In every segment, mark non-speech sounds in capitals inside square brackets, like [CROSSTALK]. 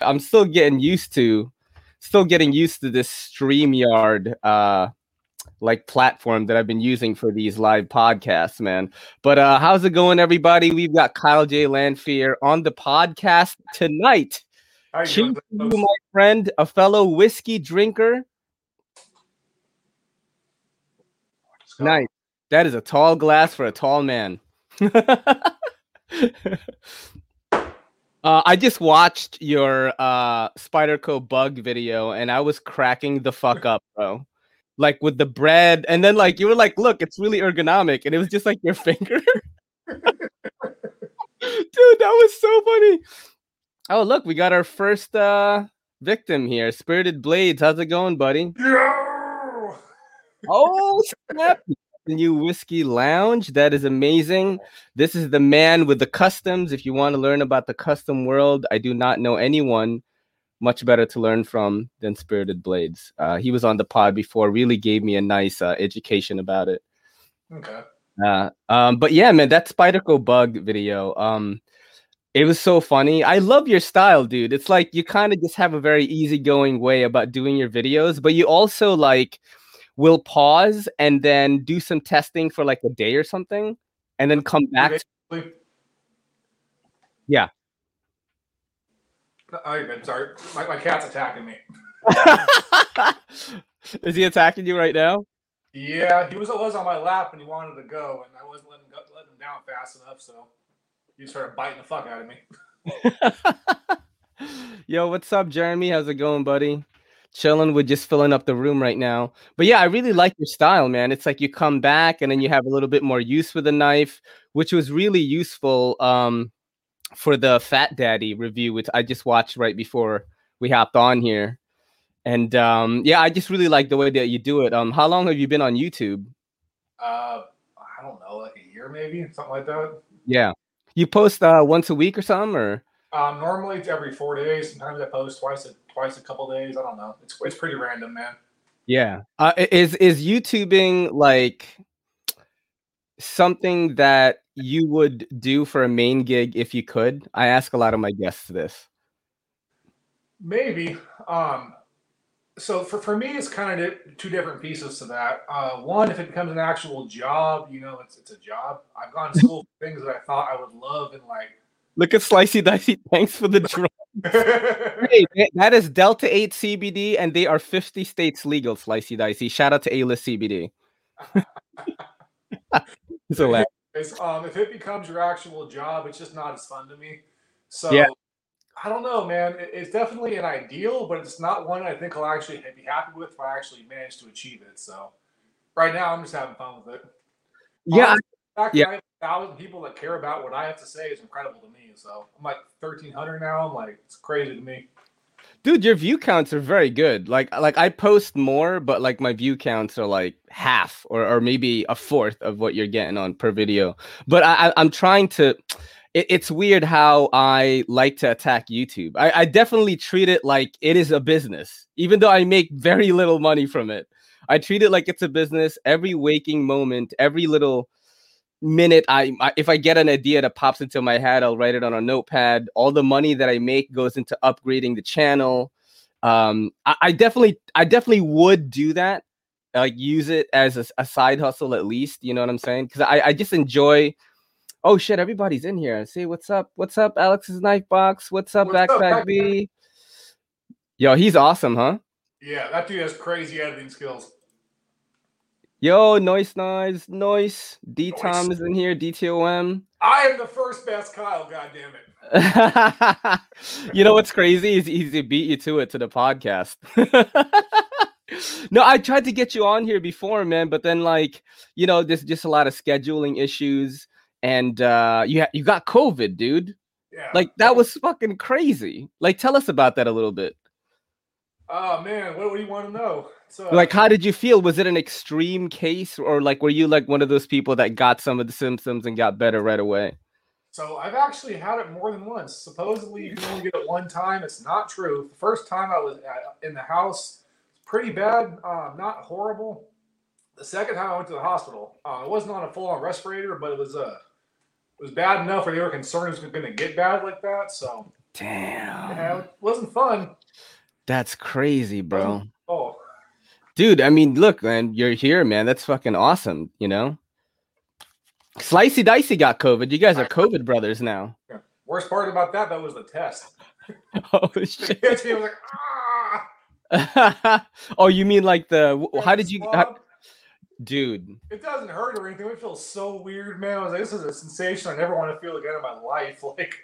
I'm still getting used to, still getting used to this Streamyard uh, like platform that I've been using for these live podcasts, man. But uh, how's it going, everybody? We've got Kyle J. Lanfear on the podcast tonight. Cheers to you, my friend, a fellow whiskey drinker. Nice. That is a tall glass for a tall man. [LAUGHS] Uh, I just watched your uh, Spyderco bug video and I was cracking the fuck up, bro. Like with the bread, and then like you were like, "Look, it's really ergonomic," and it was just like your finger. [LAUGHS] Dude, that was so funny. Oh, look, we got our first uh, victim here. Spirited Blades, how's it going, buddy? Oh, snap new whiskey lounge. That is amazing. This is the man with the customs. If you want to learn about the custom world, I do not know anyone much better to learn from than Spirited Blades. Uh, he was on the pod before, really gave me a nice uh, education about it. Okay. Uh, um, but yeah, man, that Spyderco bug video, um, it was so funny. I love your style, dude. It's like you kind of just have a very easygoing way about doing your videos, but you also like will pause and then do some testing for like a day or something and then come back. To- yeah. I'm sorry. My, my cat's attacking me. [LAUGHS] Is he attacking you right now? Yeah, he was was on my lap and he wanted to go, and I wasn't letting, letting him down fast enough, so he started biting the fuck out of me. [LAUGHS] Yo, what's up, Jeremy? How's it going, buddy? Chilling with just filling up the room right now. But yeah, I really like your style, man. It's like you come back and then you have a little bit more use with the knife, which was really useful um, for the Fat Daddy review, which I just watched right before we hopped on here. And um, yeah, I just really like the way that you do it. Um, how long have you been on YouTube? Uh, I don't know, like a year maybe, something like that. Yeah, you post uh, once a week or something, or um, normally it's every four days. Sometimes I post twice a twice a couple days. I don't know. It's it's pretty random, man. Yeah. Uh, is is YouTubing like something that you would do for a main gig if you could? I ask a lot of my guests this. Maybe. Um, so for, for me, it's kind of two different pieces to that. Uh, one, if it becomes an actual job, you know, it's it's a job. I've gone to school [LAUGHS] for things that I thought I would love and like Look at Slicey Dicey. [LAUGHS] Thanks for the [LAUGHS] drop. [LAUGHS] hey, that is Delta 8 CBD, and they are 50 states legal, Slicey Dicey. Shout out to A List CBD. so, um, if it becomes your actual job, it's just not as fun to me. So, yeah. I don't know, man. It's definitely an ideal, but it's not one I think I'll actually be happy with if I actually manage to achieve it. So, right now, I'm just having fun with it. Yeah. Fact yeah. I have a thousand people that care about what I have to say is incredible to me. So I'm like 1,300 now. I'm like, it's crazy to me. Dude, your view counts are very good. Like, like I post more, but like my view counts are like half or, or maybe a fourth of what you're getting on per video. But I, I'm trying to. It, it's weird how I like to attack YouTube. I, I definitely treat it like it is a business, even though I make very little money from it. I treat it like it's a business. Every waking moment, every little minute I, I, if i get an idea that pops into my head i'll write it on a notepad. All the money that i make goes into upgrading the channel. Um i, I definitely i definitely would do that like use it as a, a, side hustle at least you know what i'm saying? Because I, I just enjoy oh shit everybody's in here. Say what's up? What's up alex's knife box? What's up what's backpack up, b? Yo he's awesome huh? Yeah that dude has crazy editing skills Yo, noise, noise, noise. D Tom is in here. DTOM. I am the first best Kyle. God damn it. [LAUGHS] you know what's crazy is he beat you to it to the podcast. [LAUGHS] no, I tried to get you on here before, man, but then like you know, there's just a lot of scheduling issues, and uh you ha- you got COVID, dude. Yeah. Like that was fucking crazy. Like, tell us about that a little bit. Oh man, what, what do you want to know? So, like, how did you feel? Was it an extreme case, or like, were you like one of those people that got some of the symptoms and got better right away? So I've actually had it more than once. Supposedly you can only get it one time. It's not true. The first time I was in the house, pretty bad, uh, not horrible. The second time I went to the hospital, uh, it wasn't on a full-on respirator, but it was uh, it was bad enough where they were concerned it was going to get bad like that. So Damn. Yeah, it wasn't fun. That's crazy, bro. Oh, Dude, I mean, look, man, you're here, man. That's fucking awesome, you know? Slicey Dicey got COVID. You guys are COVID brothers now. worst part about that that was the test. [LAUGHS] Oh shit. like, ah. [LAUGHS] oh, you mean like the how did you how, dude? It doesn't hurt or anything. It feels so weird, man. I was like, this is a sensation I never want to feel again in my life. [LAUGHS] Like,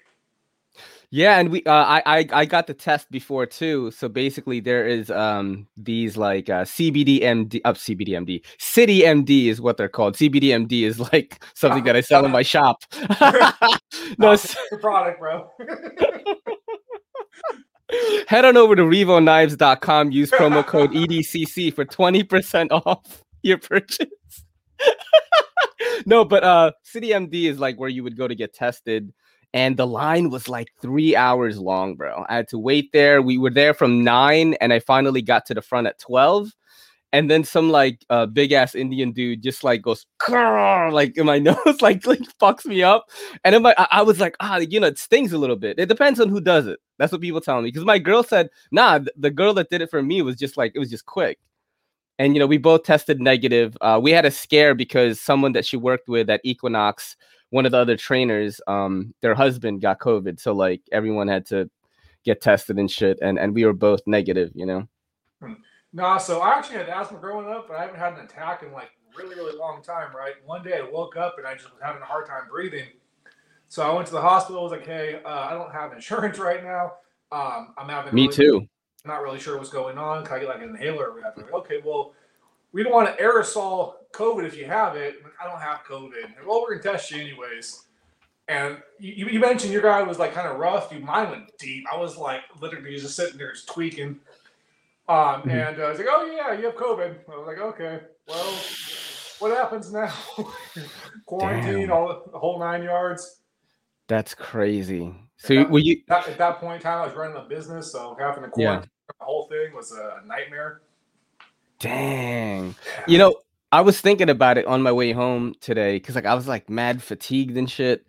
Yeah, and we uh, I, I I got the test before too. So basically, there is um these like uh, CBDMD up CBDMD City MD is what they're called. CBDMD is like something that I sell in my shop. [LAUGHS] no, product, bro. [LAUGHS] head on over to revoknives.com. Use promo code EDCC for twenty percent off your purchase. [LAUGHS] no, but uh, City MD is like where you would go to get tested. And the line was like three hours long, bro. I had to wait there. We were there from nine, and I finally got to the front at twelve. And then some like uh, big ass Indian dude just like goes like in my [LAUGHS] nose, like like fucks me up. And then my, I, I was like, ah, you know, it stings a little bit. It depends on who does it. That's what people tell me. Because my girl said, nah, th- the girl that did it for me was just like it was just quick. And you know, we both tested negative. Uh, we had a scare because someone that she worked with at Equinox one of the other trainers, um, their husband got COVID, so like everyone had to get tested and shit, and and we were both negative, you know. Nah, so I actually had asthma growing up, but I haven't had an attack in like really, really long time, right? One day I woke up and I just was having a hard time breathing. So I went to the hospital. I was like, hey, uh, I don't have insurance [LAUGHS] right now. Um, I'm having Me really- too. not really sure what's going on. Can I get like an inhaler or whatever? Okay, well, we don't want to aerosol COVID if you have it. Like, I don't have COVID. And, well, we're gonna test you anyways. And you, you mentioned your guy was like kind of rough. Dude, mine went deep. I was like literally just sitting there just tweaking. Um, Mhm. and uh, I was like, oh yeah, you have COVID. I was like, okay, well, what happens now? [LAUGHS] Quarantine, Damn. all the whole nine yards. That's crazy. So Yeah. were you? At that point in time, I was running a business, so having to Yeah. quarantine the whole thing was a nightmare. Dang. You know, I was thinking about it on my way home today because like I was like mad fatigued and shit.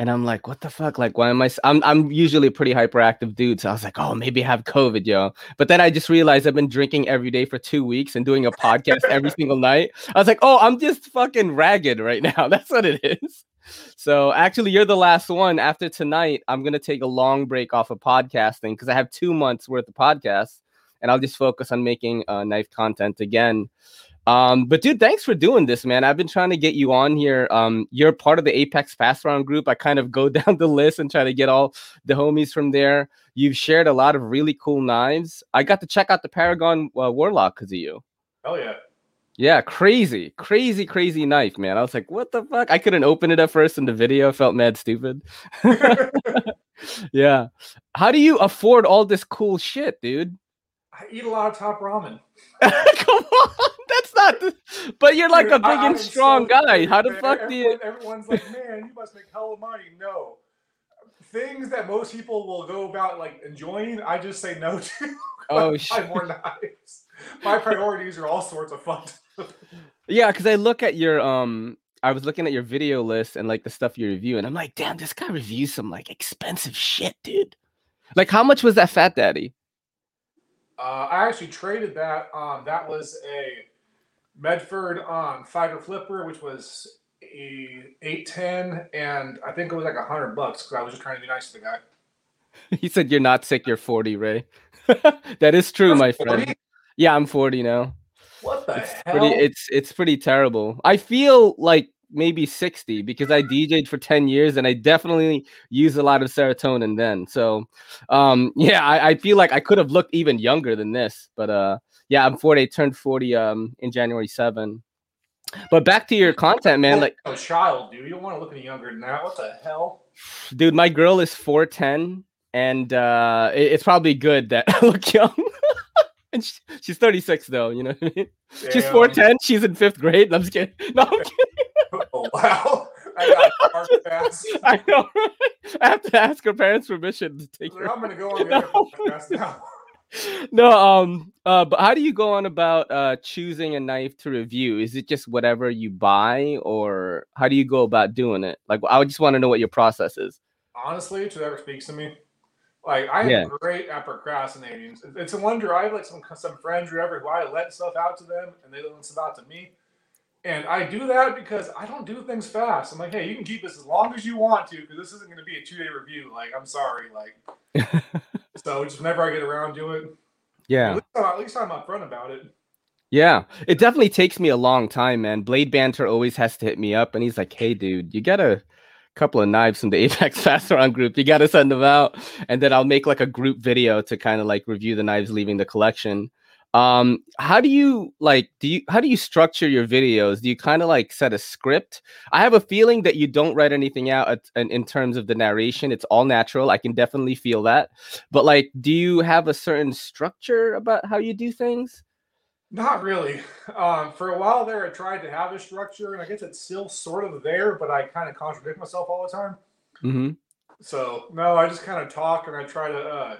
And I'm like, what the fuck? Like, why am I? I'm I'm usually a pretty hyperactive dude, so I was like, oh, maybe I have COVID, yo. But then I just realized I've been drinking every day for two weeks and doing a podcast every [LAUGHS] single night. I was like, oh, I'm just fucking ragged right now. [LAUGHS] That's what it is. So actually, you're the last one. After tonight, I'm gonna take a long break off of podcasting because I have two months worth of podcasts, and I'll just focus on making uh, knife content again. Um, but dude, thanks for doing this, man. I've been trying to get you on here. Um, you're part of the Apex Fast Round group. I kind of go [LAUGHS] down the list and try to get all the homies from there. You've shared a lot of really cool knives. I got to check out the Paragon uh, Warlock because of you. Hell yeah. Yeah, crazy, crazy, crazy knife, man. I was like, what the fuck? I couldn't open it up first in the video. Felt mad stupid. [LAUGHS] [LAUGHS] yeah. How do you afford all this cool shit, dude? I eat a lot of top ramen. [LAUGHS] Come on, that's not. The, but you're like Dude, a big I- and strong so guy. How the man. fuck do you? Everyone's like, man, you must make hell of money. No. Things that most people will go about like enjoying, I just say no [LAUGHS] to. Oh [LAUGHS] shit. more knives. My priorities are all sorts of fun. Yeah, because I look at your um. I was looking at your video list and like the stuff you review, and I'm like, damn, this guy reviews some like expensive shit, dude. Like, how much was that Fat Daddy? Uh, I actually traded that. Um, that was a Medford um, fighter flipper, which was a eight ten, and I think it was like a hundred bucks because I was just trying to be nice to the guy. [LAUGHS] He said you're not sick, you're 40, Ray. [LAUGHS] that is true, my friend. Yeah, I'm 40 now. What the It's hell? pretty it's it's pretty terrible. I feel like maybe 60 because I DJ'd for 10 years and I definitely used a lot of serotonin then. So um [LAUGHS] yeah, I, I feel like I could have looked even younger than this. But uh yeah, I'm 40, I turned 40 um in January 7. But back to your content, man. Like a child, dude. You don't want to look any younger than that. What the hell? dude, my girl is 410 and uh it- it's probably good that [LAUGHS] I look young. [LAUGHS] and she, she's 36 though, you know what I mean? She's 410, she's in fifth grade. I'm just kidding. No, I'm kidding. [LAUGHS] Oh, wow. I got hard fast. [LAUGHS] I know. I have to ask her parents' permission to take her. I'm gonna go on [LAUGHS] the No. podcast now. No, um, uh, but how do you go on about uh choosing a knife to review? Is it just whatever you buy, or how do you go about doing it? Like, I would just want to know what your process is. Honestly, to whoever speaks to me, Like I am yeah. great at procrastinating. It's a wonder. I have like some some friends or whatever who I let stuff out to them and they let stuff out to me. And I do that because I don't do things fast. I'm like, hey, you can keep this as long as you want to, because this isn't going to be a two day review. Like, I'm sorry. Like, [LAUGHS] so just whenever I get around to it, yeah. At least, at least I'm upfront about it. Yeah, it definitely takes me a long time, man. Blade Banter always has to hit me up, and he's like, "Hey, dude, you got a couple of knives from the [LAUGHS] Apex Fast group. You got to send them out." And then I'll make like a group video to kind of like review the knives leaving the collection. Um, how do you like? Do you how do you structure your videos? Do you kind of like set a script? I have a feeling that you don't write anything out at, in, in terms of the narration. It's all natural. I can definitely feel that. But like, do you have a certain structure about how you do things? Not really. Um, for a while there, I tried to have a structure, and I guess it's still sort of there, but I kind of contradict myself all the time. Mm-hmm. So no, I just kind of talk and I try to. Uh,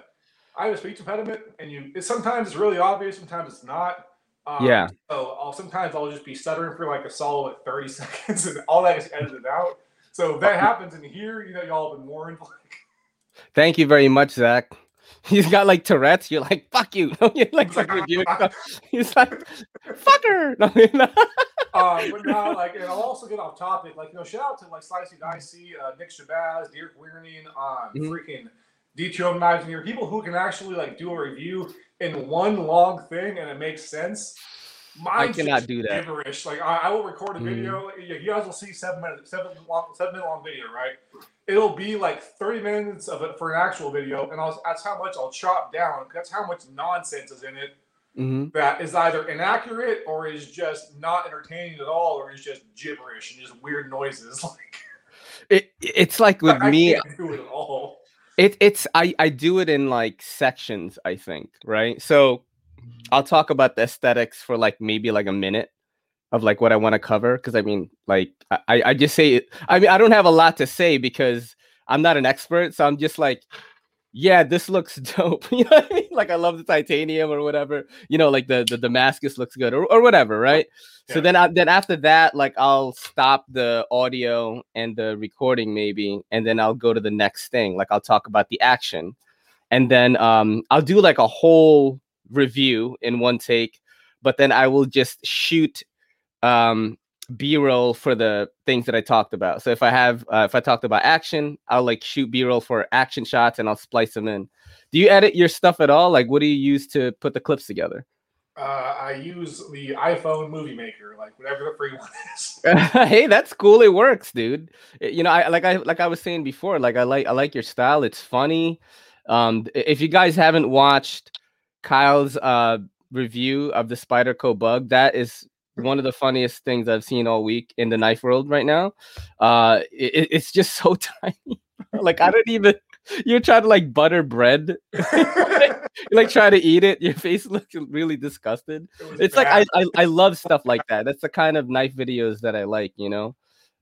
I have a speech impediment, and you sometimes it's really obvious, sometimes it's not. Um, yeah. So I'll sometimes I'll just be stuttering for like a solid thirty [LAUGHS] seconds, and all that is edited out. So if that happens in here, you know, y'all have been warned. [LAUGHS] Thank you very much, Zach. [LAUGHS] He's got like Tourette's. You're like, fuck you. you're like, like. He's like, fucker. um, but now, like, and I'll also get off topic. Like, you know, shout out to like Slicey Dicey, uh, Nick Shabazz, Dirk Wierning, um, mm-hmm. freaking DTO knives and here. People who can actually like do a review in one long thing and it makes sense. Mine I cannot do that. Gibberish. Like I, I will record a mm-hmm. video. Mm-hmm. You guys will see seven minutes, seven long, seven minute long video, right? It'll be like thirty minutes of it for an actual video, and I'll, that's how much I'll chop down. That's how much nonsense is in it. Mm-hmm. That is either inaccurate or is just not entertaining at all, or is just gibberish and just weird noises. [LAUGHS] Like it, it's like with I me. Can't do it at all. It, it's I, I do it in like sections, I think, right? So mm-hmm. I'll talk about the aesthetics for like maybe like a minute of like what I want to cover. Cause I mean, like I, I just say it. I mean, I don't have a lot to say because I'm not an expert. So I'm just like, yeah, this looks [LAUGHS] dope. you know what I mean? Like I love the titanium or whatever. You know, like the the Damascus looks good or, or whatever, right? So then, I, then after that, like I'll stop the audio and the recording maybe, and then I'll go to the next thing. Like I'll talk about the action, and then um, I'll do like a whole review in one take. But then I will just shoot um, b-roll for the things that i talked about so if i have uh, if i talked about action i'll like shoot b-roll for action shots and i'll splice them in do you edit your stuff at all like what do you use to put the clips together uh, I use the iPhone Movie Maker, like whatever the free [LAUGHS] one is. [LAUGHS] hey, that's cool. It works, dude. You know, I like I like I was saying before. Like I like I like your style. It's funny. Um, if you guys haven't watched Kyle's uh review of the Spyderco bug, that is one of the funniest things I've seen all week in the knife world right now. Uh, it, it's just so [LAUGHS] tiny. like I don't even you're trying to like butter bread. you [LAUGHS] like try to eat it. Your face looks really disgusted. It it's bad. like I, I I love stuff like that. That's the kind of knife videos that I like. You know.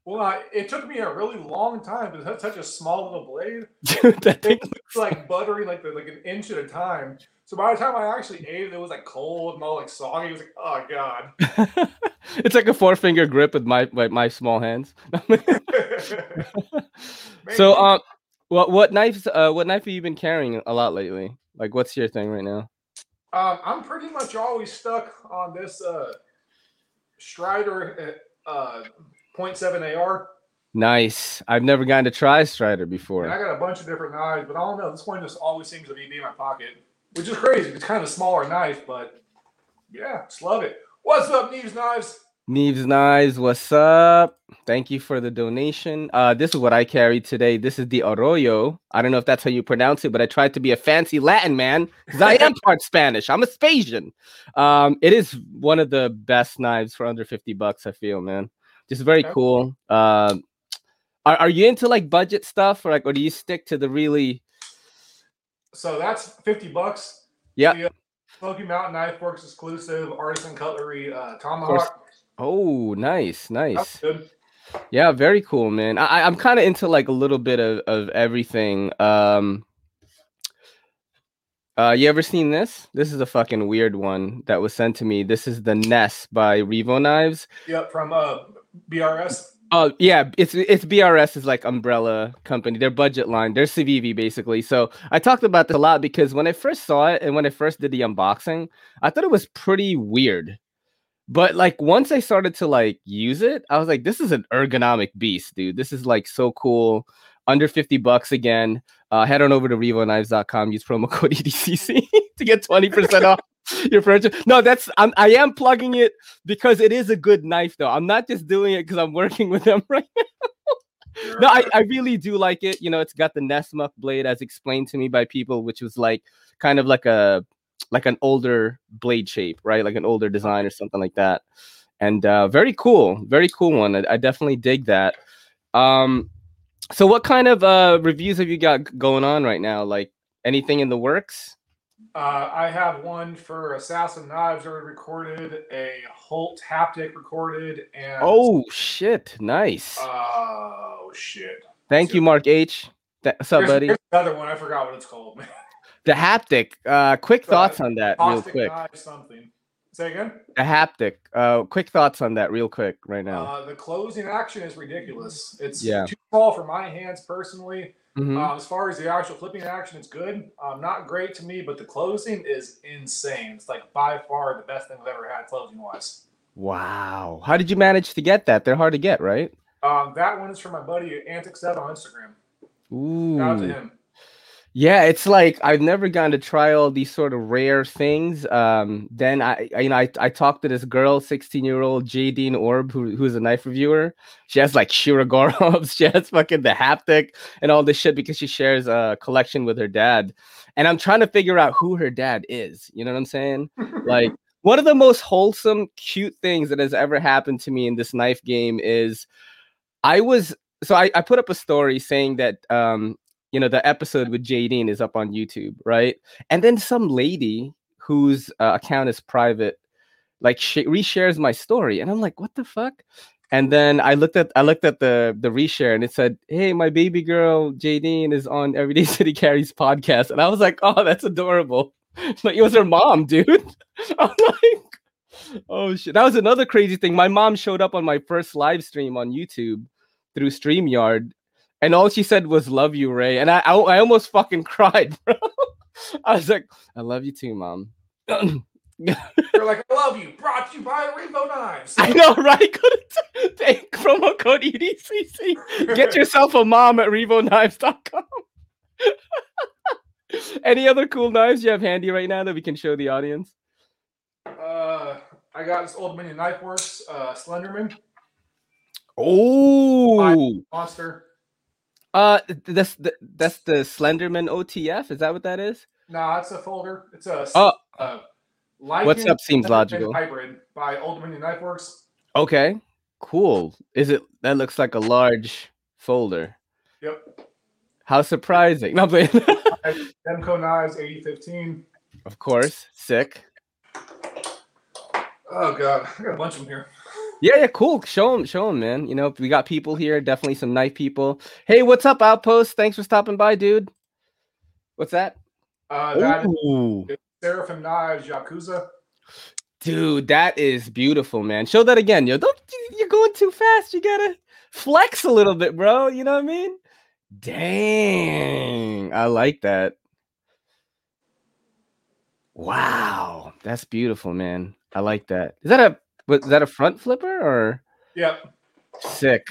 Well, I, it took me a really long time because it's such a small little blade. [LAUGHS] Dude, that thing looks like buttering like the, like an inch at a time. So by the time I actually ate it, it was like cold and all like soggy. It was like, oh god. [LAUGHS] it's like a four finger grip with my my, my small hands. [LAUGHS] [LAUGHS] so um what what knives? Uh, what knife have you been carrying a lot lately? Like, what's your thing right now? Um, I'm pretty much always stuck on this uh, Strider uh, 0.7 AR. Nice. I've never gotten to try Strider before. And I got a bunch of different knives, but I don't know. This one just always seems to be in my pocket, which is crazy. It's kind of a smaller knife, but yeah, just love it. What's up, Neves Knives? Neves Knives, what's up? Thank you for the donation. Uh, this is what I carry today. This is the Arroyo. I don't know if that's how you pronounce it, but I tried to be a fancy Latin man because I am [LAUGHS] part Spanish. I'm a Spasian. Um, it is one of the best knives for under 50 bucks, I feel, man. Just very cool. Uh, are, are you into like budget stuff or like, or do you stick to the really? So that's 50 bucks. Yeah. Smoky Mountain Knife Works exclusive artisan cutlery uh, tomahawk. Oh, nice, nice. Yeah, very cool, man. I, I'm kind of into like a little bit of, of everything. Um, uh, you ever seen this? This is a fucking weird one that was sent to me. This is the Ness by Revo Knives. Yep, from uh BRS. Oh yeah, it's it's BRS is like umbrella company. Their budget line. their CVV basically. So I talked about this a lot because when I first saw it and when I first did the unboxing, I thought it was pretty weird. But like once I started to like use it, I was like, this is an ergonomic beast, dude. This is like so cool. Under 50 bucks again. Uh, head on over to revoknives.com, use promo [LAUGHS] code EDCC to get 20% off [LAUGHS] your furniture. No, that's I'm I am plugging it because it is a good knife though. I'm not just doing it because I'm working [LAUGHS] with them right now. no, I, I really do like it. You know, it's got the Nessmuk blade as explained to me by people, which was like kind of like a like an older blade shape, right? Like an older design or something like that. And uh, very cool, very cool one. I, I definitely dig that. Um, so what kind of uh, reviews have you got going on right now? Like anything in the works? Uh, I have one for Assassin Knives already recorded, a Holt haptic recorded, and oh shit, nice. Oh shit. Thank you, Mark H. Th- what's up, buddy? another one. I forgot what it's called. man. The haptic. Uh, quick Uh, thoughts on that, real quick. something. Say again. The haptic. Uh, quick thoughts on that, real quick, right now. Uh, the closing action is ridiculous. It's Yeah. too small for my hands personally. Mhm. Uh, as far as the actual flipping action, it's good. Um, not great to me, but the closing is insane. It's like by far the best thing I've ever had closing wise. Wow. How did you manage to get that? They're hard to get, right? Um, that one is from my buddy Antic Seven on Instagram. Ooh. Shout out to him. Yeah, it's like I've never gotten to try all these sort of rare things. Um, then I, I you know, I, I talked to this girl, 16 year old Jadine Orb, who, who's a knife reviewer. She has like Shirogorovs, [LAUGHS] she has fucking the haptic and all this shit because she shares a collection with her dad. And I'm trying to figure out who her dad is. You know what I'm saying? like [LAUGHS] one of the most wholesome, cute things that has ever happened to me in this knife game is I was so I, I put up a story saying that um you know the episode with Jadine is up on YouTube, right? And then some lady whose uh, account is private like sh- reshares my story, and I'm like, what the fuck? And then I looked at I looked at the the reshare and it said, "Hey, my baby girl Jadine is on Everyday [LAUGHS] City Carries podcast," and I was like, "Oh, that's adorable." [LAUGHS] like it was her mom, dude. [LAUGHS] I'm like, oh shit. That was another crazy thing. My mom showed up on my first live stream on YouTube through StreamYard, and all she said was "Love you, Ray," and I I, I almost fucking [LAUGHS] cried, bro. I was like, "I love you too, mom." You're [LAUGHS] like, I love you. Brought to you by Rainbow Knives. I know, right? [LAUGHS] Take promo code EDCC. Get yourself a mom at RevoKnives.com. Any other cool knives you have handy right now that we can show the audience? Uh, I got this Old Dominion Knife Works uh, Slenderman Oh, monster. Uh, that's the, that's the Slenderman OTF. Is that what that is? Nah, it's a folder. It's a Oh. uh, What's up seems logical. Hybrid by Old Dominion Knife Works. Okay, cool. Is it that looks like a large folder? Yep. How surprising! No, I'm playing. Demko Knives AD15. of course, sick. Oh god, I got a bunch of them here. Yeah, yeah, cool. Show them, show them, man. You know, we got people here, definitely some knife people. Hey, what's up, Outpost? Thanks for stopping by, dude. What's that? Uh, that is Ooh, Seraphim Knives Yakuza. dude, that is beautiful, man. Show that again, yo. Don't you're going too fast. You gotta flex a little bit, bro. You know what I mean? Dang, I like that. Wow, that's beautiful, man. I like that. Is that a was that a front flipper or Yep. sick?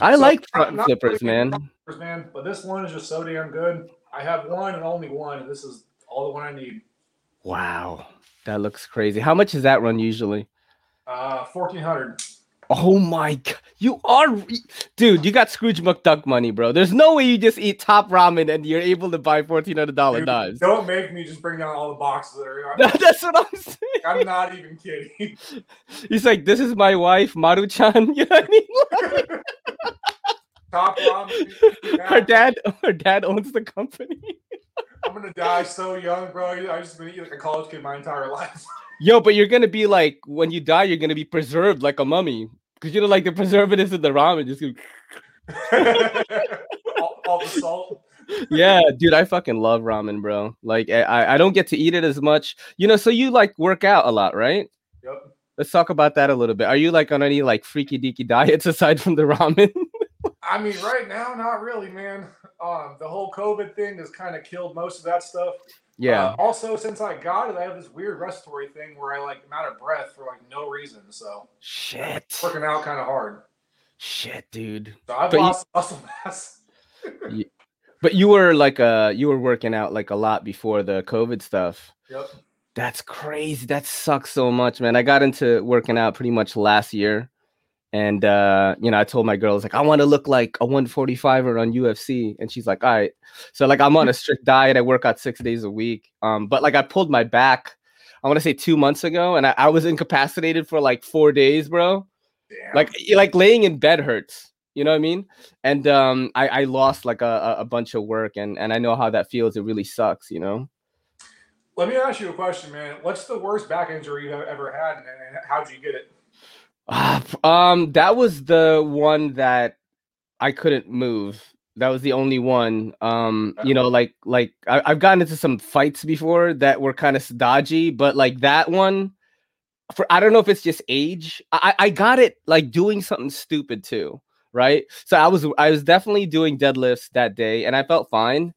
I So, like front not flippers, man. flippers, man. But this one is just so damn good. I have one and only one, and this is all the one I need. Wow, that looks crazy. How much does that run usually? Uh, fourteen hundred. Oh my god, you are, re- dude. You got Scrooge McDuck money, bro. There's no way you just eat top ramen and you're able to buy fourteen hundred dollar knives. Don't make me just bring down all the boxes that are. [LAUGHS] That's what I'm saying. I'm not even kidding. [LAUGHS] He's like, this is my wife, Maru-chan. [LAUGHS] You know what I mean? Top ramen. her dad, her dad owns the company. I'm gonna die so young, bro. I just been eating like a college kid my entire life. Yo, but you're gonna be like, when you die, you're gonna be preserved like a mummy, because you know, like the preservatives in the ramen. Just gonna- [LAUGHS] all, all the salt. yeah, dude, I fucking love ramen, bro. Like, I I don't get to eat it as much, you know. So you like work out a lot, right? Yep. Let's talk about that a little bit. Are you like on any like freaky deaky diets [LAUGHS] aside from the ramen? I mean, right now, not really, man. Um, the whole COVID thing has kind of killed most of that stuff. Yeah. Uh, also, since I got it, I have this weird respiratory thing where I like am out of breath for like no reason. So shit. Working out kind of hard. Shit, dude. So I've but lost you, muscle mass. [LAUGHS] you, but you were like uh you were working out like a lot before the COVID stuff. Yep. That's crazy. That sucks so much, man. I got into working out pretty much last year. And uh, you know, I told my girls like I want to look like a 145er on UFC, and she's like, "All right." So like I'm on a strict diet. I work out six days a week. Um, but like I pulled my back. I want to say two months ago, and I, I, was incapacitated for like four days, bro. Damn. Like like laying in bed hurts. You know what I mean? And um, I, I lost like a, a bunch of work, and and I know how that feels. It really sucks, you know. Let me ask you a question, man. What's the worst back injury you've ever had, and how'd you get it? Uh, um, that was the one that I couldn't move. That was the only one. Um, you know, like like I, have gotten into some fights before that were kind of dodgy, but like that one, for I don't know if it's just age. I I got it like doing something stupid too, right? So I was I was definitely doing deadlifts that day, and I felt fine.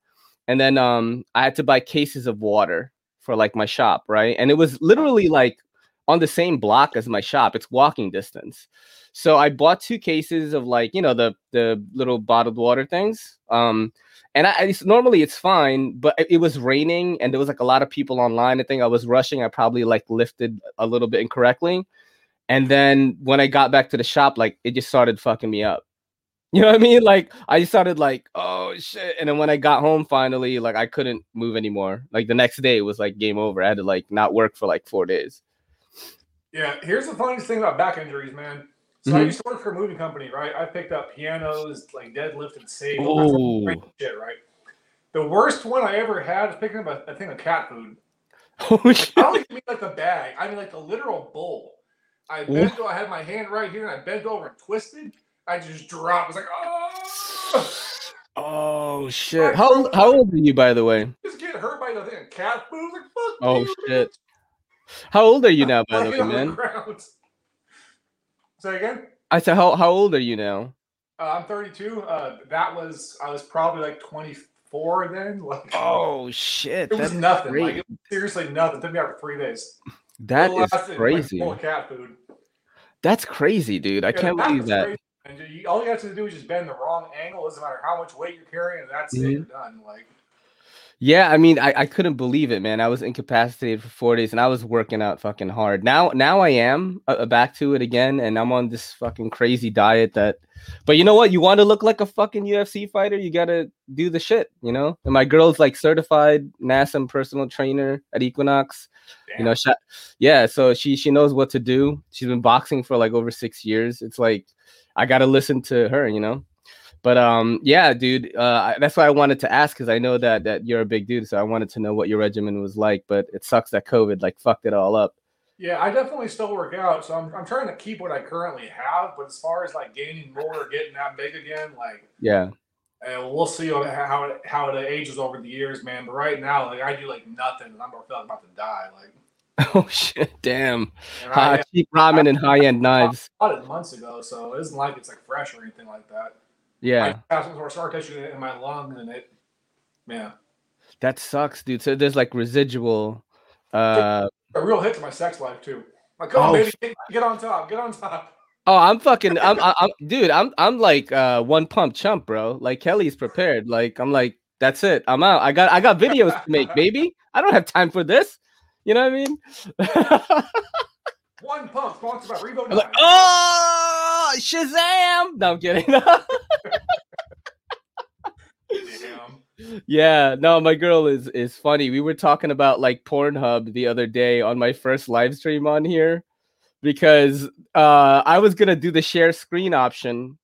And then um, I had to buy cases of water for like my shop, right? And it was literally like on the same block as my shop. It's walking distance. So I bought two cases of like, you know, the the little bottled water things. Um and I, I normally it's fine, but it, was raining and there was like a lot of people online. I think I was rushing. I probably like lifted a little bit incorrectly. And then when I got back to the shop, like it just started fucking me up. [LAUGHS] You know what I mean? Like I just started like, oh shit. And then when I got home finally, like I couldn't move anymore. Like the next day it was like game over. I had to like not work for like four days. Yeah, here's the funniest thing about back injuries, man. So mm-hmm. I used to work for a movie company, right? I picked up pianos, like deadlift and save, shit, right? The worst one I ever had was picking up a, a thing of cat food. [LAUGHS] Oh, shit. I don't mean like the bag. I mean like the literal bowl. I bent. I had my hand right here, and I bent over and twisted. I just dropped. I was like, oh. Oh shit! How how old are you, by the way? Just get hurt by the thing cat food. Like fuck. Oh shit! How old are you now, by the way, man? [LAUGHS] Say again. I said, how how old are you now? Uh, I'm 32. Uh, that was I was probably like 24 then. [LAUGHS] Like, oh shit, it was nothing. Great. Like it was seriously nothing. It took me out for three days. That is crazy. Full cat food. That's crazy, dude. I yeah, can't believe that. Crazy. And you, all you have to do is just bend the wrong angle. Doesn't matter how much weight you're carrying, and that's mm-hmm. it. You're done. Like yeah, I mean, I, I couldn't believe it, man. I was incapacitated for four days, and I was working out fucking hard. Now, now I am uh, uh, back to it again, and I'm on this fucking crazy diet. That, but you know what? You want to look like a fucking UFC fighter, you gotta do the shit, you know. And my girl's like certified NASM personal trainer at Equinox. Damn. You know, she, yeah. So she she knows what to do. She's been boxing for like over six years. It's like I gotta listen to her, you know. But um, yeah, dude, uh, that's why I wanted to ask because I know that that you're a big dude, so I wanted to know what your regimen was like. But it sucks that COVID like fucked it all up. Yeah, I definitely still work out, so I'm I'm trying to keep what I currently have. But as far as like gaining more or getting that big again, like yeah, and we'll see how it, how it ages over the years, man. But right now, like I do like nothing, and I'm about to die. Like [LAUGHS] Oh shit! Damn. Uh, cheap ramen I, and high end knives. I bought it months ago, so it isn't like it's like fresh or anything like that. Yeah. I have some sort of scar tissue in my lung, and it, yeah. That sucks, dude. So there's like residual. Uh, a real hit to my sex life too. Like, come oh, on, baby, get, get on top, get on top. Oh, I'm fucking, I'm, I'm, dude, I'm, I'm like uh, one pump chump, bro. Like Kelly's prepared. Like I'm like, that's it. I'm out. I got, I got videos to make, baby. I don't have time for this. You know what I mean? [LAUGHS] one pump sponsored by Revo. Like, oh, Shazam! No, I'm kidding. [LAUGHS] Yeah, no, my girl is is funny. We were talking about like Pornhub the other day on my first live stream on here because uh I was gonna do the share screen option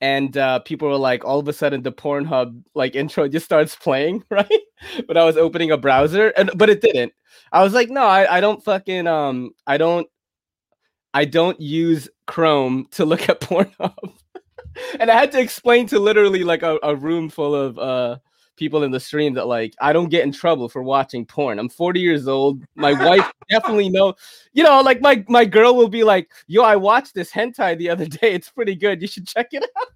and uh, people were like all of a sudden the pornhub like [LAUGHS] intro just starts playing [LAUGHS] right [LAUGHS] but i was opening a browser and but it didn't i was like no i, I don't fucking um i don't i don't use chrome to look at [LAUGHS] pornhub [LAUGHS] and I had to explain to literally like a, a room full of uh people in the stream that like I don't get in trouble for watching porn. I'm 40 years old. My wife definitely know. You know, like my my girl will be like, "Yo, I watched this hentai the other day. It's pretty good. You should check it out."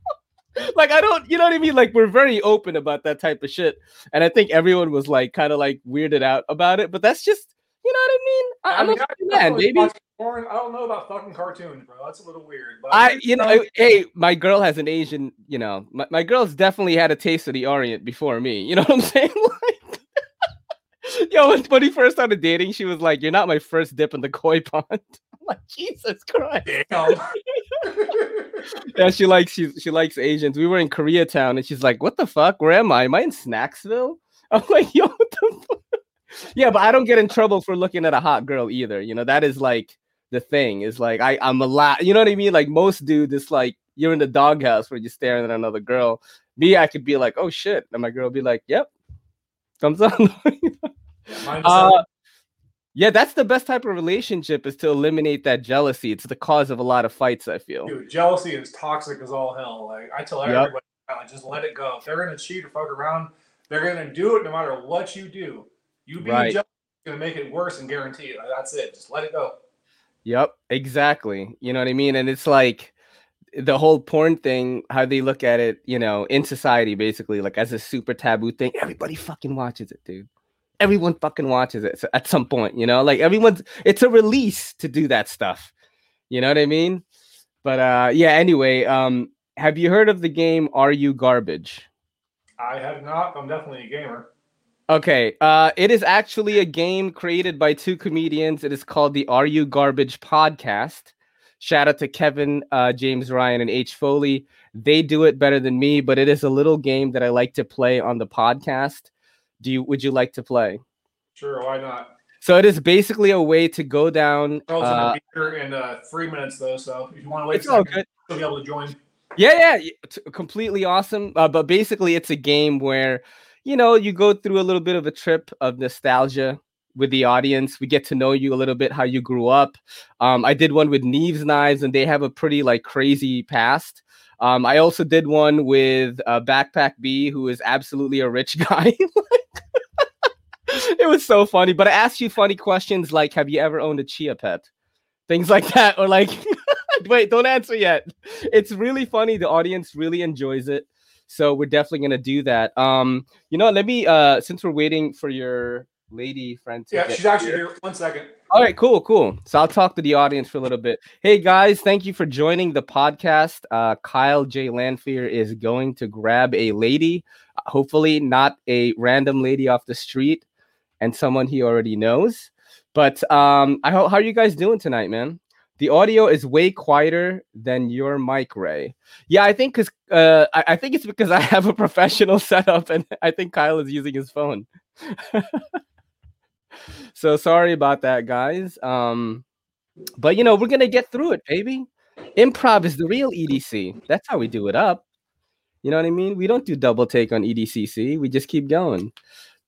[LAUGHS] like I don't, you know what I mean? Like we're very open about that type of shit, and I think everyone was like kind of like weirded out about it. But that's just, you know what I mean? I, am a man, baby. Porn. I don't know about fucking cartoons, bro. That's a little weird. But I, you know, hey, my girl has an Asian. You know, my, my girl's definitely had a taste of the Orient before me. You know what I'm [LAUGHS] saying? like, [LAUGHS] yo, when, when he first started dating, she was like, "You're not my first dip in the koi pond." Like, Jesus Christ. [LAUGHS] yeah, she likes she she likes Asians. We were in Koreatown, and she's like, "What the fuck? Where am I? Am I in Snacksville?" [LAUGHS] I'm like, "Yo, what the fuck?" [LAUGHS] yeah, but I don't get in trouble for looking at a hot girl either. You know, that is like the thing is like I I'm a lot. You know what I mean? Like most dudes, it's like you're in the doghouse where you're staring at another girl. Me, I could be like, oh shit, and my girl would be like, yep, thumbs up. uh, yeah, that's the best type of relationship is to eliminate that jealousy. It's the cause of a lot of fights. I feel. Dude, jealousy is toxic as all hell. Like I tell everybody, yep. just let it go. If they're gonna cheat or fuck around, they're gonna do it no matter what you do. You being right. jealous is gonna make it worse and guarantee it. That's it. Just let it go. Yep, exactly. You know what I mean? And it's like the whole porn thing, how they look at it, you know, in society, basically, like as a super taboo thing. Everybody fucking watches it, dude. Everyone fucking watches it at some point, you know, like everyone's it's a release to do that stuff. You know what I mean? But uh yeah, anyway, um, have you heard of the game Are You Garbage? I have not. I'm definitely a gamer. Okay, uh, it is actually a game created by two comedians. It is called the Are You Garbage podcast. Shout out to Kevin, uh, James Ryan, and H Foley. They do it better than me, but it is a little game that I like to play on the podcast. Do you? Would you like to play? Sure, why not? So it is basically a way to go down. Uh, in uh, three minutes though, so if you want to wait, it's all good. You'll be able to join. Yeah, yeah, completely awesome. Uh, but basically, it's a game where you know, you go through a little bit of a trip of nostalgia with the audience. We get to know you a little bit, how you grew up. Um, I did one with Neves Knives, and they have a pretty like crazy past. Um, I also did one with uh, Backpack B, who is absolutely a rich [LAUGHS] guy. [LAUGHS] it was so funny, but I asked you funny questions like, "Have you ever owned a chia pet?" Things like that, or like, [LAUGHS] "Wait, don't answer yet." It's really funny. The audience really enjoys it. So we're definitely gonna do that. Um, you know, let me uh since we're waiting for your lady friend to Yeah, she's actually here. One second. All right, cool, cool. So I'll talk to the audience for a little bit. Hey guys, thank you for joining the podcast. Uh, Kyle J. Lanfear is going to grab a lady, hopefully not a random lady off the street, and someone he already knows. But um, I hope how are you guys doing tonight, man? the audio is way quieter than your mic, Ray. Yeah, I think because uh, I, I, think it's because [LAUGHS] I have a professional [LAUGHS] setup, and I think Kyle is using his phone. [LAUGHS] so sorry about that, guys. Um, but you know we're gonna get through it, baby. Improv is the real EDC. That's how we do it up. You know what I mean? We don't do double take on EDCC. We just keep going.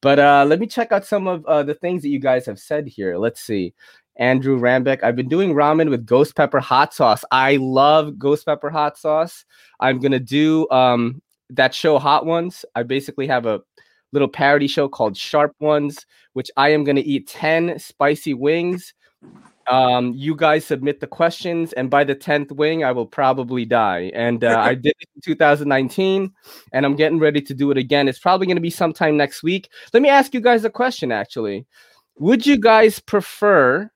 But uh, let me check out some of uh, the things that you guys have said here. Let's see. Andrew Rambeck. I've been doing ramen with ghost pepper hot sauce. I love ghost pepper hot sauce. I'm gonna do um, that show Hot Ones. I basically have a little parody show called Sharp Ones, which I am gonna eat 10 spicy wings. Um, you guys submit the questions, and by the 10th wing, I will probably die. And uh, I [LAUGHS] did it in 2019, and I'm getting ready to do it again. It's probably going to be sometime next week. Let me ask you guys a question actually. Would you guys prefer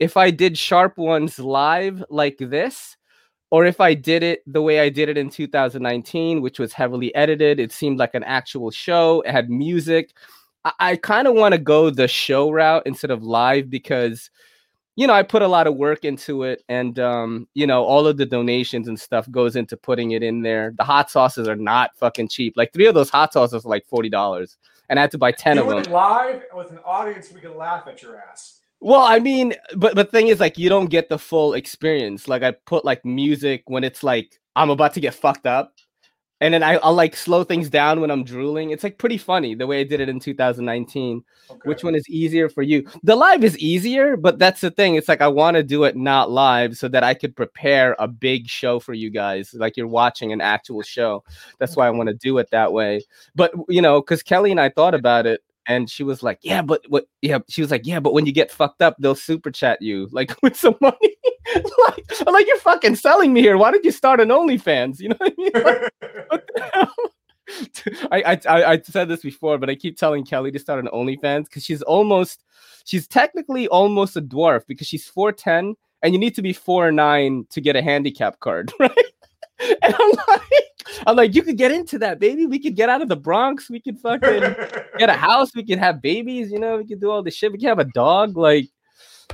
if I did sharp ones live like this, or if I did it the way I did it in 2019, which was heavily edited, it seemed like an actual show, it had music. I, I kind of want to go the show route instead of live because you know, I put a lot of work into it, and um, you know, all of the donations and stuff goes into putting it in there. The hot sauces are not fucking cheap. Like three of those hot sauces are like forty dollars, and I had to buy ten you of them. Live with an audience, we can laugh at your ass. Well, I mean, but the thing is, like, you don't get the full experience. Like, I put like music when it's like I'm about to get fucked up, and then I, will like slow things down when I'm drooling. It's like pretty funny the way I did it in 2019. Okay. Which one is easier for you? The live is easier, but that's the thing. It's like I want to do it not live so that I could prepare a big show for you guys, like you're watching an actual show. That's why I want to do it that way. But you know, because Kelly and I thought about it, and she was like, "Yeah, but what? Yeah." She was like, "Yeah, but when you get fucked up, they'll super chat you like [LAUGHS] with some money." [LAUGHS] like, I'm like, "You're fucking selling me here. Why did you start an OnlyFans?" [LAUGHS] You know what I mean? Like, I, I I said this before, but I keep telling Kelly to start an OnlyFans because she's almost, she's technically almost a dwarf because she's four ten, and you need to be four nine to get a handicap card, right? [LAUGHS] And I'm like, I'm like, you could get into that, baby. We could get out of the Bronx. We could fucking [LAUGHS] get a house. We could have babies. You know, we could do all this shit. We could have a dog. Like,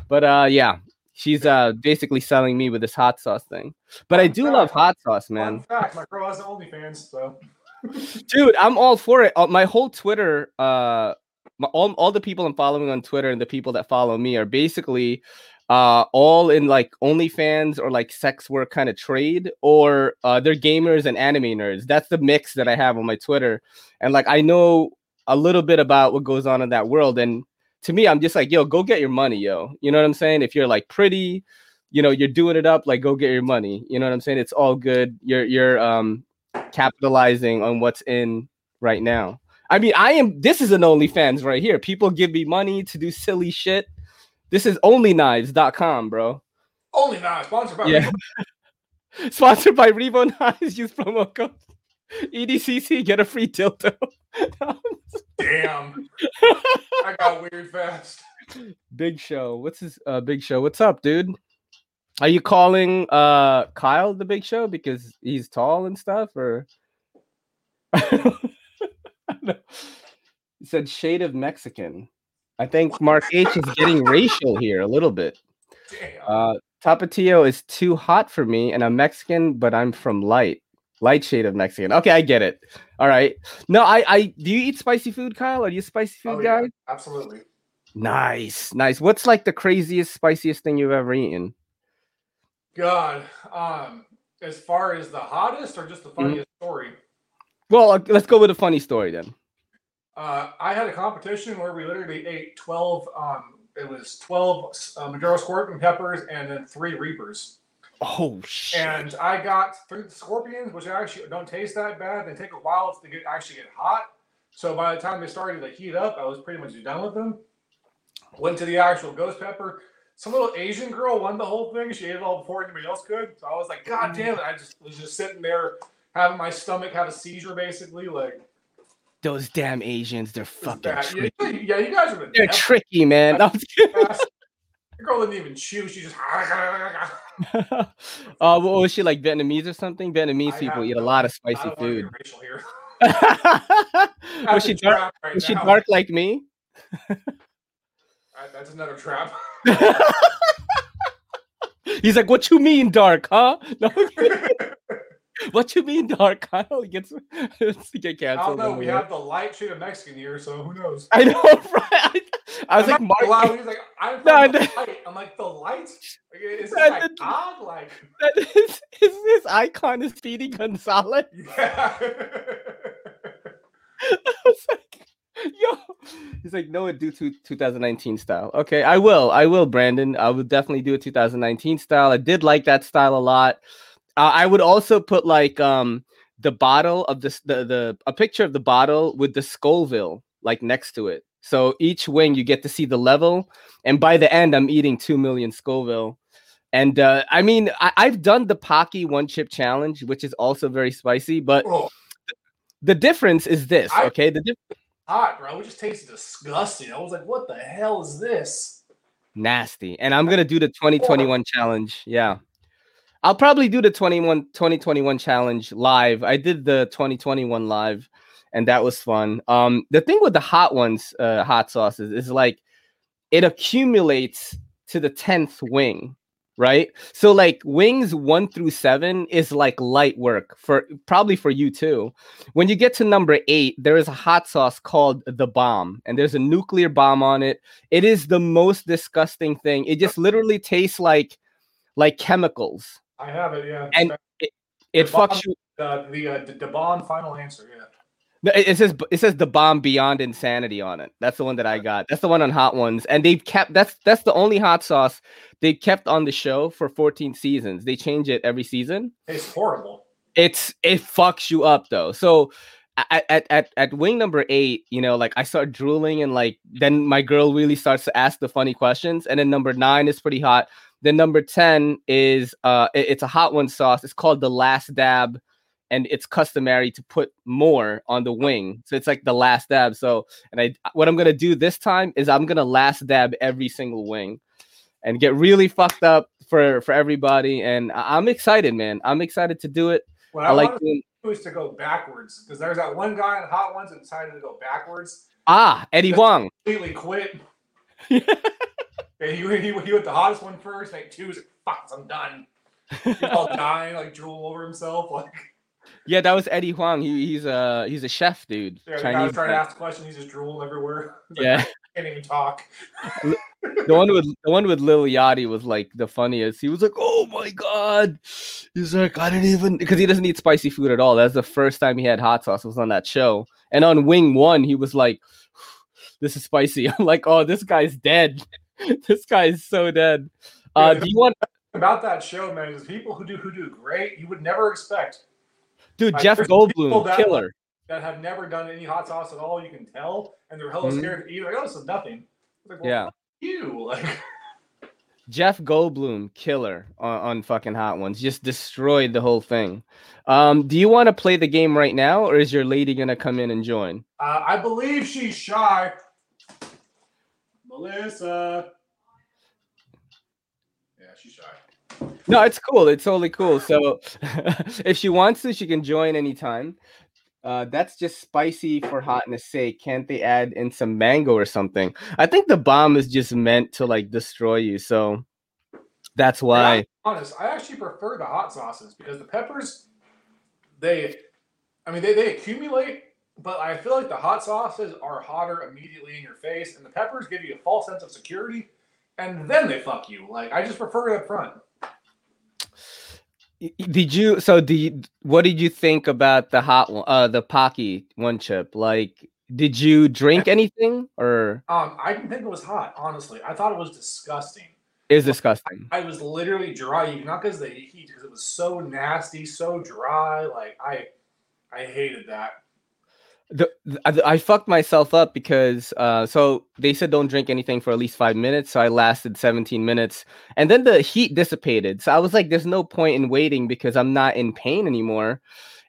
but uh, yeah, she's uh basically selling me with this hot sauce thing. But I do fact, love hot sauce, man. Fun fact, my girl has OnlyFans, so. [LAUGHS] Dude, I'm all for it. Uh, my whole Twitter, uh, my, all all the people I'm following on Twitter and the people that follow me are basically uh, all in like OnlyFans or like sex work kind of trade, or uh, they're gamers and anime nerds. That's the mix that I have on my Twitter, and like I know a little bit about what goes on in that world. And to me, I'm just like, yo, go get your money, yo. You know what I'm saying? If you're like pretty, you know, you're doing it up, like go get your money. You know what I'm saying? It's all good. You're you're um capitalizing on what's in right now. I mean, I am. This is an OnlyFans right here. People give me money to do silly shit this is onlyknives.com, bro. Only knives, sponsored by yeah. [LAUGHS] sponsored by Revo Knives. Use promo code EDCC, get a free dildo. [LAUGHS] Damn. I got weird fast. Big Show. What's his uh Big Show? What's up, dude? Are you calling uh Kyle the Big Show because he's tall and stuff or [LAUGHS] He said shade of Mexican. I think Mark H is getting racial here a little bit. Uh, Tapatio is too hot for me, and I'm Mexican, but I'm from light, light shade of Mexican. Okay, I get it. All right. No, I, I do you eat spicy food, Kyle? Are you a spicy food oh, guy? Yeah, absolutely. Nice, nice. What's like the craziest, spiciest thing you've ever eaten? God, um, as far as the hottest or just the mm-hmm. funniest mm-hmm. story? Well, uh, let's go with a funny story then. Uh, I had a competition where we literally ate 12, um, it was 12 uh, Moruga scorpion peppers and then three Reapers. Oh, shit. And I got three scorpions, which actually don't taste that bad. They take a while to get actually get hot. So by the time they started to heat up, I was pretty much done with them. Went to the actual ghost pepper. Some little Asian girl won the whole thing. She ate it all before anybody else could. So I was like, God damn it. I just was just sitting there having my stomach have a seizure basically. Like, those damn Asians, they're fucking tricky. Yeah, you guys are They're tricky, man. the [LAUGHS] girl didn't even chew. She just. [LAUGHS] [LAUGHS] uh, what was she like Vietnamese or something? Vietnamese I people eat a lot of spicy food. was she dark? Right was she dark like me? that's another trap. He's like, "What you mean dark, huh?" No. [LAUGHS] what you mean, Dark Kyle gets to [LAUGHS] get canceled? I don't know. We have the light shade of Mexican here, so who knows? I know, [LAUGHS] right? I, was I'm like, Mark. He's like, I'm no, the light. I'm like, the light? Is this like God? Like, is, is this icon is Speedy Gonzalez? Yeah. I was like, yo, he's like, no, it do to 2019 style. Okay, I will, I will, Brandon. I will definitely do a 2019 style. I did like that style a lot. Uh, I would also put like um the bottle of this the the a picture of the bottle with the Scoville like next to it. So each wing you get to see the level, and by the end I'm eating two million Scoville. And uh, I mean I, have done the Paqui one chip challenge, which is also very spicy, but oh. the difference is this. I, okay, the difference. Hot, bro. It just tastes disgusting. I was like, what the hell is this? Nasty. And I'm gonna do the 2021 challenge. Yeah. I'll probably do the 21 2021 challenge live. I did the 2021 live and that was fun. Um the thing with the hot ones, uh hot sauces is like it accumulates to the 10th wing, right? So like wings 1 through 7 is like light work for probably for you too. When you get to number 8, there is a hot sauce called the bomb and there's a nuclear bomb on it. It is the most disgusting thing. It just literally tastes like like chemicals I have it, yeah. And it, it fucks you. Uh, the uh, the, the bomb final answer. Yeah. No, it, it says it says the bomb beyond insanity on it. That's the one that I got. That's the one on Hot Ones, and they've kept that's that's the only hot sauce they kept on the show for 14 seasons. They change it every season. It's horrible. It's it fucks you up though. So at, at at at wing number eight, you know, like I start drooling and like then my girl really starts to ask the funny questions, and then number nine is pretty hot. Then number 10 is uh it- it's a hot one sauce. It's called the last dab and it's customary to put more on the wing. So it's like the last dab. So and I what I'm going to do this time is I'm going to last dab every single wing and get really fucked up for for everybody and I- I'm excited, man. I'm excited to do it. What I I, like to do is to go backwards because there's that one guy in Hot Ones that decided to go backwards. Ah, Eddie Huang. Completely quit. [LAUGHS] And [LAUGHS] he, he, he went the hottest one first. Like two, was like, fuck, I'm done. He's all [LAUGHS] dying, like drool over himself. Like Yeah, that was Eddie Huang. He, he's a he's a chef, dude. yeah, the guy was trying to ask a question, he's just drooling everywhere. [LAUGHS] Like, Yeah. can't even talk. the one with the one with Lil Yachty was like the funniest. He was like, "Oh my god!" He's like, "I didn't even," because he doesn't eat spicy food at all. That's the first time he had hot sauce was on that show. And on Wing One, he was like, "This is spicy." I'm like, "Oh, this guy's dead. [LAUGHS] this guy is so dead." Uh, do you want, About that show, man, is people who do who do great, you would never expect dude? Like, Jeff Goldblum, that- killer. that have never done any hot sauce at all. You can tell, and they're hella Mhm. scared to eat. Like, oh, this is nothing. Like, well, Yeah. you [LAUGHS] like. Jeff Goldblum, killer on, on fucking Hot Ones, just destroyed the whole thing. Um, do you want to play the game right now, or is your lady gonna come in and join? Uh, I believe she's shy. Melissa. Yeah, she's shy. No, it's cool. It's totally cool. So [LAUGHS] if she wants to, she can join anytime. Uh, that's just spicy for hotness sake. Can't they add in some mango or something? I think the bomb is just meant to like destroy you. So that's why. I'm honest, I actually prefer the hot sauces because the peppers, they, I mean, they, they accumulate, but I feel like the hot sauces are hotter immediately in your face, and the peppers give you a false sense of security, and then they fuck you. Like, I just prefer it up front. Did you? So you, what did you think about the hot one? Uh, the Paqui one chip. Like, did you drink [LAUGHS] anything or Um, I didn't think it was hot, honestly. I thought it was disgusting. is disgusting? I was literally dry, not because the heat, because it was so nasty, so dry. Like I, I hated that. The, I, I fucked myself up because uh so they said don't drink anything for at least five minutes so i lasted 17 minutes and then the heat dissipated so i was like there's no point in waiting because i'm not in pain anymore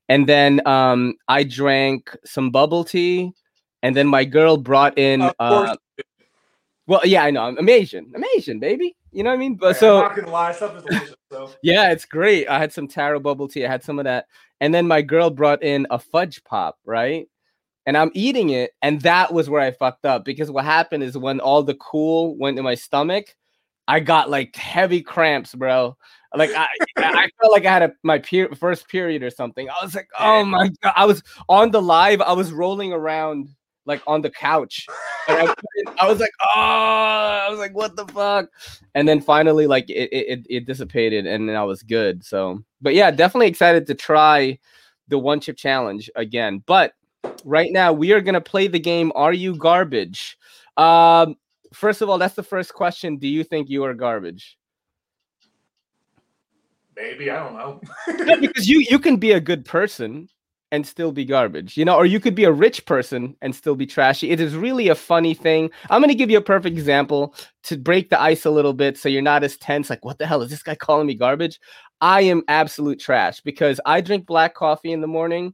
and then um i drank some bubble tea and then my girl brought in uh well yeah i know i'm, asian i'm asian baby you know what i mean but I'm not gonna lie, stuff is delicious. So [LAUGHS] yeah, it's great. I had some taro bubble tea. I had some of that. And then my girl brought in a fudge pop, right? And I'm eating it. And that was where I fucked up because what happened is when all the cool went in my stomach, I got like heavy cramps, bro. Like I, I [LAUGHS] felt like I had a, my per- first period or something. I was like, oh my god! I was on the live. I was rolling around like on the couch, and I, I was like, oh, I was like, what the fuck? And then finally, like it, it, it- it dissipated, and then I was good. So, but yeah, definitely excited to try the one chip challenge again. But right now, we are gonna play the game. Are you garbage? Um, first of all, that's the first question. Do you think you are garbage? maybe I don't know. No, [LAUGHS] because you you can be a good person and still be garbage, you know, or you could be a rich person and still be trashy. It is really a funny thing. I'm gonna give you a perfect example to break the ice a little bit, so you're not as tense. Like, what the hell is this guy calling me garbage? I am absolute trash because I drink black coffee in the morning.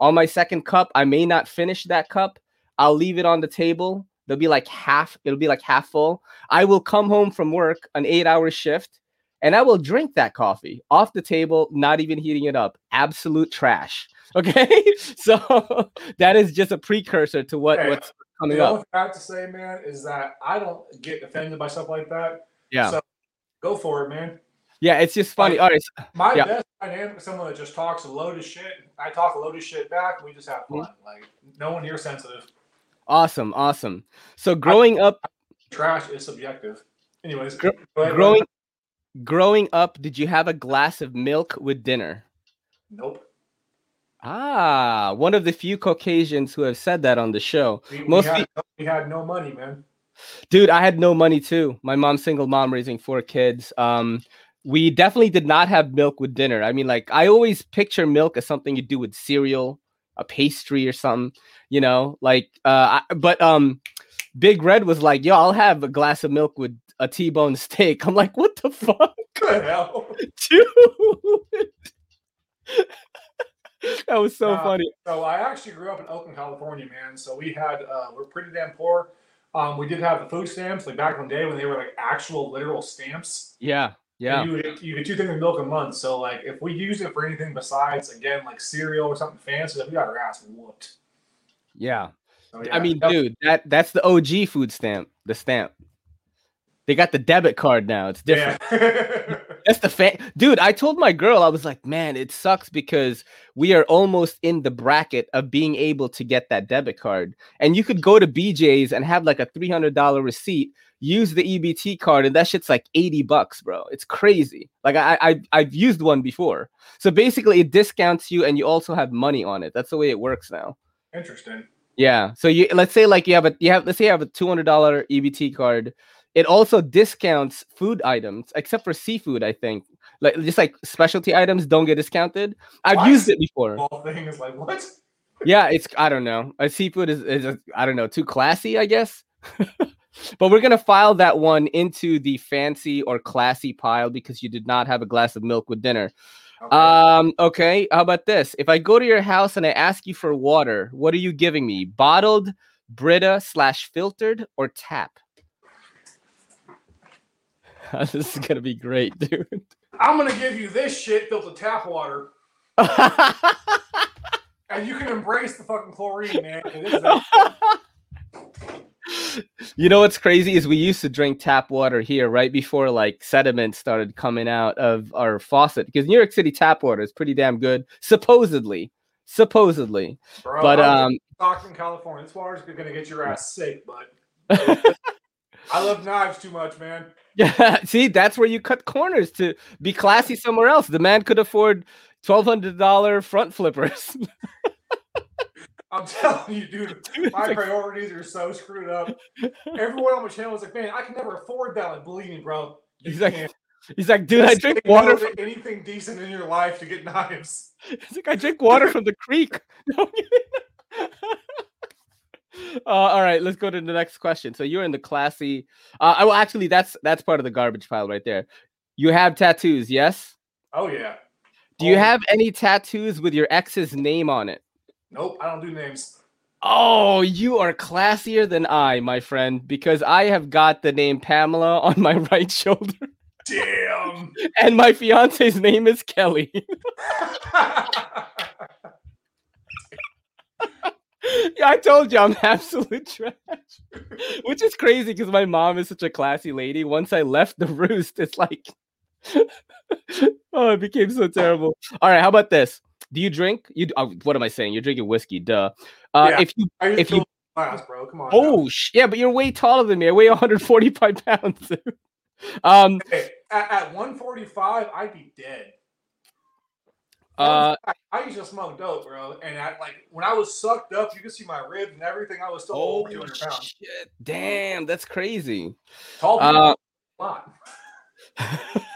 On my second cup, I may not finish that cup. I'll leave it on the table. There'll be like half. It'll be like half full. I will come home from work, an eight-hour shift and I will drink that coffee off the table, not even heating it up. Absolute trash. [LAUGHS] Okay, so [LAUGHS] that is just a precursor to what Hey, what's coming up. I have to say, man, is that I don't get offended by stuff like that. Yeah, So go for it, man. Yeah, it's just funny. All right, My Yeah. best dynamic is someone that just talks a load of shit. I talk a load of shit back. We just have Mm-hmm. fun. Like no one here sensitive. awesome, awesome. So growing up, Trash is subjective. Anyways, Gr- ahead, growing, growing up, did you have a glass of milk with dinner? Nope. Ah, one of the few Caucasians who have said that on the show. We, we Most had, we had no money, man. Dude, I had no money too. My mom's single mom raising four kids. Um, we definitely did not have milk with dinner. I mean, like I always picture milk as something you do with cereal, a pastry or something, you know, like uh I, but um Big Red was like, yo, I'll have a glass of milk with a T-bone steak. I'm like, what the fuck, [LAUGHS] Good hell. [LAUGHS] dude? [LAUGHS] that was so Uh, funny. So I actually grew up in Oakland, California, man. So we had uh, we're pretty damn poor. Um, we did have the food stamps, like back in the day when they were like actual literal stamps. Yeah, yeah. And You would- you get two things of milk a month. So like if we use it for anything besides again like cereal or something fancy, we got our ass whooped. Yeah. So, I mean, that- dude, that that's the OG food stamp, the stamp. They got the debit card now. It's different. yeah. [LAUGHS] That's the fan. Dude, I told my girl, I was like, man, it sucks because we are almost in the bracket of being able to get that debit card. And you could go to BJ's and have like a $300 receipt, use the EBT card, and that shit's like 80 bucks, bro. It's crazy. Like, I, I, I've used one before. So basically, it discounts you and you also have money on it. That's the way it works now. Interesting. Yeah. So you let's say like you have a you have let's say you have a two hundred dollar EBT card. It also discounts food items, except for seafood. I think like just like specialty items don't get discounted. I've used it before. All things like what? Yeah, it's I don't know. A seafood is is I don't know too classy, I guess. [LAUGHS] but we're gonna file that one into the fancy or classy pile because you did not have a glass of milk with dinner. Okay. Um, okay. How about this? If I go to your house and I ask you for water, what are you giving me? Bottled, Brita slash filtered, or tap? [LAUGHS] this is gonna be great, [LAUGHS] dude. I'm gonna give you this shit with tap water, [LAUGHS] and you can embrace the fucking chlorine, man. It is that- you know what's crazy is we used to drink tap water here right before like sediment started coming out of our faucet because New York City tap water is pretty damn good, supposedly. Supposedly. bro, But um Stockton, California. This water's gonna get your ass sick, but [LAUGHS] I love knives too much, man. Yeah, [LAUGHS] see, that's where you cut corners to be classy somewhere else. The man could afford twelve hundred dollar front flippers. [LAUGHS] I'm [LAUGHS] telling you, dude, my priorities are so screwed up. Everyone on my channel is like, man, I can never afford that. Like, believe me, bro. You He's like, can't. he's like, dude, I drink water. From, anything decent in your life to get knives. [LAUGHS] he's like, I drink water from the creek. [LAUGHS] uh, all right, let's go to the next question. So you're in the classy. Uh, well, actually, that's that's part of the garbage pile right there. You have tattoos, yes? Oh yeah. Do you Oh, have any tattoos with your ex's name on it? Nope, I don't do names. Oh, you are classier than I, my friend, because I have got the name Pamela [LAUGHS] on my right shoulder, Damn. [LAUGHS] and my fiance's name is Kelly. yeah, [LAUGHS] I told you I'm absolute trash. Which is crazy because my mom is such a classy lady. Once I left the roost, it's like, oh, it became so terrible. All right, how about this? Do you drink? You oh, what am I saying? You're drinking whiskey, duh. Uh, Yeah. If you If you- class, bro. Come on. Oh, sh- yeah, but you're way taller than me. I weigh 145 [LAUGHS] pounds. um, Hey, at, at 145, I'd be dead. uh, I, I used to smoke dope, bro. And I like when I was sucked up, you could see my ribs and everything. I was still oh over 200 pounds. shit! Damn, that's crazy. Tall people, Uh, a lot. [LAUGHS]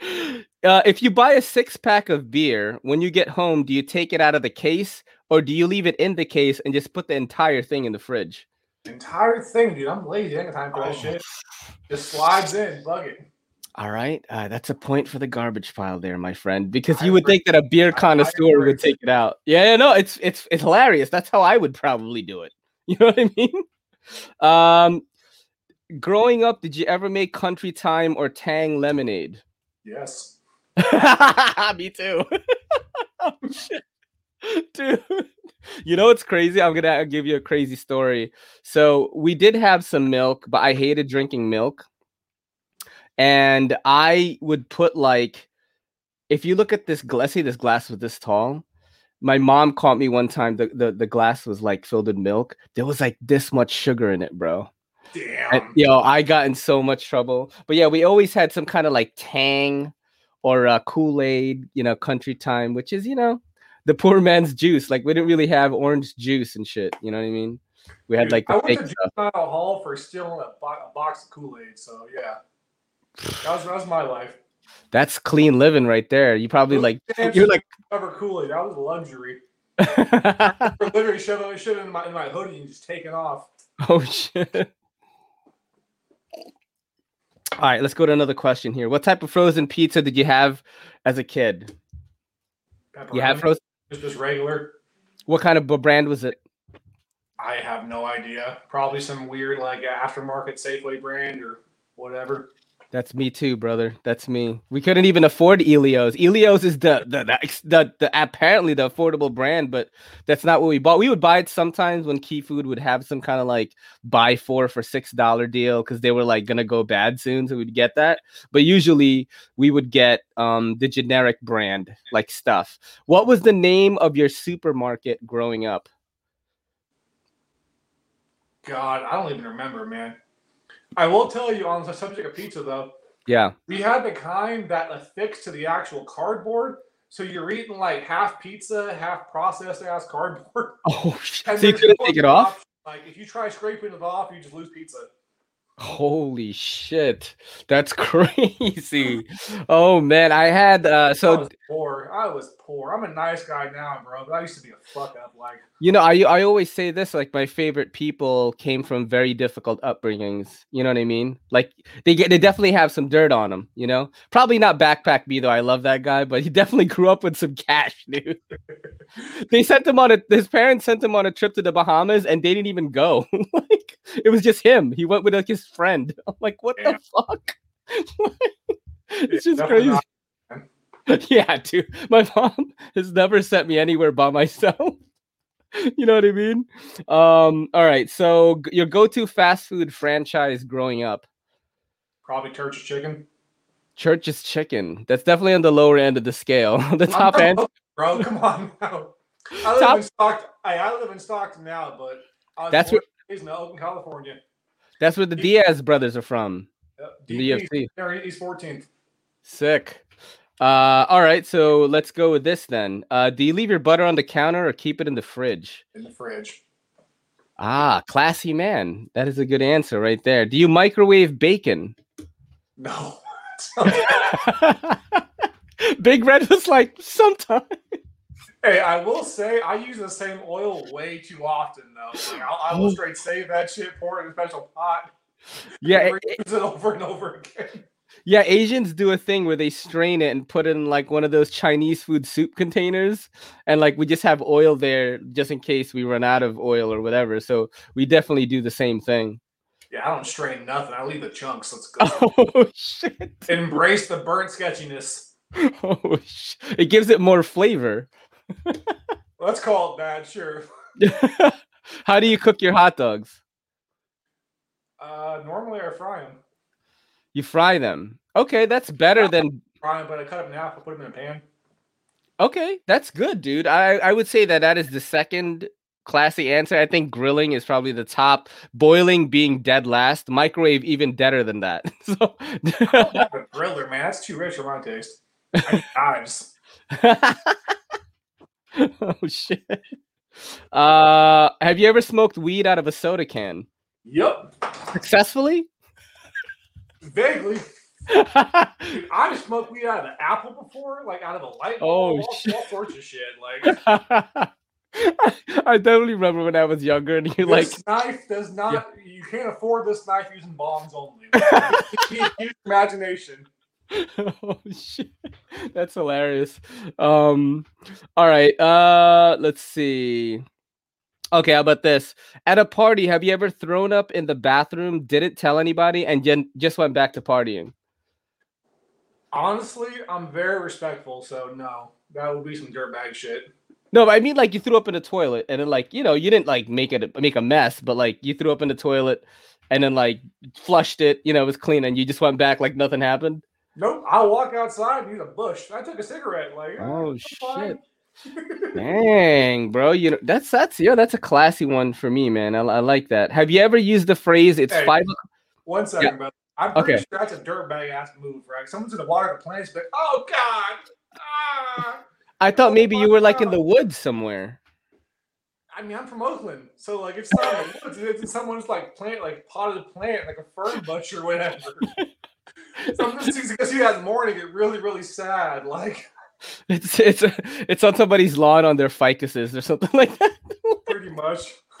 uh, if you buy a six pack of beer, when you get home, do you take it out of the case or do you leave it in the case and just put the entire thing in the fridge? Entire thing, dude. I'm lazy. I ain't got time for that Oh. shit. Just slides in, bug it. All right, uh, that's a point for the garbage pile there, my friend, because you would think that a beer connoisseur would take it out. Yeah, yeah, no, it's it's it's hilarious. That's how I would probably do it. [LAUGHS] You know what I mean? Um, growing up, did you ever make Country Time or Tang lemonade? Yes. [LAUGHS] Me too. [LAUGHS] Dude, you know what's crazy? I'm gonna give you a crazy story. So we did have some milk, but I hated drinking milk. And I would put like, if you look at this see this glass was this tall. My mom caught me one time. The, the the glass was like filled with milk. There was like this much sugar in it, bro. Damn. Yo, I got in so much trouble. But yeah, we always had some kind of like Tang or uh, Kool Aid, you know, Country Time, which is you know the poor man's juice. Like we didn't really have orange juice and shit. You know what I mean? We had like I the went fake to stuff. juvenile hall for stealing a, bo- a box of Kool Aid. So yeah, that was that was my life. That's clean living right there. You probably like you're like [LAUGHS] Cover Kool Aid. That was a luxury. I [LAUGHS] literally shove it, shove it in my in my hoodie and just take it off. oh shit. All right, let's go to another question here. What type of frozen pizza did you have as a kid? You have frozen. just just regular. What kind of brand was it? I have no idea. Probably some weird like aftermarket Safeway brand or whatever. That's me too, brother. That's me. We couldn't even afford Ellio's. Ellio's is the the the, the, the apparently the affordable brand, but that's not what we bought. We would buy it sometimes when Key Food would have some kind of like buy four for six dollar deal because they were like gonna go bad soon, so we'd get that. But usually we would get um the generic brand like stuff. What was the name of your supermarket growing up? God, I don't even remember, man. I will tell you on the subject of pizza though, Yeah. we had the kind that affixed to the actual cardboard. So you're eating like half pizza, half processed ass cardboard. [LAUGHS] Oh, sh- And so you couldn't take it off? option. Like if you try scraping it off, you just lose pizza. Holy shit. That's [LAUGHS] crazy. Oh man, I had uh so poor. I was poor. I'm a nice guy now, bro, but I used to be a fuck up. Like you know, I I always say this like my favorite people came from very difficult upbringings. You know what I mean? Like they get they definitely have some dirt on them, you know? Probably not backpack me though. I love that guy, but he [LAUGHS] definitely grew up with some cash, [LAUGHS] dude. [LAUGHS] they sent him on a his parents sent him on a trip to the Bahamas and they didn't even go. like it was just him. He went with like his friend. I'm like, what Yeah. the fuck? it's just crazy. not. [LAUGHS] yeah, dude. My mom [LAUGHS] has never sent me anywhere by myself. [LAUGHS] you know what I mean? Um, all right. So your go-to fast food franchise growing up. probably Church's chicken. Church's chicken. That's definitely on the lower end of the scale. the top end. Bro, come on now. I live Top- in Stockton. I, I live in Stockton now, but I was That's and raised in Oakland, California. That's where the Diaz brothers are from. Yep. The UFC. He's 14th. Sick. Uh, all right. So let's go with this then. Uh, do you leave your butter on the counter or keep it in the fridge? in the fridge. Ah, classy man. That is a good answer right there. Do you microwave bacon? No. [LAUGHS] Big Red was like, sometimes. hey, I will say I use the same oil way too often though. Like, I'll, I will Oh. straight save that shit, pour it in a special pot, Yeah, and it- it over and over again. Yeah. Asians do a thing where they strain it and put it in like one of those Chinese food soup containers, and like we just have oil there just in case we run out of oil or whatever. So we definitely do the same thing. Yeah, I don't strain nothing. I leave the chunks. Let's go. [LAUGHS] Oh shit! Embrace the burnt sketchiness. [LAUGHS] Oh sh- It gives it more flavor. Let's call it bad, sure. [LAUGHS] How do you cook your hot dogs? Uh, normally I fry them. You fry them. Okay, that's better than Fry 'em, but I cut them in half. I put them in a pan. Okay, that's good, dude. I I would say that that is the second classy answer. I think grilling is probably the top. Boiling being dead last. Microwave even deader than that. [LAUGHS] So a griller, man. That's too rich for my taste. Knives. [LAUGHS] oh shit. Uh, have you ever smoked weed out of a soda can Yep. successfully? Vaguely. [LAUGHS] Dude, I've smoked weed out of an apple before, like out of a light Oh, all, shit. all sorts of shit. Like [LAUGHS] I definitely remember when I was younger, and you're like, knife does not. You can't afford this knife using bombs only. you need use imagination. oh shit that's hilarious um all right uh let's see okay how about this at a party have you ever thrown up in the bathroom didn't tell anybody and then just went back to partying Honestly, I'm very respectful, so no, that would be some dirtbag shit. no but i mean like you threw up in the toilet and then like you know you didn't like make it make a mess but like you threw up in the toilet and then like flushed it you know it was clean and you just went back like nothing happened Nope, I'll walk outside and use a bush. I took a cigarette. Like, Oh, shit. fine." Dang, bro, you know that's that's yeah, that's a classy one for me, man. I, I like that. Have you ever used the phrase "It's Hey. five? One second, but I'm pretty Okay. sure that's a dirtbag ass move, right? Someone's gonna water the plants, but oh god, ah, I thought maybe you were like in the woods somewhere. I mean, I'm from Oakland, so like it's not in the woods. It's in someone's like plant, like potted plant, like a fern bush or whatever. [LAUGHS] Some things because you that morning get really, really sad. Like [LAUGHS] it's it's it's on somebody's lawn on their ficuses or something like that. Pretty much. [LAUGHS]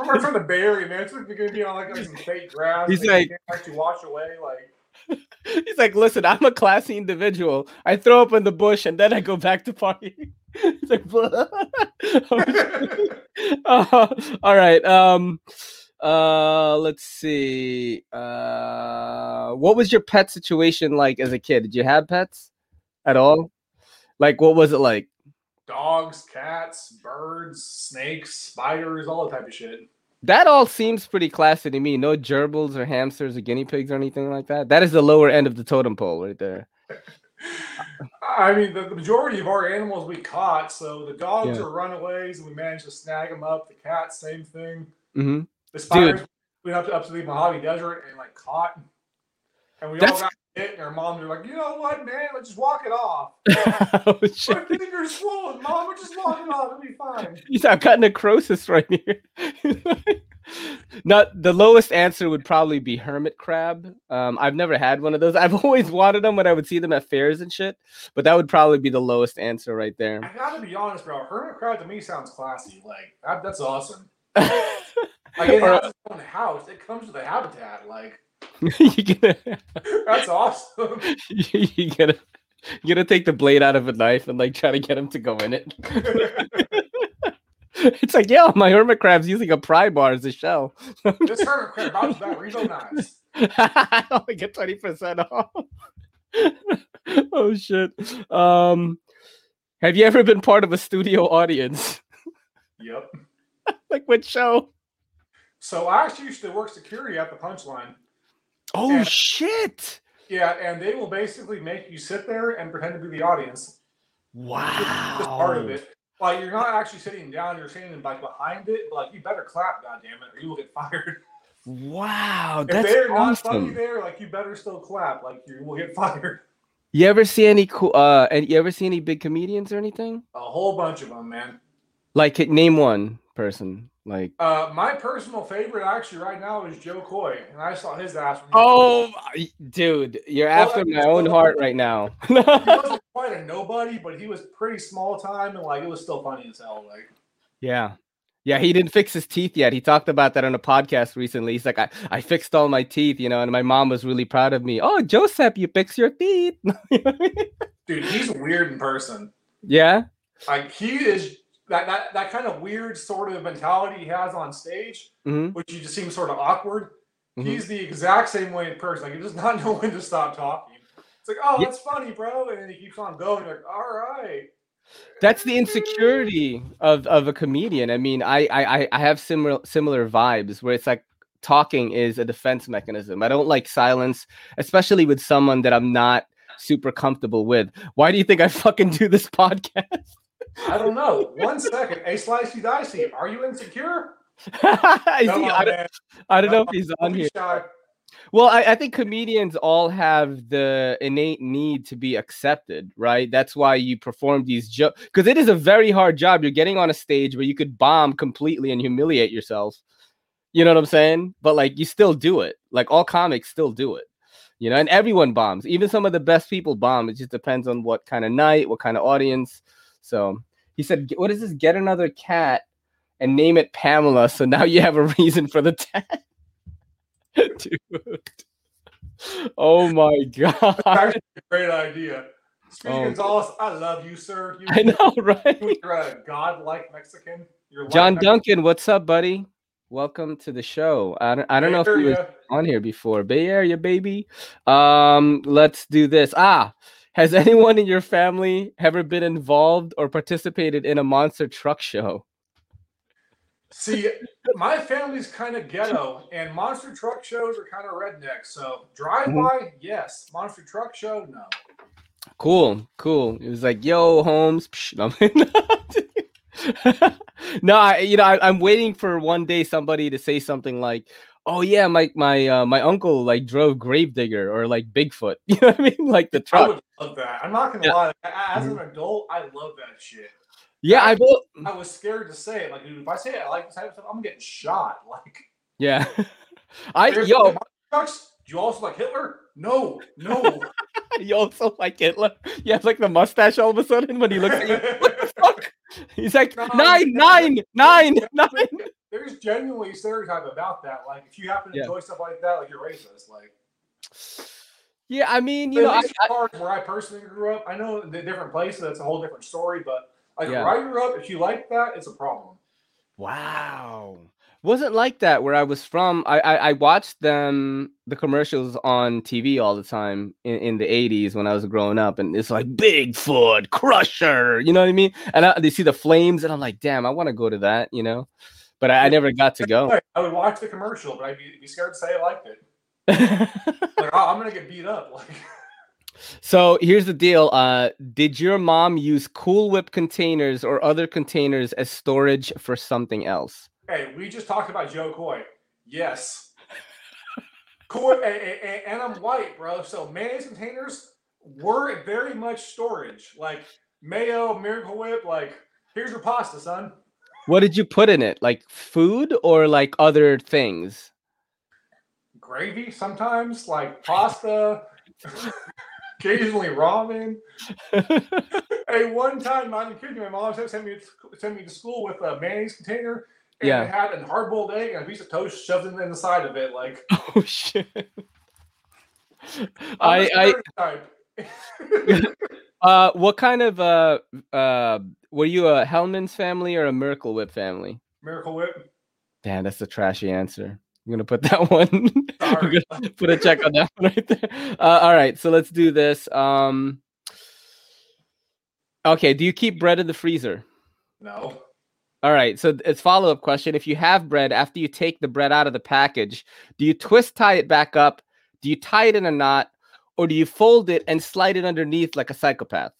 I'm from the Bay Area, man. It's like you're gonna be on like, like some fake grass. He's like, you actually wash away, like. [LAUGHS] He's like, listen, I'm a classy individual. I throw up in the bush and then I go back to party. He's like, uh, all right. Um, uh, let's see. Uh, what was your pet situation like as a kid? Did you have pets at all? Like, what was it like? Dogs, cats, birds, snakes, spiders, all that type of shit. That all seems pretty classy to me. No gerbils or hamsters or guinea pigs or anything like that. That is the lower end of the totem pole right there. [LAUGHS] I mean, the, the, majority of our animals we caught. So the dogs yeah. are runaways, and we managed to snag them up. The cats, same thing. Mm-hmm. The spiders, Dude. went up to, up to the Mojave Desert and like caught. And we That's... all got hit, and our moms were like, "You know what, man? Let's just walk it off." [LAUGHS] oh, My finger's swollen, mom. We're just walking off. It'll be fine. [LAUGHS] He's I've got necrosis right here. [LAUGHS] Not the lowest answer would probably be hermit crab. Um, I've never had one of those. I've always wanted them when I would see them at fairs and shit. But that would probably be the lowest answer right there. I gotta be honest, bro. Hermit crab to me sounds classy. Like that, that's awesome. Like it has its own house. It comes with a habitat. Like [LAUGHS] you gonna, [LAUGHS] that's awesome. [LAUGHS] you, you gotta you gotta take the blade out of a knife and like try to get him to go in it. it's like, yeah, my hermit crab's using a pry bar as a shell. this hermit crab, how's that? Rezo knives. I only get 20% off. oh shit. Um have you ever been part of a studio audience? Yep. [LAUGHS] like which show? So I actually used to work security at the punchline. Oh and, shit! Yeah, and they will basically make you sit there and pretend to be the audience. Wow. Just part of it. Like you're not actually sitting down, you're standing like behind it, like you better clap, goddamn it, or you will get fired. [LAUGHS] Wow, if they're awesome. not funny there, like you better still clap, like you will get [LAUGHS] fired. You ever see any cool? Uh, and you ever see any big comedians or anything? A whole bunch of them, man. Like, name one person. Like, uh, my personal favorite actually right now is Jo Koy, and I saw his ass. Oh, dude, you're well, after my own heart right now. [LAUGHS] he wasn't [LAUGHS] quite a nobody, but he was pretty small time, and like it was still funny as hell. Like, yeah, yeah, he didn't fix his teeth yet. He talked about that on a podcast recently. He's like, I, I fixed all my teeth, you know, and my mom was really proud of me. Oh, Joseph, you fix your teeth. [LAUGHS] Dude, he's weird in person. Yeah. Like he is that that that kind of weird sort of mentality he has on stage, mm-hmm. which you just seem sort of awkward. Mm-hmm. He's the exact same way in person. Like he does not [LAUGHS] know when to stop talking. It's like, oh, that's funny, bro, and then he keeps on going. Like, all right. That's the insecurity of, of a comedian. I mean, I, I I have similar similar vibes where it's like talking is a defense mechanism. I don't like silence, especially with someone that I'm not super comfortable with. Why do you think I fucking do this [LAUGHS] podcast? I don't know. One second. A slicey dicey. Are you insecure? [LAUGHS] he, on, I, don't, I, don't, know if he's on here. Shy. Well, I, I, think comedians all have the innate need to be accepted, right? That's why you perform these jokes because it is a very hard job. You're getting on a stage where you could bomb completely and humiliate yourself. You know what I'm saying? But like you still do it. Like all comics still do it. You know, and everyone bombs. Even some of the best people bomb. It just depends on what kind of night, what kind of audience. So he said, "What is this? Get another cat and name it Pamela." So now you have a reason for the tat. [LAUGHS] Dude. Oh my god! That's a great idea. Speaking oh. Gonzalez, I love you, sir. You, I know, [LAUGHS] right? You're a godlike Mexican. You're John Duncan, what's up, buddy? Welcome to the show. I don't, I don't know if you were on here before. Bay Area, baby. Um, let's do this. Ah, has anyone in your family ever been involved or participated in a monster truck show? See, my family's kind of ghetto, and monster truck shows are kind of redneck. So drive by, mm-hmm. yes. Monster truck show, no. Cool, cool. It was like, yo, Holmes. [LAUGHS] [LAUGHS] no, I, you know, I, am waiting for one day somebody to say something like, "Oh yeah, my my uh, my uncle like drove Gravedigger or like Bigfoot." You know what I mean? Like the truck. I would love that. I'm not gonna yeah. lie. As an mm-hmm. adult, I love that shit. Yeah, I, I, I was scared to say it. Like, dude, if I say it, I like this type of stuff, I'm getting shot. Like, yeah, I yo. Trucks, do you also like Hitler? No, no. you also like Hitler? You have like the mustache all of a sudden when he looks at you. What the fuck? He's like no, nine, nine, nine, nine. There's genuinely a stereotype about that. Like if you happen to yeah. enjoy stuff like that, like you're racist. Like yeah, I mean, you know, I, I, where I personally grew up, I know the different places, that's a whole different story. But like yeah. where I grew up, if you like that, it's a problem. Wow wasn't like that where I was from. I, I, I watched them the commercials on TV all the time in, in the '80s when I was growing up, and it's like Bigfoot Crusher, you know what I mean? And I, they see the flames, and I'm like, damn, I want to go to that, you know. But I, I, never got to go. I would watch the commercial, but I'd be, be scared to say I liked it. [LAUGHS] like, oh, I'm gonna get beat up. [LAUGHS] Like. So here's the deal. Uh, did your mom use Cool Whip containers or other containers as storage for something else? Hey, we just talked about Jo Koy. Yes. Koy, and I'm white, bro. So mayonnaise containers were very much storage. Like mayo, Miracle Whip. Like here's your pasta, son. What did you put in it? Like food or like other things? Gravy sometimes, like pasta. [LAUGHS] occasionally ramen. [LAUGHS] hey, one time, I'm kidding you, my mom sent me sent me to school with a mayonnaise container and yeah. it had a hard boiled egg and a piece of toast shoved in the side of it. Like, [LAUGHS] oh shit. I I. [LAUGHS] uh, what kind of uh uh were you a Hellmann's family or a Miracle Whip family? Miracle Whip. Damn, that's a trashy answer. I'm gonna put [LAUGHS] that one. put a check on that one right there. Uh, all right, so let's do this. Um, okay, do you keep bread in the freezer? No. All right. So it's follow up question. If you have bread after you take the bread out of the package, do you twist tie it back up? Do you tie it in a knot, or do you fold it and slide it underneath like a psychopath?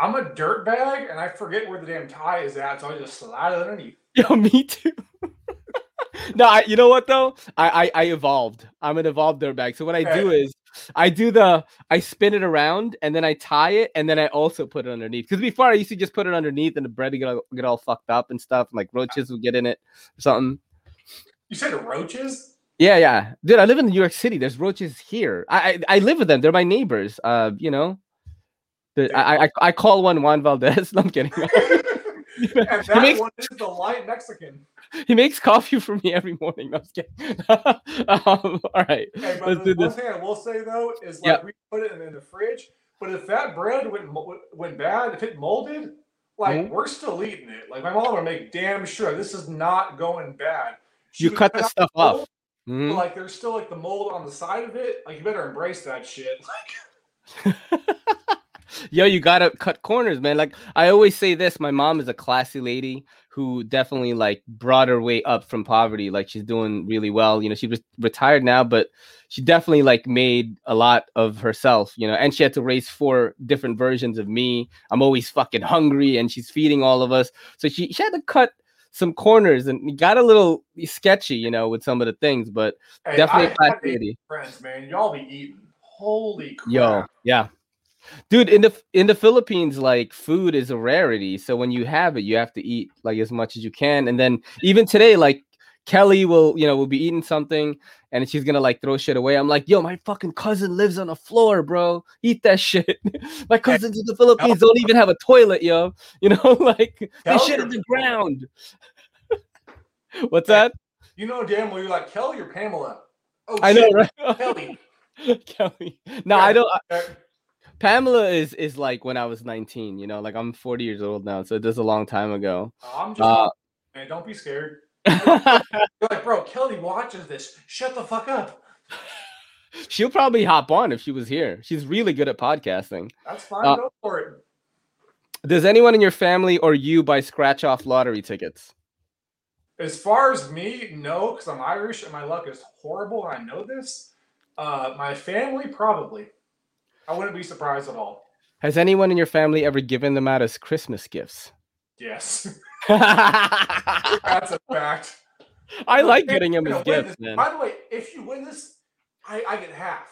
I'm a dirt bag and I forget where the damn tie is at, so I just slide it underneath. [LAUGHS] Yo, me too. [LAUGHS] no, I, you know what though? I, I I evolved. I'm an evolved dirtbag. So what I do is I do the I spin it around and then I tie it and then I also put it underneath. Because before I used to just put it underneath and the bread would get all, get all fucked up and stuff, and like roaches would get in it or something. You said roaches? Yeah, yeah, dude. I live in New York City. There's roaches here. I I, I live with them. They're my neighbors. Uh, you know. The, I, I I call one Juan Valdez. [LAUGHS] No, I'm kidding. [LAUGHS] [LAUGHS] and that makes, one is the light Mexican. He makes coffee for me every morning. No, um, all right. Hey, let's do one this. thing I will say though is like yep. we put it in, in, the fridge, but if that bread went went bad, if it molded, like mm-hmm. we're still eating it. Like my mom would make damn sure this is not going bad. She you cut the stuff off. Mm-hmm. Like there's still like the mold on the side of it. Like you better embrace that shit. [LAUGHS] Like [LAUGHS] Yo, you gotta cut corners, man. Like I always say this, my mom is a classy lady who definitely like brought her way up from poverty. Like she's doing really well. You know, she's retired now, but she definitely like made a lot of herself, you know, and she had to raise four different versions of me. I'm always fucking hungry and she's feeding all of us. So she, she had to cut some corners and got a little sketchy, you know, with some of the things, but hey, definitely. Friends, man, y'all be eating. Holy crap. Yo, yeah dude in the in the philippines like food is a rarity so when you have it you have to eat like as much as you can and then even today like kelly will you know will be eating something and she's gonna like throw shit away. I'm like yo my fucking cousin lives on the floor bro. Eat that shit. [LAUGHS] My cousins in the philippines don't even have a toilet yo. [LAUGHS] You know [LAUGHS] like they shit in the ground. What's that? you know damn well you're like kelly or pamela? Oh, i know right? Kelly. Kelly. No yeah. i don't I, Pamela is is like when I was 19, you know, like I'm 40 years old now, so this is a long time ago. I'm just uh, man, don't be scared. You're like, bro, Kelly watches this. Shut the fuck up. [LAUGHS] She'll probably hop on if she was here. She's really good at podcasting. That's fine. Uh, Go for it. Does anyone in your family or you buy scratch off lottery tickets? As far as me, no, because I'm Irish and my luck is horrible, and I know this. Uh, my family, probably. I wouldn't be surprised at all. Has anyone in your family ever given them out as Christmas gifts? Yes. [LAUGHS] [LAUGHS] That's a fact. I like getting him his gifts, man. By the way, if you win this, I, I get half.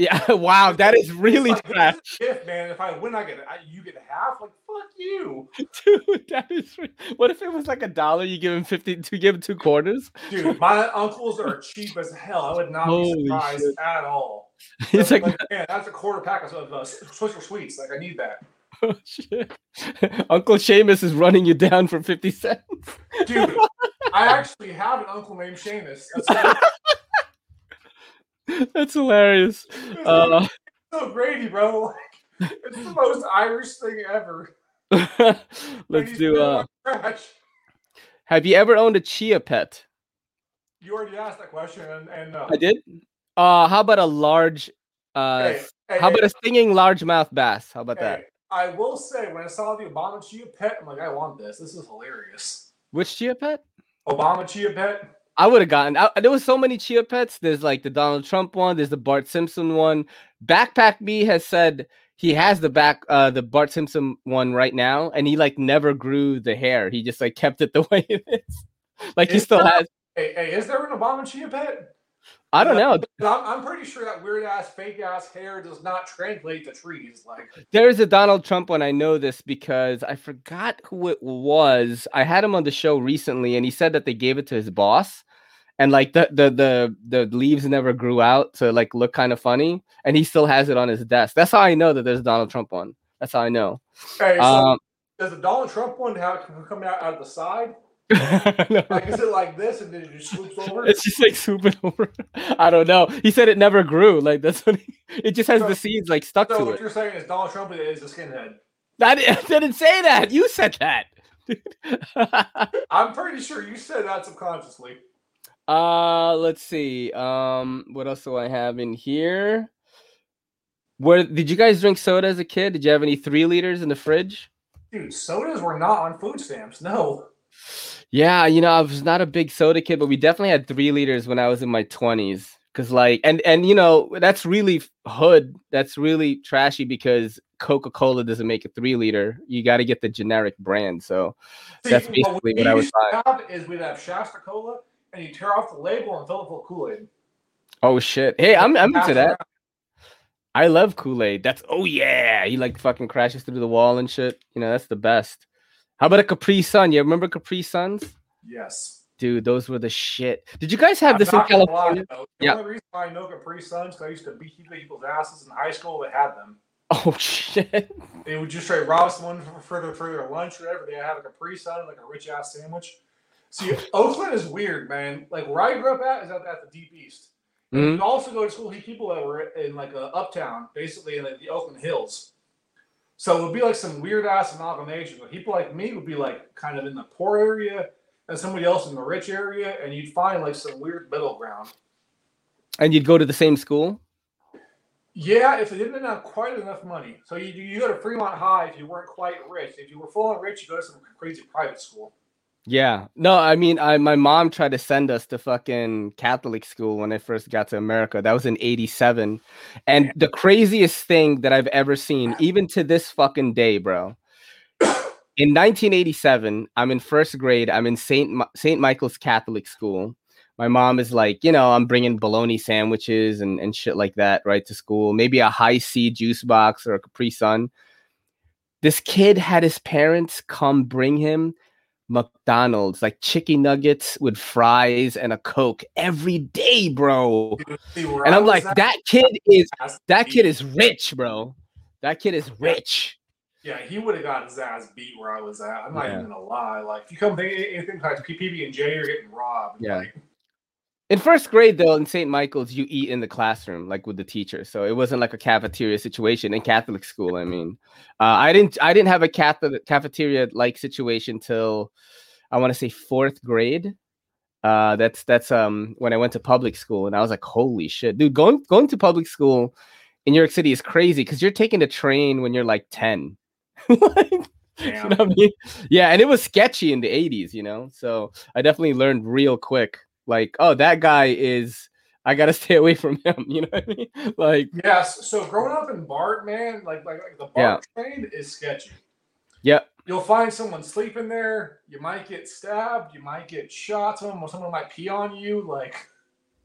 Yeah, [LAUGHS] wow, that is really like, trash. Gift, man. If I win, I get I, you get half. Like fuck you, [LAUGHS] dude. That is. What if it was like a dollar? You give him fifty to give him two quarters. Dude, my uncles are cheap as hell. I would not Holy be surprised shit. at all. It's like, like man, that's a quarter pack of uh, Sweets. Like I need that. Oh [LAUGHS] shit! Uncle Seamus is running you down for fifty cents. Dude, I [LAUGHS] actually have an uncle named Seamus. That's [LAUGHS] That's hilarious. Uh, so Grady, bro. Like, It's the most Irish thing ever. Let's do. Uh, have you ever owned a chia pet? You already asked that question, and, and uh, I did. Uh, how about a large? Uh, hey, hey, how about hey, a stinging largemouth bass? How about that? I will say, when I saw the Obama chia pet, I'm like, I want this. This is hilarious. Which chia pet? Obama chia pet. I would have gotten. I, there was so many chia pets. There's like the Donald Trump one. There's the Bart Simpson one. Backpack Me has said he has the back uh the Bart Simpson one right now, and he like never grew the hair. He just like kept it the [LAUGHS] way it is. Like is he still there, has. Hey, hey, is there an Obama chia pet? I don't know. I'm, I'm pretty sure that weird ass fake ass hair does not translate to trees. Like there's a Donald Trump one. I know this because I forgot who it was. I had him on the show recently, and he said that they gave it to his boss and like the the the the leaves never grew out to like look kind of funny, and he still has it on his desk. That's how I know that there's a Donald Trump one. That's how I know. Hey, so um, does the Donald Trump one have come out out of the side? No. [LAUGHS] Like is it like this and then it just swoops over? It's just like swooping over. I don't know. He said it never grew. Like that's what he, it just has so, the seeds like stuck so to what you're saying is Donald Trump is a skinhead. I [LAUGHS] didn't say that. You said that. [LAUGHS] I'm pretty sure you said that subconsciously. Uh, let's see. Um, what else do I have in here? Where did you guys drink soda as a kid? Did you have any three liters in the fridge? Dude, sodas were not on food stamps. No. Yeah, you know, I was not a big soda kid, but we definitely had three liters when I was in my twenties. Cause like, and and you know, that's really hood. That's really trashy because Coca Cola doesn't make a three liter. You got to get the generic brand. So See, that's basically what, what I was buying. Is we'd have Shasta Cola and you tear off the label and fill it full Kool Aid. Oh shit! Hey, I'm I'm into that. I love Kool Aid. That's oh yeah. He like fucking crashes through the wall and shit. You know that's the best. How about a Capri Sun? You remember Capri Suns? Yes. Dude, those were the shit. Did you guys have I'm this in California? Lie, the yeah. only reason I know Capri Suns because I used to beat people's asses in high school that had them. Oh [LAUGHS] shit! They would just try rob someone for, for, their, for their lunch or whatever. They have a Capri Sun, like a rich ass sandwich. See, [LAUGHS] Oakland is weird, man. Like where I grew up at is at, at the deep east. Mm-hmm. You also go to school with people that were in like a uptown, basically in like, the Oakland Hills. So it would be like some weird ass amalgamation. But people like me would be like kind of in the poor area, and somebody else in the rich area, and you'd find like some weird middle ground. And you'd go to the same school. Yeah, if they didn't have quite enough money. So you you go to Fremont High if you weren't quite rich. If you were full on rich, you go to some crazy private school. Yeah. No, I mean, I my mom tried to send us to fucking Catholic school when I first got to America. That was in 87. And the craziest thing that I've ever seen, even to this fucking day, bro. In 1987, I'm in first grade. I'm in St. Ma- St. Michael's Catholic school. My mom is like, you know, I'm bringing bologna sandwiches and, and shit like that right to school. Maybe a Hi-C juice box or a Capri Sun. This kid had his parents come bring him McDonald's, like chicken nuggets with fries and a Coke every day, bro. and I'm like, that kid is that kid is rich, bro. That kid is rich. Yeah, he would have got his ass beat where I was at. I'm not yeah. even gonna lie. Like, if you come to anything like PPB and J, you're getting robbed. Yeah. Like, in first grade, though, in St. Michael's, you eat in the classroom, like with the teacher. So it wasn't like a cafeteria situation in Catholic school. I mean, uh, I didn't, I didn't have a Catholic cafeteria like situation till I want to say fourth grade. Uh, that's that's um when I went to public school, and I was like, holy shit, dude, going going to public school in New York City is crazy because you're taking a train when you're like ten. [LAUGHS] like, you know what I mean? Yeah, and it was sketchy in the 80s, you know. So I definitely learned real quick like, oh, that guy is I gotta [LAUGHS] stay away from him. You know what I mean? [LAUGHS] Like yes. So growing up in BART, man, like like, like the BART yeah. train is sketchy. Yep. You'll find someone sleeping there. You might get stabbed. You might get shot. Someone, someone might pee on you. Like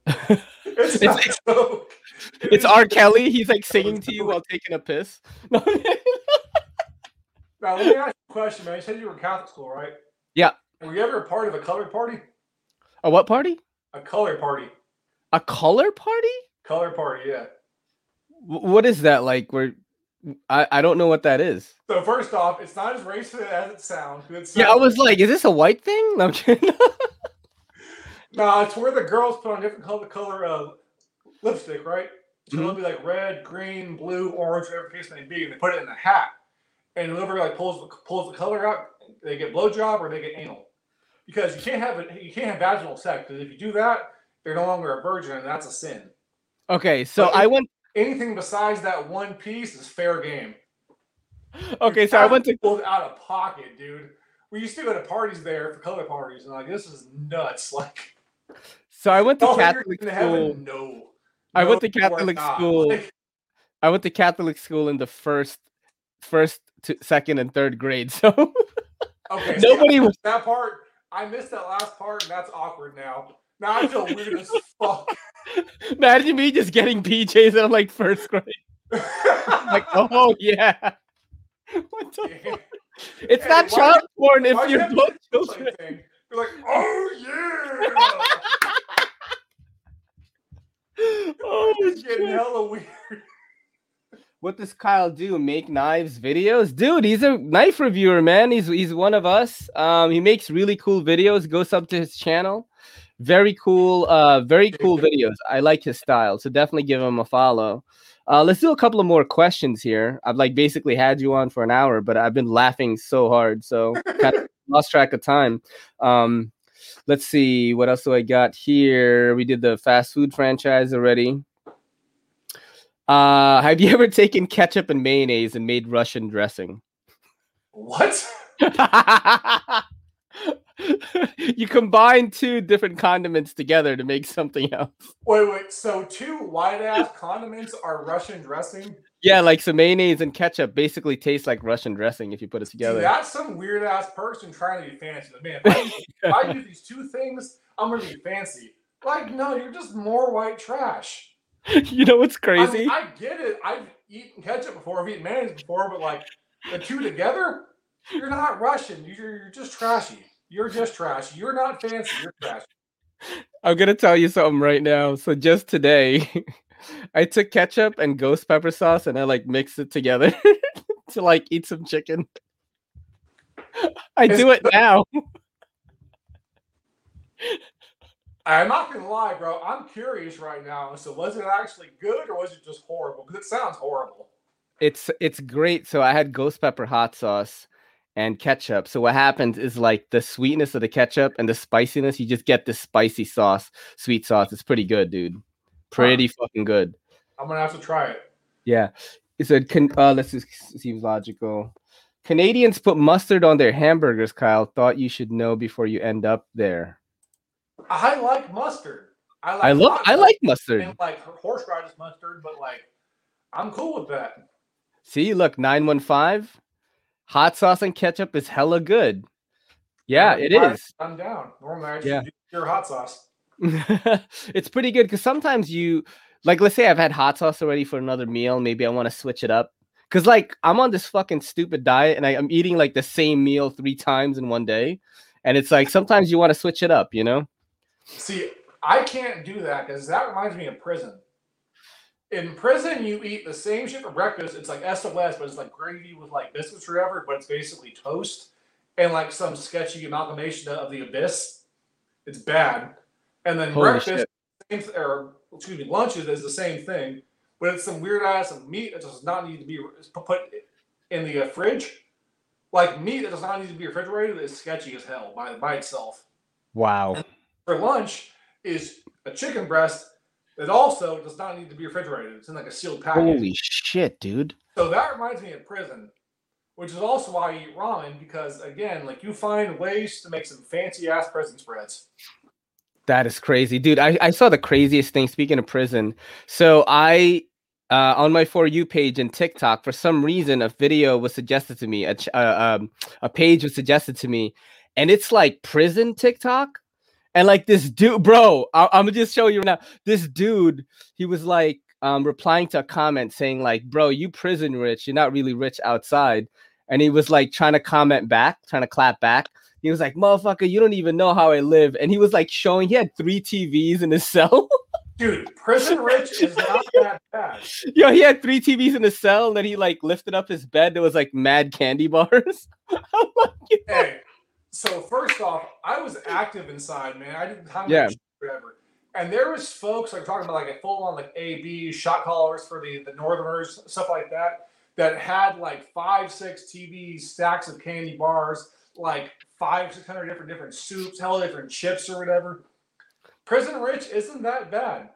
[LAUGHS] it's, It's- so- It's R. Kelly. He's like singing to you while taking a piss. Now let me ask you a question, man. You said you were in Catholic school, right? Yeah. Were you ever a part of a colored party? A what party? A color party. A color party? Color party, yeah. Wh- What is that like? Where I, I don't know what that is. So first off, it's not as racist as it sounds. Yeah, I was like, is this a white thing? No, I'm kidding. [LAUGHS] No, it's where the girls put on different color color uh, lipstick, right? So Mm-hmm. it'll be like red, green, blue, orange, whatever case may be, and they put it in a hat. And whoever like pulls the pulls the color out, they get blowjob or they get anal. Because you can't have it, you can't have vaginal sex. Because if you do that, they're no longer a virgin, and that's a sin. okay, so But I went. Anything besides that one piece is fair game. [LAUGHS] Okay, so I went to. out of pocket, dude. We used to go to parties there for color parties, and like this is nuts. [LAUGHS] Like, So I went to oh, Catholic school. heaven? No. I went to Catholic school. Like, I went to Catholic school in the first, first, to, second, and third grade. [LAUGHS] So okay, nobody I was. that part. I missed that last part, and that's awkward now. Now I feel weird as [LAUGHS] fuck. Imagine me just getting PJs in like first grade. Like, [LAUGHS] oh yeah. What the? fuck? It's Hey, not child porn if you're both children. thing? You're like, oh yeah. [LAUGHS] oh It's getting hella weird. What does Kyle do? Make knives videos? Dude, he's a knife reviewer, man. He's he's one of us. Um, he makes really cool videos. Go sub to his channel. Very cool, uh, very cool videos. I like his style, so definitely give him a follow. Uh, let's do a couple of more questions here. I've like basically had you on for an hour, but I've been laughing so hard, so [LAUGHS] kind of lost track of time. Um, let's see what else do I got here. We did the fast food franchise already. Uh, have you [LAUGHS] ever taken ketchup and mayonnaise and made Russian dressing? What? [LAUGHS] you combine two different condiments together to make something else. Wait, wait. So two white ass condiments are Russian dressing. Yeah, like some mayonnaise and ketchup basically taste like Russian dressing if you put it together. that's some weird ass person trying to be fancy. Man, if I, if I do [LAUGHS] these two things, I'm gonna be fancy. Like, no, you're just more white trash. [LAUGHS] you know what's I, crazy? mean, I get it. I've eaten ketchup before. I've eaten mayonnaise before, but like the two together, you're not Russian. You're, you're just trashy. You're just trash. You're not fancy. You're trash. I'm gonna tell you something right now. So just today, [LAUGHS] I took ketchup and ghost pepper sauce and I like mixed it together [LAUGHS] to like eat some chicken. I Is do it now. I'm not gonna lie, bro. I'm curious right now. So was it actually good or was it just horrible? Because it sounds horrible. It's it's great. So I had ghost pepper hot sauce and ketchup. So what happens is like the sweetness of the ketchup and the spiciness, you just get this spicy sauce, sweet sauce. It's pretty good, dude. Pretty fucking good. I'm gonna have to try it. Yeah. It said, can, uh, let's just seems logical. Canadians put mustard on their hamburgers, Kyle. Thought you should know before you end up there. I like mustard. I like I love I like mustard. and like horseradish mustard, but like I'm cool with that. See, look, 915. Hot sauce and ketchup is hella good. Yeah, it fine. is. I'm down. Normally I just Yeah. do pure hot sauce. [LAUGHS] it's pretty good because sometimes you like let's say I've had hot sauce already for another meal. Maybe I want to switch it up. Cause like I'm on this fucking stupid diet and I, I'm eating like the same meal three times in one day. And it's like sometimes you want to switch it up, you know? See, I can't do that because that reminds me of prison. In prison, you eat the same shit for breakfast. It's like SOS, but it's like gravy with like biscuits or whatever, but it's basically toast and like some sketchy amalgamation of the abyss. It's bad. And then Holy breakfast, shit. same, or excuse me, lunches is the same thing, but it's some weird ass of meat that does not need to be put in the uh, fridge. Like meat that does not need to be refrigerated is sketchy as hell by by itself Wow. For lunch is a chicken breast that also does not need to be refrigerated. It's in like a sealed package. Holy shit, dude. So that reminds me of prison, which is also why I eat ramen because again, like you find ways to make some fancy ass prison spreads. That is crazy, dude. I, I saw the craziest thing. Speaking of prison, so I uh, on my for you page in TikTok, for some reason, a video was suggested to me. A ch- uh, um, a page was suggested to me, and it's like prison TikTok. And like this dude, bro, I- I'm gonna just show you now. This dude, he was like um, replying to a comment saying like, "Bro, you prison rich. You're not really rich outside." And he was like trying to comment back, trying to clap back. He was like, "Motherfucker, you don't even know how I live." And he was like showing he had three TVs in his [LAUGHS] cell. Dude, prison rich is not that bad. [LAUGHS] Yo, he had three TVs in his cell, and then he like lifted up his bed. There was like mad candy bars. [LAUGHS] I'm like. Hey, so first off, I was active inside, man. I didn't have Yeah. whatever. And there was folks like talking about like a full on like AB shot callers for the the Northerners, stuff like that, that had like five, six TVs, stacks of candy bars, like five, six hundred different different soups, hell different chips or whatever. Prison Rich isn't that bad.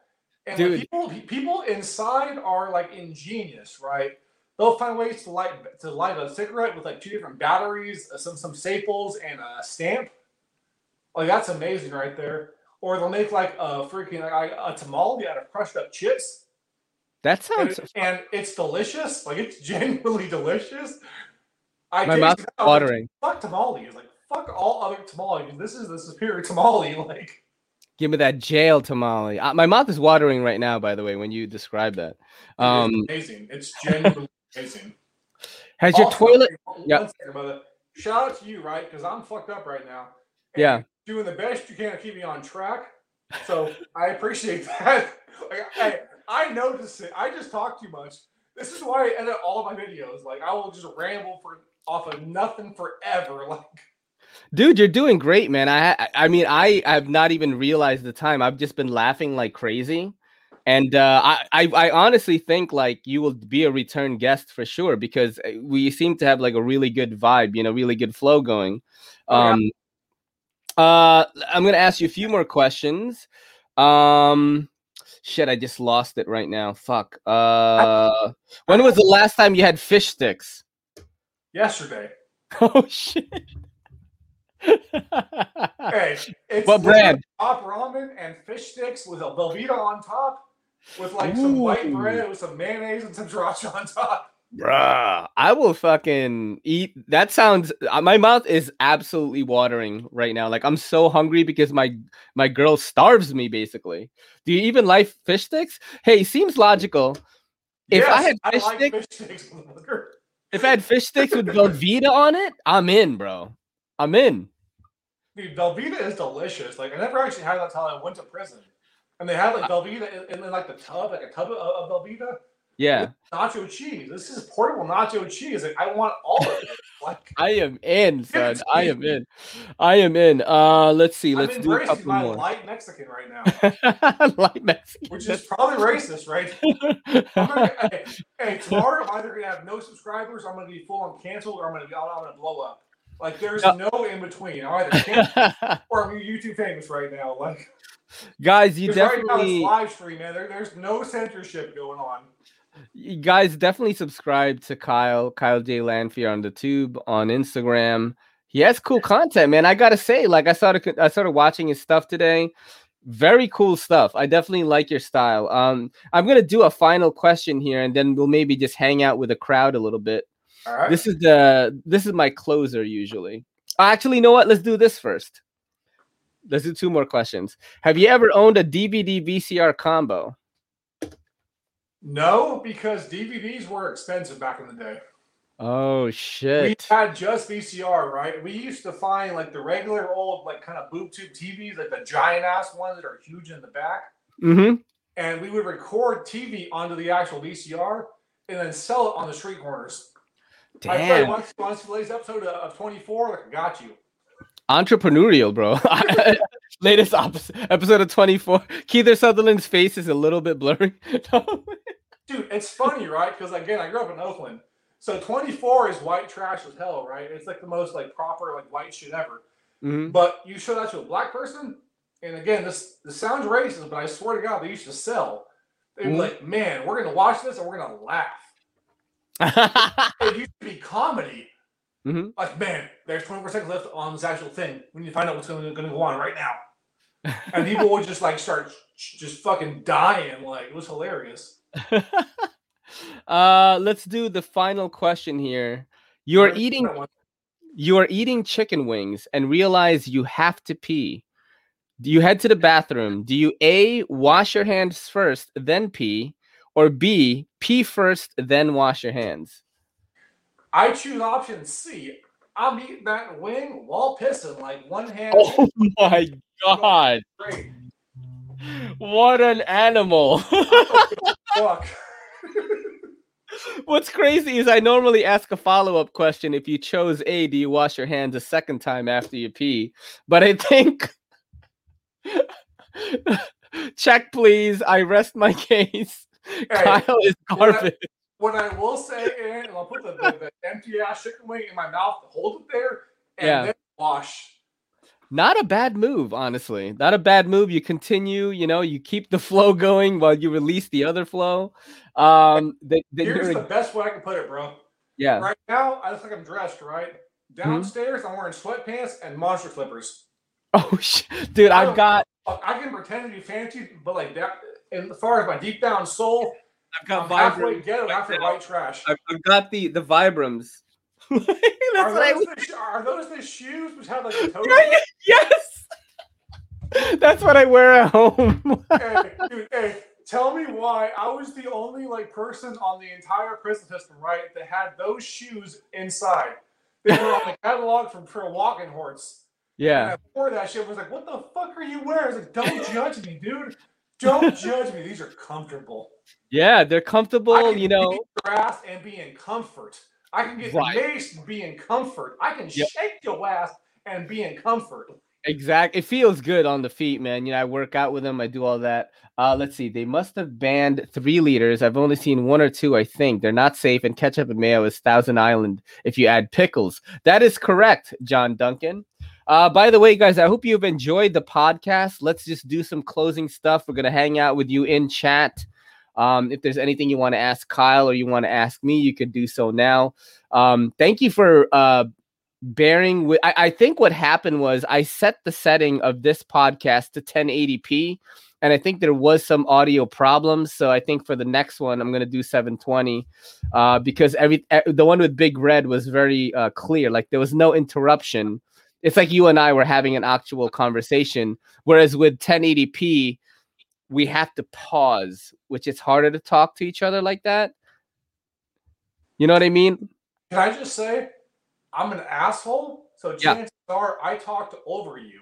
And like, people people inside are like ingenious, right? They'll find ways to light to light a cigarette with like two different batteries, uh, some some staples, and a stamp. Like that's amazing right there. Or they'll make like a freaking like, a tamale out of crushed up chips, that sounds. and it's delicious. Like it's [LAUGHS] genuinely delicious. I My mouth's was like, watering. Fuck tamales. Like fuck all other tamale. This is the superior tamale. [LAUGHS] Like Give me that jail tamale. Uh, my mouth is watering right now. By the way, when you describe that, um, amazing. It's genuinely amazing. has your Also, toilet? Yeah. Shout out to you, right? Because I'm fucked up right now. Yeah. Doing the best you can to keep me on track. So I appreciate [LAUGHS] that. Like, I, I notice it. I just talk too much. This is why I edit all of my videos. Like I will just ramble for off of nothing forever. [LAUGHS] Like Dude, you're doing great, man. I I- I mean, I I've not even realized the time. I've just been laughing like crazy. And uh, I, I I honestly think like you will be a return guest for sure because uh, we seem to have like a really good vibe, you know, really good flow going. Oh, yeah. Um uh I'm gonna ask you a few more questions. Um shit, I just lost it right now. Fuck. Uh when was the last time you had fish sticks? yesterday. [LAUGHS] Oh shit. Hey, [LAUGHS] it's What brand? Top ramen and fish sticks with a Velveeta on top, with like some white bread with some mayonnaise and some sriracha on top. Bruh, I will fucking eat. That sounds. uh, My mouth is absolutely watering right now. Like I'm so hungry because my my girl starves me. Basically, do you even like fish sticks? Hey, seems logical. If I had fish like sticks- fish sticks. [LAUGHS] If I had fish sticks with Velveeta on it, I'm in, bro. I'm in. Dude, Velveeta is delicious. Like I never actually had that until I went to prison, and they had like Velveeta in, in like the tub, like a tub of, of Velveeta. Yeah, Nacho cheese. This is portable nacho cheese. Like I want all of it. [LAUGHS] Like I am in, son. I am in. I am in. Uh, let's see. I'm Let's do a couple my more. light Mexican right now, [LAUGHS] like Mexican. which is probably racist, right? [LAUGHS] I'm gonna, hey, hey, tomorrow I'm either gonna have no subscribers, I'm gonna be full on canceled, or I'm gonna be I'm gonna blow up. Like there's Yeah. no in between. I'm either canceled or I'm YouTube famous right now. Like Guys, you right definitely. it's live stream, man. There, there's no censorship going on. you guys definitely subscribe to Kyle, Kyle J. Lanfear on the tube on Instagram. He has cool content, man. I gotta say, like I started I started watching his stuff today. Very cool stuff. I definitely like your style. Um, I'm gonna do a final question here, and then we'll maybe just hang out with the crowd a little bit. All right. This is the this is my closer usually. Actually, you know what? Let's do this first. Let's do two more questions. Have you ever owned a DVD VCR combo? no, because DVDs were expensive back in the day. Oh shit! We had just VCR, right? We used to find like the regular old, like kind of boob tube TVs, like the giant ass ones that are huge in the back. Mm-hmm. and we would record TV onto the actual VCR and then sell it on the street corners. I played Damn. once, once today's episode of 24, like got you. Entrepreneurial, bro. [LAUGHS] Latest op- episode of 24. Kiefer Sutherland's face is a little bit blurry. [LAUGHS] Dude, it's funny, right? Because again, I grew up in Oakland. So 24 is white trash as hell, right? It's like the most like proper like white shit ever. Mhm. But you show that to a black person, and again, this this sounds racist, but I swear to God, they used to sell. They'd be Mhm. like, man, we're gonna watch this and we're gonna laugh. [LAUGHS] It used to be comedy. Mhm. Like, man, there's 20% seconds left on this actual thing. We need to find out what's going to go on right now. [LAUGHS] And people would just like start just fucking dying. Like, it was hilarious. [LAUGHS] Uh, let's do the final question here. You are eating you are eating chicken wings and realize you have to pee. Do you head to the bathroom? Do you A wash your hands first, then pee, or B pee first, then wash your hands? I choose option C. I'm eating that wing while pissing, like one hand. Oh my god! Great. What an animal! Fuck. What's crazy is I normally ask a follow up question. If you chose A, do you wash your hands a second time after you pee? But I think. [LAUGHS] Check, please. I rest my [LAUGHS] case. Hey, Kyle is garbage. What I, will say, and I'll put the, the, the empty ass chicken wing in my mouth, hold it there, and yeah. then wash not a bad move, honestly. Not a bad move. You continue, you know, you keep the flow going while you release the other flow. Um, they Here's the best way I can put it, bro. Yeah. Right now, I look like I'm dressed, right? Mm-hmm. Downstairs, mm-hmm. I'm wearing sweatpants and monster clippers. [LAUGHS] Oh, shit. dude, I've got. I can pretend to be fancy, but like that, as far as my deep down soul, I've got I'm halfway ghetto after white trash. I've, I've got the the Vibrams [LAUGHS] are, those the, are those the shoes which have like a toe? [LAUGHS] yes. That's what I wear at home. hey, dude, hey, tell me why I was the only like person on the entire prison system, right, that had those shoes inside. They were on the [LAUGHS] catalog from for walking horse. Yeah. And I wore that shit. I was like, "What the fuck are you wearing?" I was like, "Don't judge me, dude. Don't judge me. These are comfortable." Yeah, they're comfortable. you know, grass and be in comfort. I can get right. maced and be in comfort. I can yep. shake your ass and be in comfort. Exactly. It feels good on the feet, man. You know, I work out with them. I do all that. Uh, let's see. They must have banned three liters. I've only seen one or two, I think. They're not safe, and ketchup and mayo is Thousand Island if you add pickles. That is correct, John Duncan. Uh, by the way, guys, I hope you've enjoyed the podcast. Let's just do some closing stuff. We're going to hang out with you in chat. Um, if there's anything you want to ask Kyle or you want to ask me, you could do so now. Um, thank you for uh, bearing with. I, I think what happened was I set the setting of this podcast to 1080p and I think there was some audio problems. So I think for the next one, I'm gonna do 720 uh, because every the one with Big Red was very uh, clear. Like there was no interruption. It's like you and I were having an actual conversation. Whereas with 1080p, we have to pause, which is harder to talk to each other like that. You know what I mean? Can I just say, I'm an asshole. So chances yeah. are I talked over you.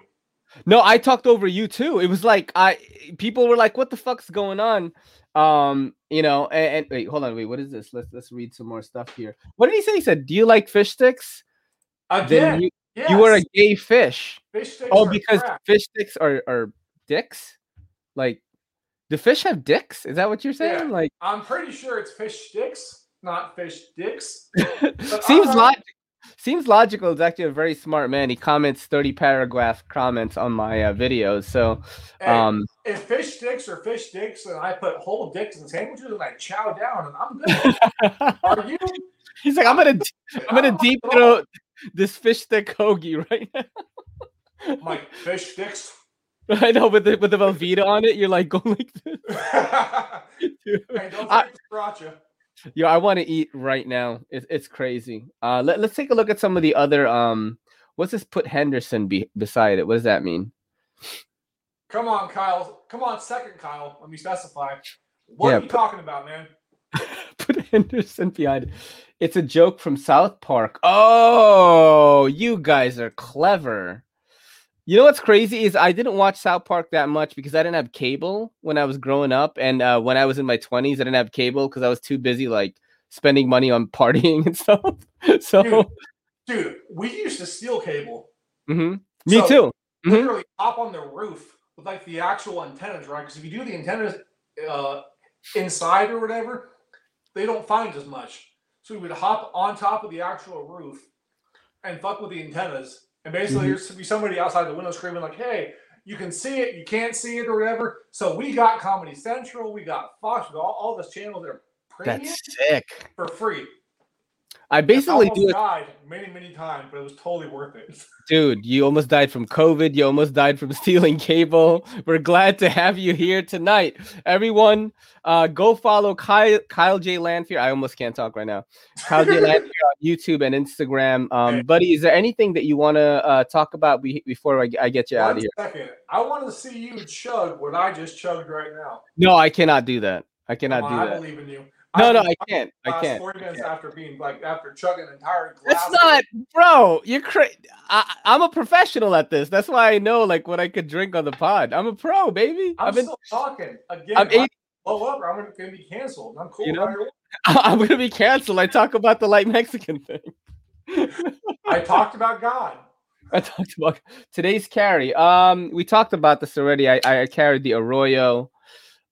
No, I talked over you too. It was like I people were like, "What the fuck's going on?" Um, you know. And, and wait, hold on, wait. What is this? Let's let's read some more stuff here. What did he say? He said, "Do you like fish sticks?" Again, you, yes. you were a gay fish. Fish sticks. Oh, because crap. fish sticks are are dicks. Like do fish have dicks? Is that what you're saying? Yeah, like I'm pretty sure it's fish sticks, not fish dicks. [LAUGHS] Seems logical. Seems logical. He's actually a very smart man. He comments 30 paragraph comments on my uh, videos. So, um, if fish sticks or fish dicks, and I put whole dicks in sandwiches and I chow down, and I'm good. [LAUGHS] Are you? He's like, I'm gonna, I'm gonna [LAUGHS] deep throat this fish stick hoagie [LAUGHS] right now. My fish sticks. I know, with the with the Velveeta on it, you're like going like [LAUGHS] this. Dude, hey, don't I, Yo, I want to eat right now. It, it's crazy. Uh, let, let's take a look at some of the other. Um, what's this? Put Henderson be, beside it. What does that mean? Come on, Kyle. Come on, second Kyle. Let me specify. What yeah, are you put, talking about, man? [LAUGHS] put [LAUGHS] Henderson behind. It's a joke from South Park. Oh, you guys are clever. You know what's crazy is I didn't watch South Park that much because I didn't have cable when I was growing up, and uh, when I was in my twenties, I didn't have cable because I was too busy like spending money on partying [LAUGHS] and stuff. so, dude, dude we used to steal cable. Mm-hmm. Me so, too. Mm-hmm. Literally hop on the roof with like the actual antennas, right? Because if you do the antennas uh, inside or whatever, they don't find as much. So we would hop on top of the actual roof and fuck with the antennas and basically, mm-hmm. there's to be somebody outside the window screaming like, "Hey, you can see it, you can't see it, or whatever." So we got Comedy Central, we got Fox, we got all, all this channels that are premium That's sick for free. I basically I do it. died many, many times, but it was totally worth it. [LAUGHS] Dude, you almost died from COVID. You almost died from [LAUGHS] stealing cable. We're glad to have you here tonight. Everyone, uh, go follow Kyle, Kyle J. Lanfear. I almost can't talk right now. Kyle J. [LAUGHS] Lanfear on YouTube and Instagram. Um, buddy, is there anything that you want to uh, talk about be- before I, I get you One out of here? second. I want to see you chug what I just chugged right now. No, I cannot do that. I cannot do on, I that. believe in you. No, no, I can't. I can't. 40 I minutes can't. after being like after chugging an entire glass. That's not, bro. You're crazy. I'm a professional at this. That's why I know like what I could drink on the pod. I'm a pro, baby. I'm I've been. still talking again. I'm eight- blow up. Or I'm gonna, gonna be canceled. I'm cool. You know? [LAUGHS] I'm gonna be canceled. I talk about the light Mexican thing. [LAUGHS] I talked about God. I talked about today's carry. Um, we talked about this already. I, I carried the Arroyo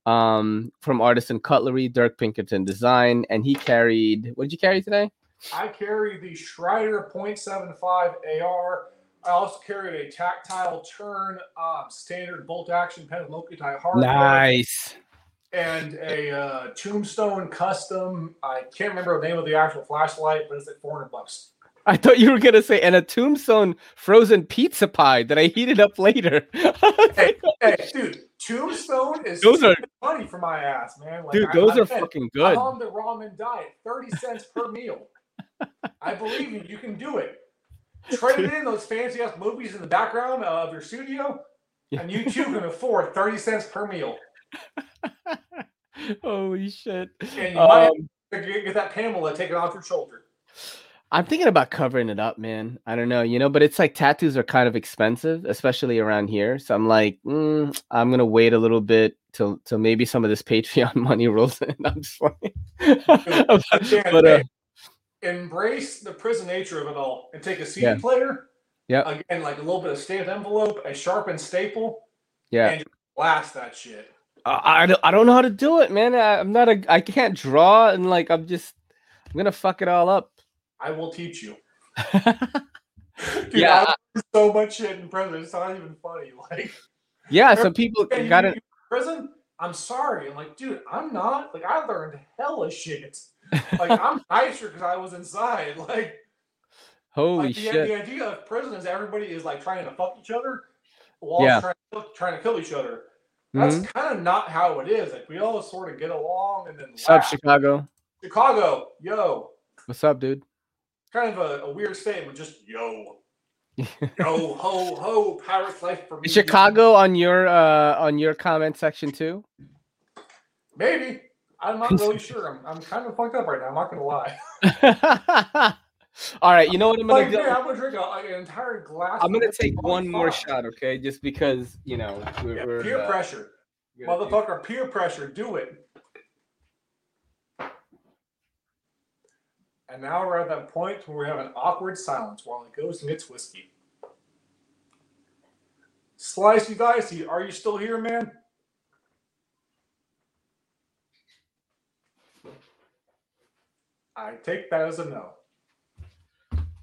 um from Artisan Cutlery, Dirk Pinkerton Design, and he carried what did you carry today? I carry the Schreider .75 AR. I also carried a tactile turn um, standard bolt action pen with Loctite hardware. Nice. and a uh, Tombstone custom. I can't remember the name of the actual flashlight, but it's like 400 bucks. I thought you were gonna say and a tombstone frozen pizza pie that I heated up later. [LAUGHS] Hey, hey, dude, Tombstone is Those are- money for my ass, man. Like, Dude, those I- are hey, fucking I'm on the ramen diet, 30 cents per meal. I believe you. You can do it. Trade in those fancy ass movies in the background of your studio, and you too can afford 30 cents per meal. [LAUGHS] Holy shit. And you might Um, to get that Pamela taken off your shoulder. I'm thinking about covering it up, man. I don't know, you know, but it's like tattoos are kind of expensive, especially around here. So I'm like, mm, I'm gonna wait a little bit till till maybe some of this Patreon [LAUGHS] money rolls in. [LAUGHS] I'm just like, [LAUGHS] but, uh, embrace the prison nature of it all and take a CD Yeah. player. Yep. Again, like a little bit of stamped envelope, a sharpened staple, yeah, and blast that shit. I, I don't I don't know how to do it, man. I, I'm not a I can't draw, and like I'm just I'm gonna fuck it all up. I will teach you. [LAUGHS] Dude, Yeah, so much shit in prison. It's not even funny. [LAUGHS] Like, yeah. So people got it. in prison? I'm sorry. I'm like, dude, I'm not. Like, I learned hella shit. Like, [LAUGHS] I'm nicer because I was inside. Like, Holy like the, shit! the idea of prison is everybody is like trying to fuck each other while Yeah. trying, to, trying to kill each other. That's Mhm. kind of not how it is. Like we all sort of get along and then What's up. Chicago? Chicago, yo, What's up, dude? Kind of a, a weird statement. Just yo, [LAUGHS] yo, ho, ho, pirate life for me. Is Chicago on your uh on your comment section too? Maybe. I'm not really [LAUGHS] sure. I'm, I'm kind of fucked up right now. I'm not gonna lie. [LAUGHS] All right, you know what I'm gonna Like, do? man, I'm gonna drink a, like, an entire glass. I'm gonna take one more fuck. shot, okay? Just because you know we're, Yeah, we're, peer uh, pressure, motherfucker. Peer pressure. Do it. And now we're at that point where we have an awkward silence while he goes and gets whiskey. Slicey dicey, are you still here, man? I take that as a no.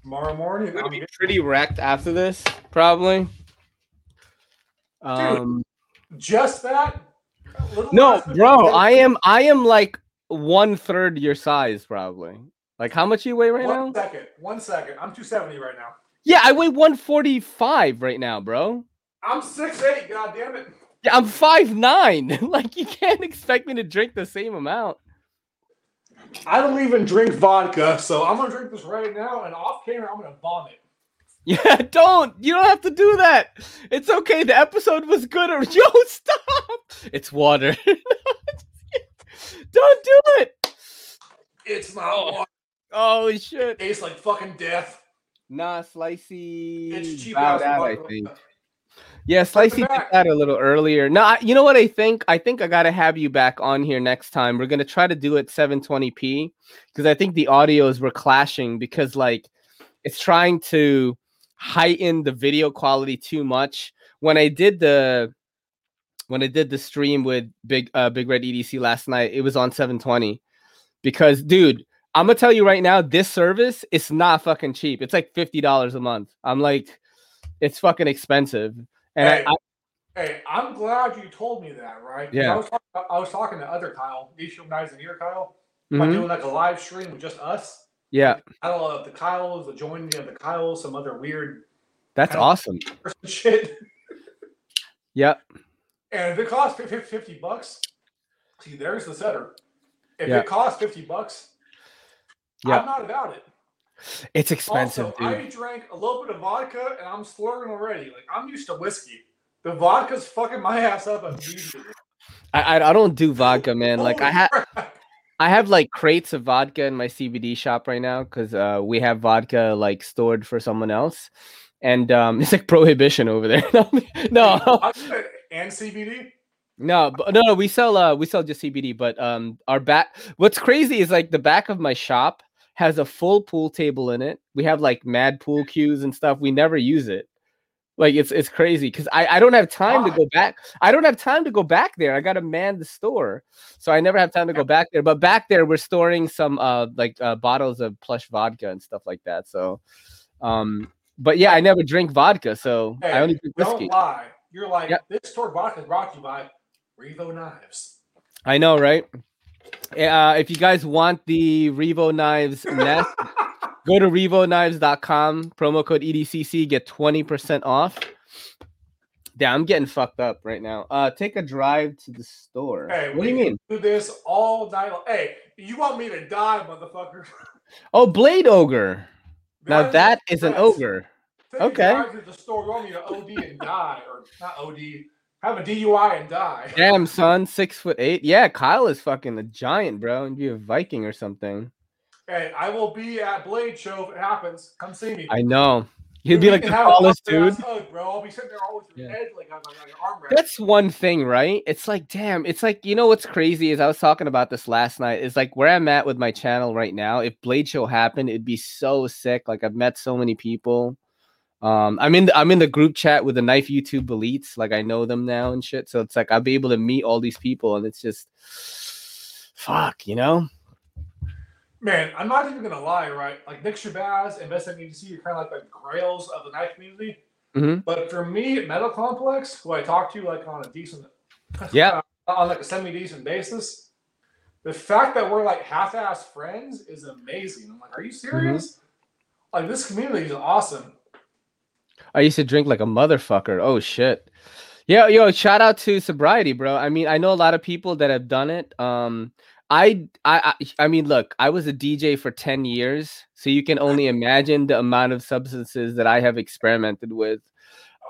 Tomorrow morning, I'm gonna be pretty wrecked after this, probably. Um, just that. No, bro, I am I am like one third your size, probably. Like, how much you weigh right One now? second, one second. I'm 270 right now. Yeah, I weigh 145 right now, bro. I'm 6'8", god damn it. Yeah, I'm five nine. [LAUGHS] like, you can't expect me to drink the same amount. I don't even drink vodka, so I'm gonna drink this right now, and off camera, I'm gonna vomit. [LAUGHS] Yeah, don't. You don't have to do that. It's okay. The episode was good. Or [LAUGHS] yo, stop. It's water. don't do it. It's not water. Oh shit. Tastes like fucking death. Nah, Slicey. It's cheap bowed out, I think. Yeah, Slicey did that a little earlier. No, I, you know what I think? I think I gotta have you back on here next time. We're gonna try to do it 720p because I think the audios were clashing because like it's trying to heighten the video quality too much. When I did the when I did the stream with Big uh, Big Red EDC last night, it was on 720 because dude, I'm gonna tell you right now, this service is not fucking cheap. It's like fifty dollars a month. I'm like, it's fucking expensive. And Hey, I, Hey, I'm glad you told me that, right? Yeah. I was, talking, I was talking to other Kyle, Nisha Nice and here, Kyle, about Mhm. doing like a live stream with just us. Yeah. I don't know if the Kyles, the joining of the Kyles, some other weird. That's awesome. Shit. Yep. And if it costs 50 bucks, see, there's the setter. If Yeah. it costs 50 bucks, Yeah. I'm not about it. It's expensive, also, dude. I drank a little bit of vodka and I'm slurring already. Like, I'm used to whiskey. The vodka's fucking my ass up immediately. I, I I don't do vodka, [LAUGHS] man. Like I have. I have like crates of vodka in my CBD shop right now because uh, we have vodka like stored for someone else, and um, [LAUGHS] it's like prohibition over there. [LAUGHS] no, and CBD. no, but, no, no. We sell uh we sell just CBD, but um our back. What's crazy is like the back of my shop has a full pool table in it. We have like mad pool cues and stuff. We never use it. Like it's it's crazy because I, I don't have time to go back. I don't have time to go back there. I gotta man the store, so I never have time to go back there. But back there, we're storing some uh like uh, bottles of plush vodka and stuff like that. So, um, but yeah, I never drink vodka, so Hey, I only drink whiskey. don't lie. You're like, Yep. this store vodka is brought to you by Revo Knives. I know, right? Uh, if you guys want the Revo knives nest, [LAUGHS] go to revoknives.com, promo code EDCC, get 20% off. Damn, I'm getting fucked up right now. Uh, take a drive to the store. Hey, what do you mean? Do this all night long. Hey, you want me to die, motherfucker? [LAUGHS] Oh, Blade Ogre. Now is that is an ogre. Take a okay. drive to the store. You want me to OD and die, or not OD? Have a DUI and die. [LAUGHS] Damn, son, six foot eight. Yeah, Kyle is fucking a giant, bro. And be a Viking or something. Hey, I will be at Blade Show if it happens. Come see me. I know. He'd be We like the tallest dude. hug, bro. I'll be sitting there always with Yeah. head like on, on your arm That's one thing, right? It's like, damn, it's like, you know what's crazy is I was talking about this last night. Is like where I'm at with my channel right now. If Blade Show happened, it'd be so sick. Like I've met so many people. Um, I'm in the I'm in the group chat with the knife YouTube elites. Like I know them now and shit. So it's like I'll be able to meet all these people, and it's just fuck, you know? Man, I'm not even gonna lie, right? Like Nick Shabazz and Best are kind of like the grails of the knife community. Mhm. But for me, at Metal Complex, who I talk to like on a decent, Yeah. [LAUGHS] on like a semi-decent basis, the fact that we're like half-ass friends is amazing. I'm like, are you serious? Like this community is awesome. I used to drink like a motherfucker. Oh shit. Yeah, yo, shout out to sobriety, bro. I mean, I know a lot of people that have done it. Um, I, I, I, I mean, look, I was a DJ for ten years, so you can only imagine the amount of substances that I have experimented with.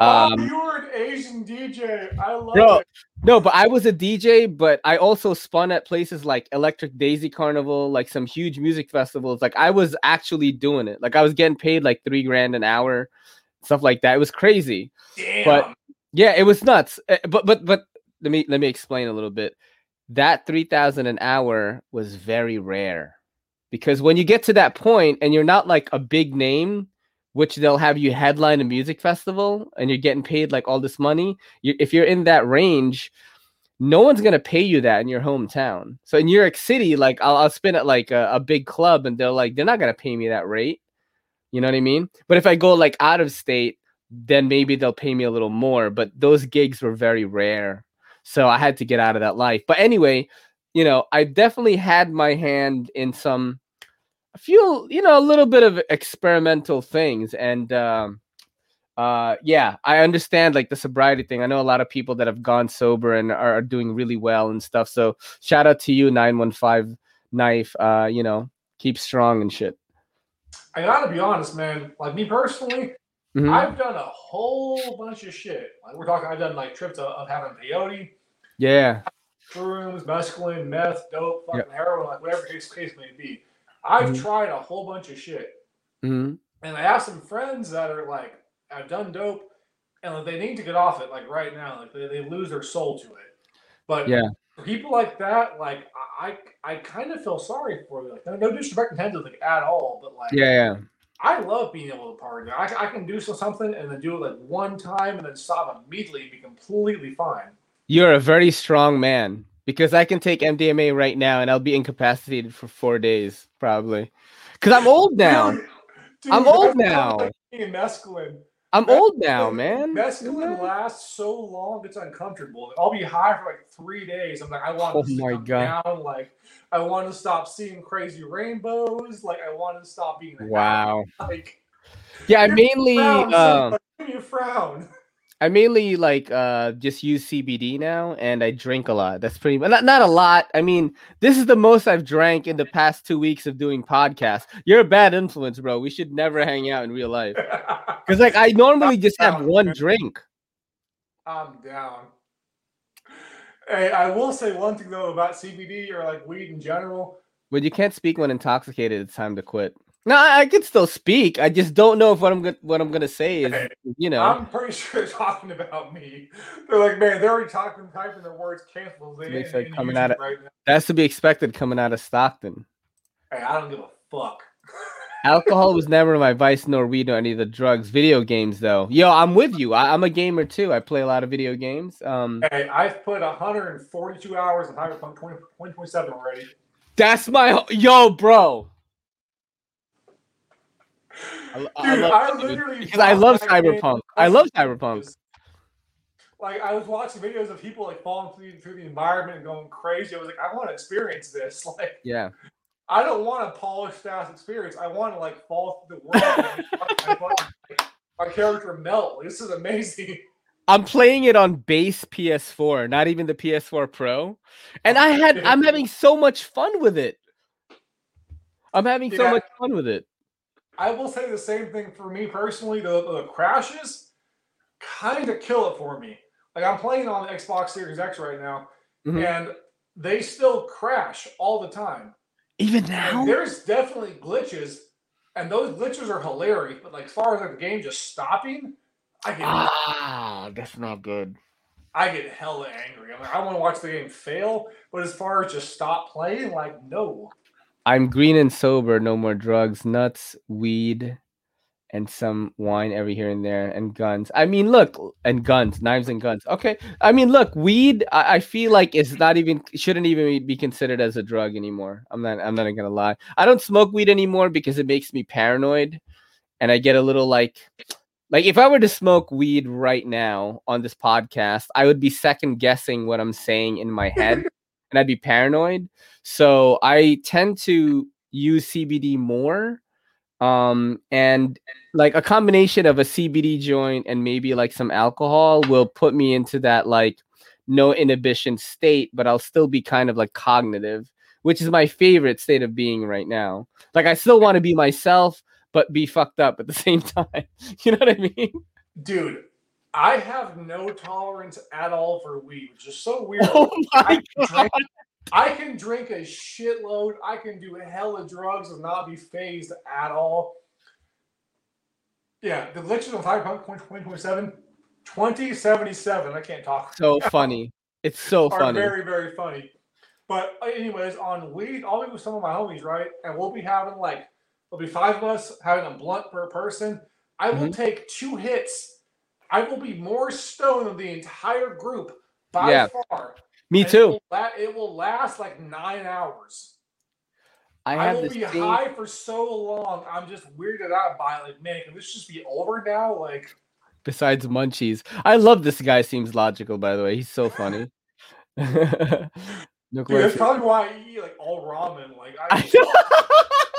oh, Um, you were an Asian DJ. I love Bro, it. No, but I was a DJ, but I also spun at places like Electric Daisy Carnival, like some huge music festivals. Like I was actually doing it. Like I was getting paid like three grand an hour, stuff like that. It was crazy. Damn. but- Yeah, it was nuts. Uh, But but but let me let me explain a little bit. That 3000 an hour was very rare. Because when you get to that point and you're not like a big name, which they'll have you headline a music festival and you're getting paid like all this money, you, if you're in that range, no one's gonna pay you that in your hometown. So in New York City, like I'll, I'll spin at like a, a big club and they're like, they're not gonna pay me that rate. You know what I mean? But if I go like out of state, then maybe they'll pay me a little more. But those gigs were very rare. So I had to get out of that life. But anyway, you know, I definitely had my hand in some a few, you know, a little bit of experimental things. And um uh yeah, I understand like the sobriety thing. I know a lot of people that have gone sober and are, doing really well and stuff. So shout out to you, 915 knife. Uh, you know, keep strong and shit. I gotta be honest, man. Like me personally, Mhm. I've done a whole bunch of shit. Like we're talking, I've done like trips of, of having peyote, Yeah. shrooms, mescaline, meth, dope, fucking heroin, like whatever case case may be. I've Mhm. tried a whole bunch of shit, hmm and I have some friends that are like, I've done dope, and like, they need to get off it like right now. Like they, they lose their soul to it. But Yeah. People like that, like I I, I kind of feel sorry for them. Like no, no disrespect intended like at all, but like Yeah, yeah. I love being able to party. I, I can do something and then do it like one time and then stop immediately and be completely fine. You're a very strong man because I can take MDMA right now and I'll be incapacitated for four days probably. Because I'm old [LAUGHS] now. Dude, I'm old now. Like being mescaline. I'm old now, man. Mescaline lasts so long, it's uncomfortable. I'll be high for like three days. I'm like, I want Oh to my God. down. Like, I want to stop seeing crazy rainbows. Like, I want to stop being Wow. Like, Yeah, I mainly frown, um you frown. I mainly like uh just use CBD now and I drink a lot. That's pretty not not a lot. I mean, this is the most I've drank in the past 2 weeks of doing podcasts. You're a bad influence, bro. We should never hang out in real life. [LAUGHS] Cuz like I normally just have one drink. I'm down. Hey, I will say one thing though about CBD or like weed in general. When you can't speak when intoxicated, it's time to quit. No, I, can still speak. I just don't know if what I'm go- what I'm gonna say is, you know. I'm pretty [LAUGHS] sure they're talking about me. They're like, man, they're already talking, typing their words canceled. They in- coming at it. right. That's to be expected coming out of Stockton. Hey, I don't give a fuck. [LAUGHS] Alcohol was never my vice, nor weed, nor any of the drugs. Video games, though. Yo, I'm with you. I, I'm a gamer too. I play a lot of video games. Um, Hey, I've put 142 hours in Cyberpunk 20, 2027 already. that's my yo, bro. I, lo- I Dude, love I dude. because I love bought that game Cyberpunk. I love Cyberpunk. Like I was watching videos of people like falling through, through the environment and going crazy. I was like, I want to experience this. [LAUGHS] Like, Yeah, I don't want a polished ass experience. I want to like fall through the world. and my, [LAUGHS] my character melt. This is amazing. I'm playing it on base PS4, not even the PS4 Pro, and I had I'm having so much fun with it. I'm having so much fun with it. I will say the same thing for me personally. The, the crashes kind of kill it for me. Like I'm playing on the Xbox Series X right now, Mhm. and they still crash all the time. Even And now, there's definitely glitches, and those glitches are hilarious. But like, as far as like the game just stopping, I get ah, that's not good. I get hella angry. I'm like, I want to watch the game fail, but as far as just stop playing, like, no. I'm green and sober, no more drugs, nuts, weed, and some wine every here and there, and guns. I mean, look, and guns, knives and guns. Okay, I mean, look, weed. I, I feel like it's not even shouldn't even be considered as a drug anymore. I'm not. I'm not gonna lie. I don't smoke weed anymore because it makes me paranoid, and I get a little like. Like if I were to smoke weed right now on this podcast, I would be second guessing what I'm saying in my head [LAUGHS] and I'd be paranoid. So I tend to use CBD more. Um, and like a combination of a CBD joint and maybe like some alcohol will put me into that like no inhibition state, but I'll still be kind of like cognitive, which is my favorite state of being right now. Like I still want to be myself, but be fucked up at the [LAUGHS] same time. You know what I mean? Dude, I have no tolerance at all for weed, which is so weird. [LAUGHS] Oh my can, god. drink, I can drink a shitload. I can do hella drugs and not be phased at all. Yeah, the glitches on Cyberpunk 2027, 2077, I can't talk. So [LAUGHS] funny. It's so funny. very, very funny. But anyways, on weed, I'll be with some of my homies, right? And we'll be having like there'll be five of us having a blunt per person. I will Mm-hmm. take two hits. I will be more stoned than the entire group by Yeah. far. Me And It too. will, la- it will last like nine hours. I, I will this be thing. high for so long. I'm just weirded out by it. Like, man, can this just be over now? Like, besides munchies. I love this guy. Seems logical, by the way. He's so funny. [LAUGHS] [LAUGHS] no dude, that's probably why I eat like all ramen. Like, I, I- [LAUGHS]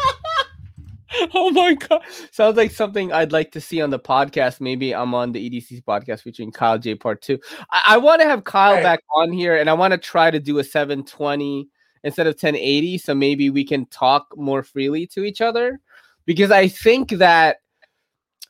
[LAUGHS] oh my god! Sounds like something I'd like to see on the podcast. Maybe I'm on the EDC podcast featuring Kyle J Part Two. I, I want to have Kyle Hey. back on here, and I want to try to do a 720 instead of 1080, so maybe we can talk more freely to each other. Because I think that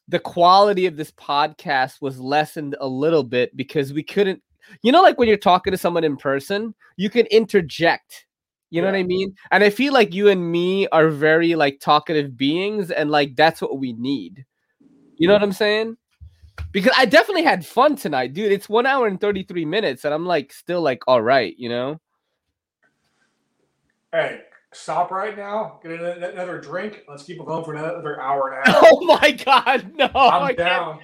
the quality of this podcast was lessened a little bit because we couldn't you know like when you're talking to someone in person you can interject you know what i mean and i feel like you and me are very like talkative beings and like that's what we need you know what i'm saying because i definitely had fun tonight dude it's one hour and 33 minutes and i'm like still like all right you know hey, stop right now. Get another drink. Let's keep it going for another hour and a [LAUGHS] half. oh my god no I I'm can't- down.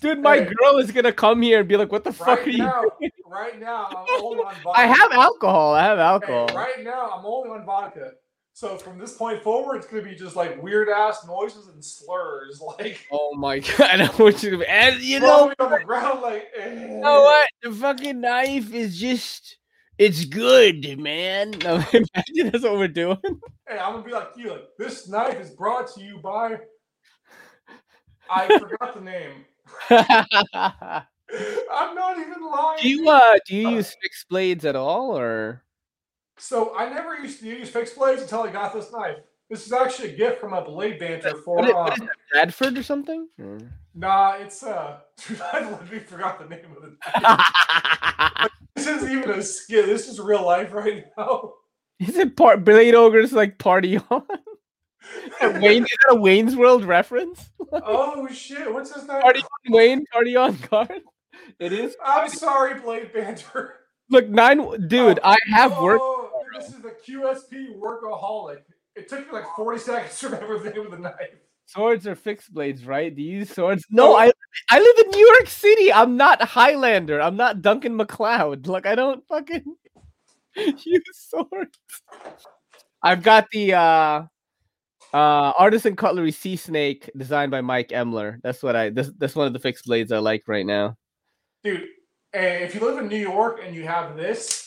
dude my Hey. girl is gonna come here and be like what the fuck Right are you now, right now, I'm [LAUGHS] only on vodka. i have alcohol i have alcohol right now, I'm only on vodka. So from this point forward, it's gonna be just like weird ass noises and slurs. [LAUGHS] Like, oh my [LAUGHS] god, I want you to, and you know, know, on the ground, like, eh. you know what? The fucking knife is just. It's good, man. No, imagine that's what we're doing. Hey, I'm gonna be like you. Like this knife is brought to you by. I forgot the name. I'm not even lying. Do you uh do you use fixed blades at all or So I never used to use fixed blades until I got this knife. This is actually a gift from a blade banter for what is, what um, that, Bradford or something? Nah, it's uh [LAUGHS] I literally forgot the name of it. [LAUGHS] [LAUGHS] This isn't even a skit. This is real life right now. is it part Blade Ogre's like party on? Wayne is that a Wayne's World reference? Oh shit, what's his name? Party on Wayne, party on Garth. It is. I'm sorry, Blade Banter. Look, nine dude, I have worked. Oh, this is the QSP workaholic. It took me like 40 seconds to remember the name of the knife. Swords are fixed blades, right? Do you use swords? No, I I live in New York City. I'm not Highlander. I'm not Duncan MacLeod. Like I don't fucking [LAUGHS] use swords. I've got the uh uh artisan cutlery sea snake designed by Mike Emler. That's what I this that's one of the fixed blades I like right now. Dude, eh, if you live in New York and you have this,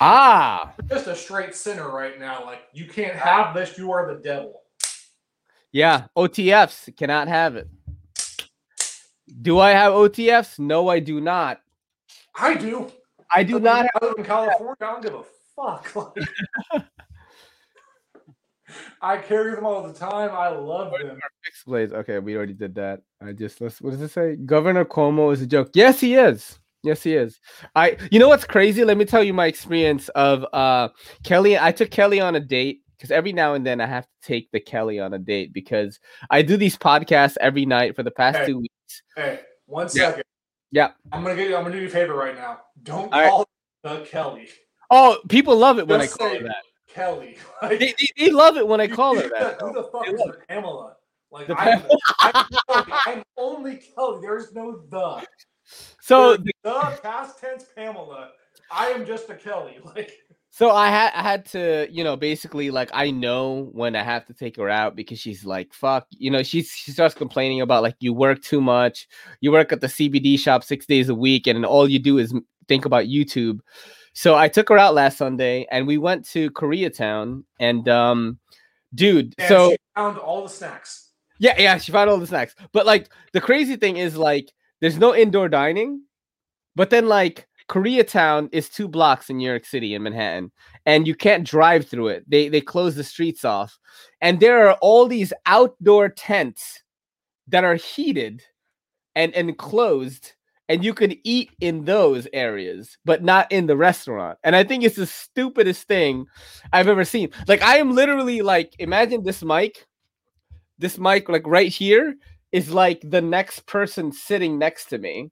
Ah, just a straight sinner right now. Like you can't have this, you are the devil. yeah, OTFs cannot have it. Do I have OTFs? No, I do not. I do. I do not have I live in California. I don't give a fuck. [LAUGHS] Like, I carry them all the time. I love them. fixed blades. Okay, we already did that. I just let's what does it say? Governor Cuomo is a joke. Yes, he is. Yes, he is. I you know what's crazy? Let me tell you my experience of uh Kelly. I took Kelly on a date because every now and then I have to take the Kelly on a date because I do these podcasts every night for the past Hey. two weeks. Hey, one second. Yeah. I'm gonna get you. I'm gonna do you a favor right now. Don't All right. call the Kelly. Oh, people love it when Just I call say that. Kelly. [LAUGHS] Like, They, they, they love it when I call [LAUGHS] her that. Who the fuck is Pamela? Like I'm, [LAUGHS] I'm, Kelly. I'm only Kelly. There's no the. So There's the past tense Pamela. I am just a Kelly. Like So I had I had to, you know, basically like I know when I have to take her out because she's like, fuck, you know, she's she starts complaining about like you work too much, you work at the CBD shop six days a week, and all you do is think about YouTube. So I took her out last Sunday and we went to Koreatown and um dude, and so she found all the snacks. yeah, yeah, she found all the snacks. But like the crazy thing is like there's no indoor dining, but then like Koreatown is two blocks in New York City in Manhattan, and you can't drive through it. They they close the streets off, and there are all these outdoor tents that are heated and enclosed, and you can eat in those areas, but not in the restaurant. And I think it's the stupidest thing I've ever seen. Like I am literally like, imagine this mic, this mic like right here is like the next person sitting next to me,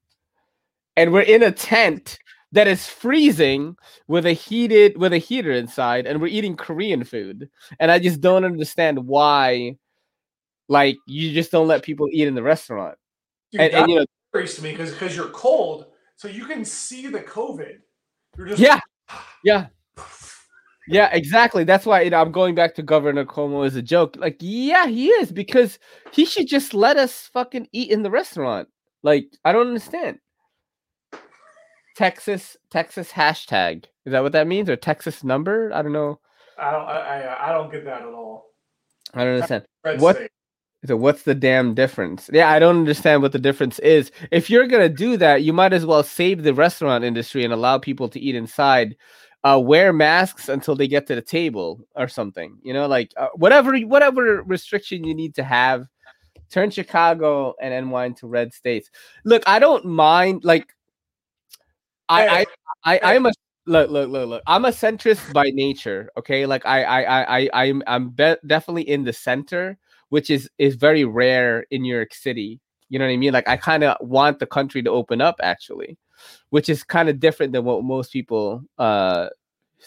and we're in a tent that is freezing with a heated with a heater inside, and we're eating Korean food. And I just don't understand why, like, you just don't let people eat in the restaurant. Dude, And, and you know, to me because because you're cold, so you can see the COVID. You're just yeah, yeah. Yeah, exactly. That's why you know, I'm going back to Governor Cuomo as a joke. Like, yeah, he is because he should just let us fucking eat in the restaurant. Like, I don't understand. Texas, Texas hashtag. Is that what that means? Or Texas number? I don't know. I don't I, I I don't get that at all. I don't understand. What- state. So what's the damn difference? Yeah, I don't understand what the difference is. If you're gonna do that, you might as well save the restaurant industry and allow people to eat inside. Uh, wear masks until they get to the table or something. You know, like uh, whatever whatever restriction you need to have. Turn Chicago and NY into red states. Look, I don't mind. Like, I I I, am a look look look look. I'm a centrist by nature. Okay, like I I I I I'm I'm be- definitely in the center which is is very rare in New York City. You know what I mean? Like I kind of want the country to open up actually, which is kind of different than what most people uh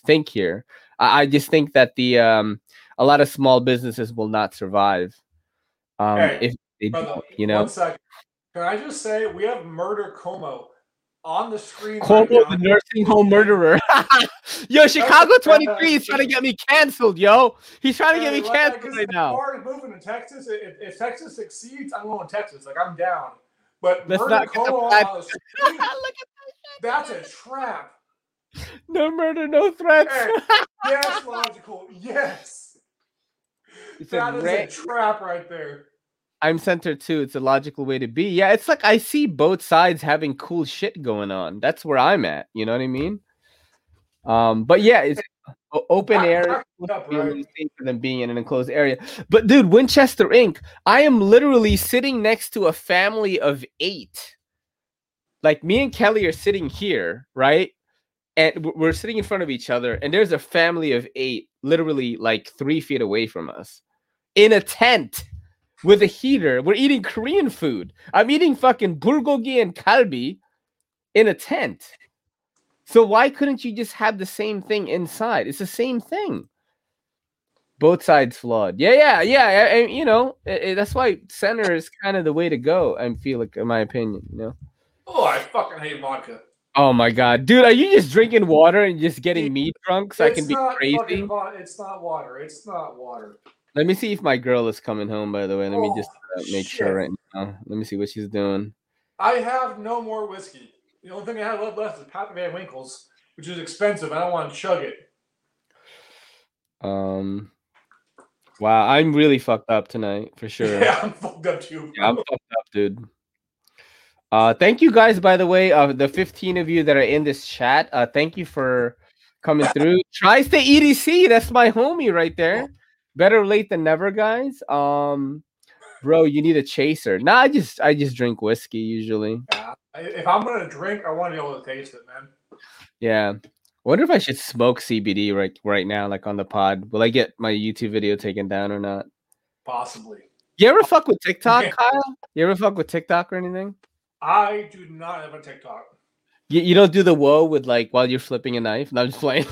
think here. I, I just think that the um a lot of small businesses will not survive um Hey, if they brother, you know. One second. Can I just say we have Murder Cuomo on the screen. Cuomo, right the nursing home murderer. [LAUGHS] yo, Chicago [LAUGHS] 23 is trying to get me canceled, yo. He's trying to get me canceled right now. Far moving to Texas, if, if, Texas succeeds, I'm going to Texas. Like I'm down. But Let's murder Cuomo on the street, that's a trap. No murder, no threats. Hey, [LAUGHS] yes, logical. Yes. It's that a, is a trap right there. I'm center too. It's a logical way to be. Yeah, it's like I see both sides having cool shit going on. That's where I'm at. You know what I mean? Um, but yeah, it's open air [LAUGHS] up, right? than being in an enclosed area. But dude, Winchester Inc. I am literally sitting next to a family of eight. Like me and Kelly are sitting here, right? And we're sitting in front of each other, and there's a family of eight, literally like three feet away from us, in a tent with a heater. We're eating Korean food. I'm eating fucking bulgogi and kalbi in a tent. So why couldn't you just have the same thing inside? It's the same thing. Both sides flawed. Yeah, yeah, yeah. And, you know, it, it, that's why center is kind of the way to go. I feel like, in my opinion, you know. Oh, I fucking hate vodka. Oh my god, dude, are you just drinking water and just getting me drunk so it's I can be crazy? it's not water. It's not water. Let me see if my girl is coming home. By the way, let oh, me just uh, make shit. sure right now. Let me see what she's doing. I have no more whiskey. The only thing I have left is Pappy Van Winkle's, which is expensive. I don't want to chug it. Um. Wow, I'm really fucked up tonight for [LAUGHS] sure. Yeah, I'm fucked up too. Yeah, I'm fucked up, dude. Uh, thank you guys, by the way, uh, the 15 of you that are in this chat. Uh, thank you for coming through. Tri-State EDC, that's my homie right there. Better late than never, guys. Um, bro, you need a chaser. Nah, I just I just drink whiskey usually. Yeah, if I'm gonna drink, I want to be able to taste it, man. Yeah. I wonder if I should smoke CBD right right now, like on the pod. Will I get my YouTube video taken down or not? Possibly. You ever fuck with TikTok, yeah. Kyle? You ever fuck with TikTok or anything? I do not have a TikTok. You, you don't do the whoa with like while you're flipping a knife? No, I'm just playing.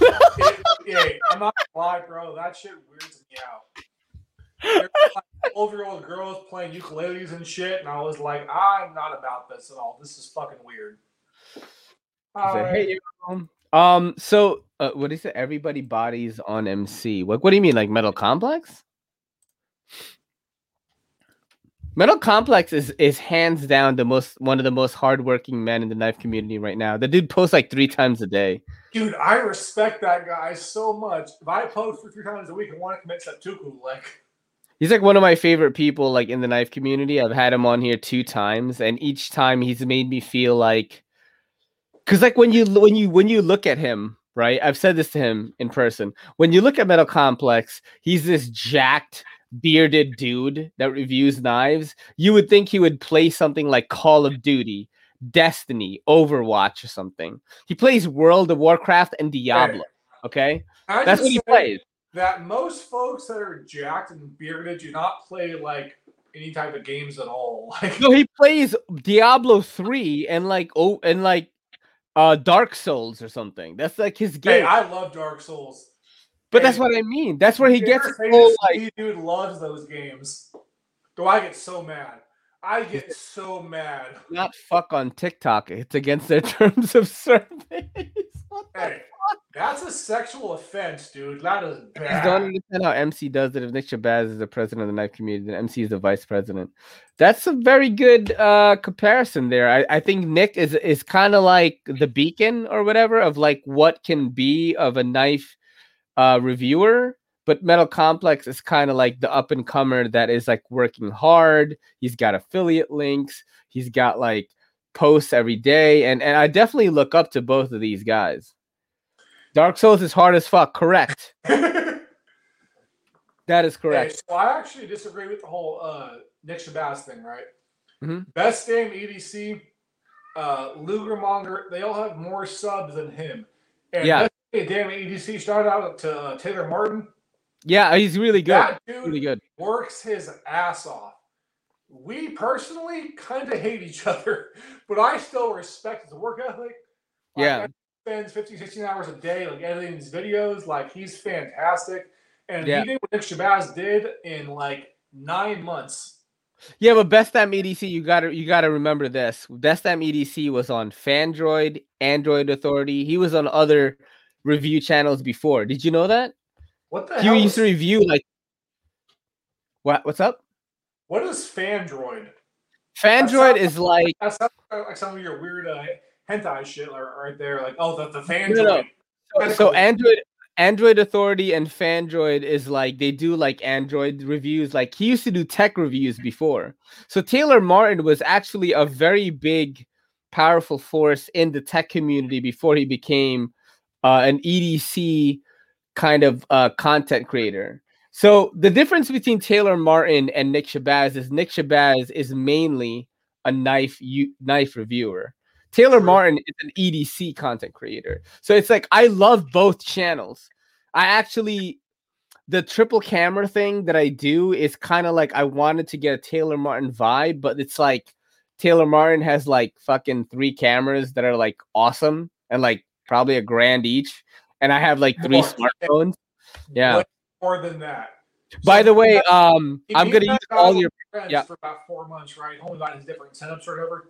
yeah, [LAUGHS] I'm not lie, bro. That shit weirds out. Twelve year old girls playing ukuleles and shit, and I was like, I'm not about this at all. This is fucking weird. hey, um, so uh, what is it? Everybody bodies on MC. What what do you mean, like Metal Complex? Metal Complex is is hands down the most one of the most hardworking men in the knife community right now. The dude posts like three times a day. Dude, I respect that guy so much. If I post for three times a week and want to commit seppuku, like he's like one of my favorite people, like in the knife community. I've had him on here two times, and each time he's made me feel like, because like when you when you when you look at him, right? I've said this to him in person. When you look at Metal Complex, he's this jacked bearded dude that reviews knives, you would think he would play something like Call of Duty, Destiny, Overwatch, or something. He plays World of Warcraft and Diablo. Okay, that's what he plays. That most folks that are jacked and bearded do not play like any type of games at all. [LAUGHS] Like no, he plays Diablo three and like oh and like uh Dark Souls or something. That's like his game. Hey, I love Dark Souls. But that's what I mean. That's where he gets whole, like dude loves those games. Do I get so mad? I get so mad. Not fuck on TikTok. It's against their [LAUGHS] terms of service. [LAUGHS] hey, that's a sexual offense, dude. That is bad. I don't understand how MC does it. If Nick Shabazz is the president of the knife community, then MC is the vice president. That's a very good uh, comparison there. I, I think Nick is is kind of like the beacon or whatever of like what can be of a knife uh, reviewer, but Metal Complex is kind of like the up and comer that is like working hard. He's got affiliate links. He's got like posts every day, and and I definitely look up to both of these guys. Dark Souls is hard as fuck. Correct. [LAUGHS] that is correct. Hey, so I actually disagree with the whole uh, Nick Shabazz thing. Right. Mm-hmm. Best Damn EDC, uh, Lugermonger. They all have more subs than him. And yeah. Hey, damn EDC started out to uh, Taylor Martin. Yeah, he's really good. That dude really good. Works his ass off. We personally kind of hate each other, but I still respect his work ethic. Yeah. spends 15, 16 hours a day like editing these videos. Like he's fantastic. And yeah. he did what Nick Shabazz did in like nine months. Yeah, but Best Damn EDC, you gotta you gotta remember this. Best Damn EDC was on Phandroid, Android Authority. He was on other review channels before. Did you know that? What the He hell? used to review like what? What's up? what is Phandroid? Phandroid is like That sounds like some of your weird uh, hentai shit right there. Like, oh, the, the Phandroid. No, no. so Tentacles. Android Android Authority and Phandroid is like they do like Android reviews. Like he used to do tech reviews before. So Taylor Martin was actually a very big, powerful force in the tech community before he became uh, an EDC kind of uh, content creator. So the difference between Taylor Martin and Nick Shabazz is Nick Shabazz is mainly a knife knife reviewer. Taylor. Martin is an EDC content creator. So it's like I love both channels. I actually the triple camera thing that I do is kind of like I wanted to get a Taylor Martin vibe, but it's like Taylor Martin has like fucking three cameras that are like awesome and like probably a grand each. And I have like three smartphones. Yeah. More than that. By So, the way, um, I'm gonna use all your friends yeah. for about four months, right? Only about his different setups or whatever.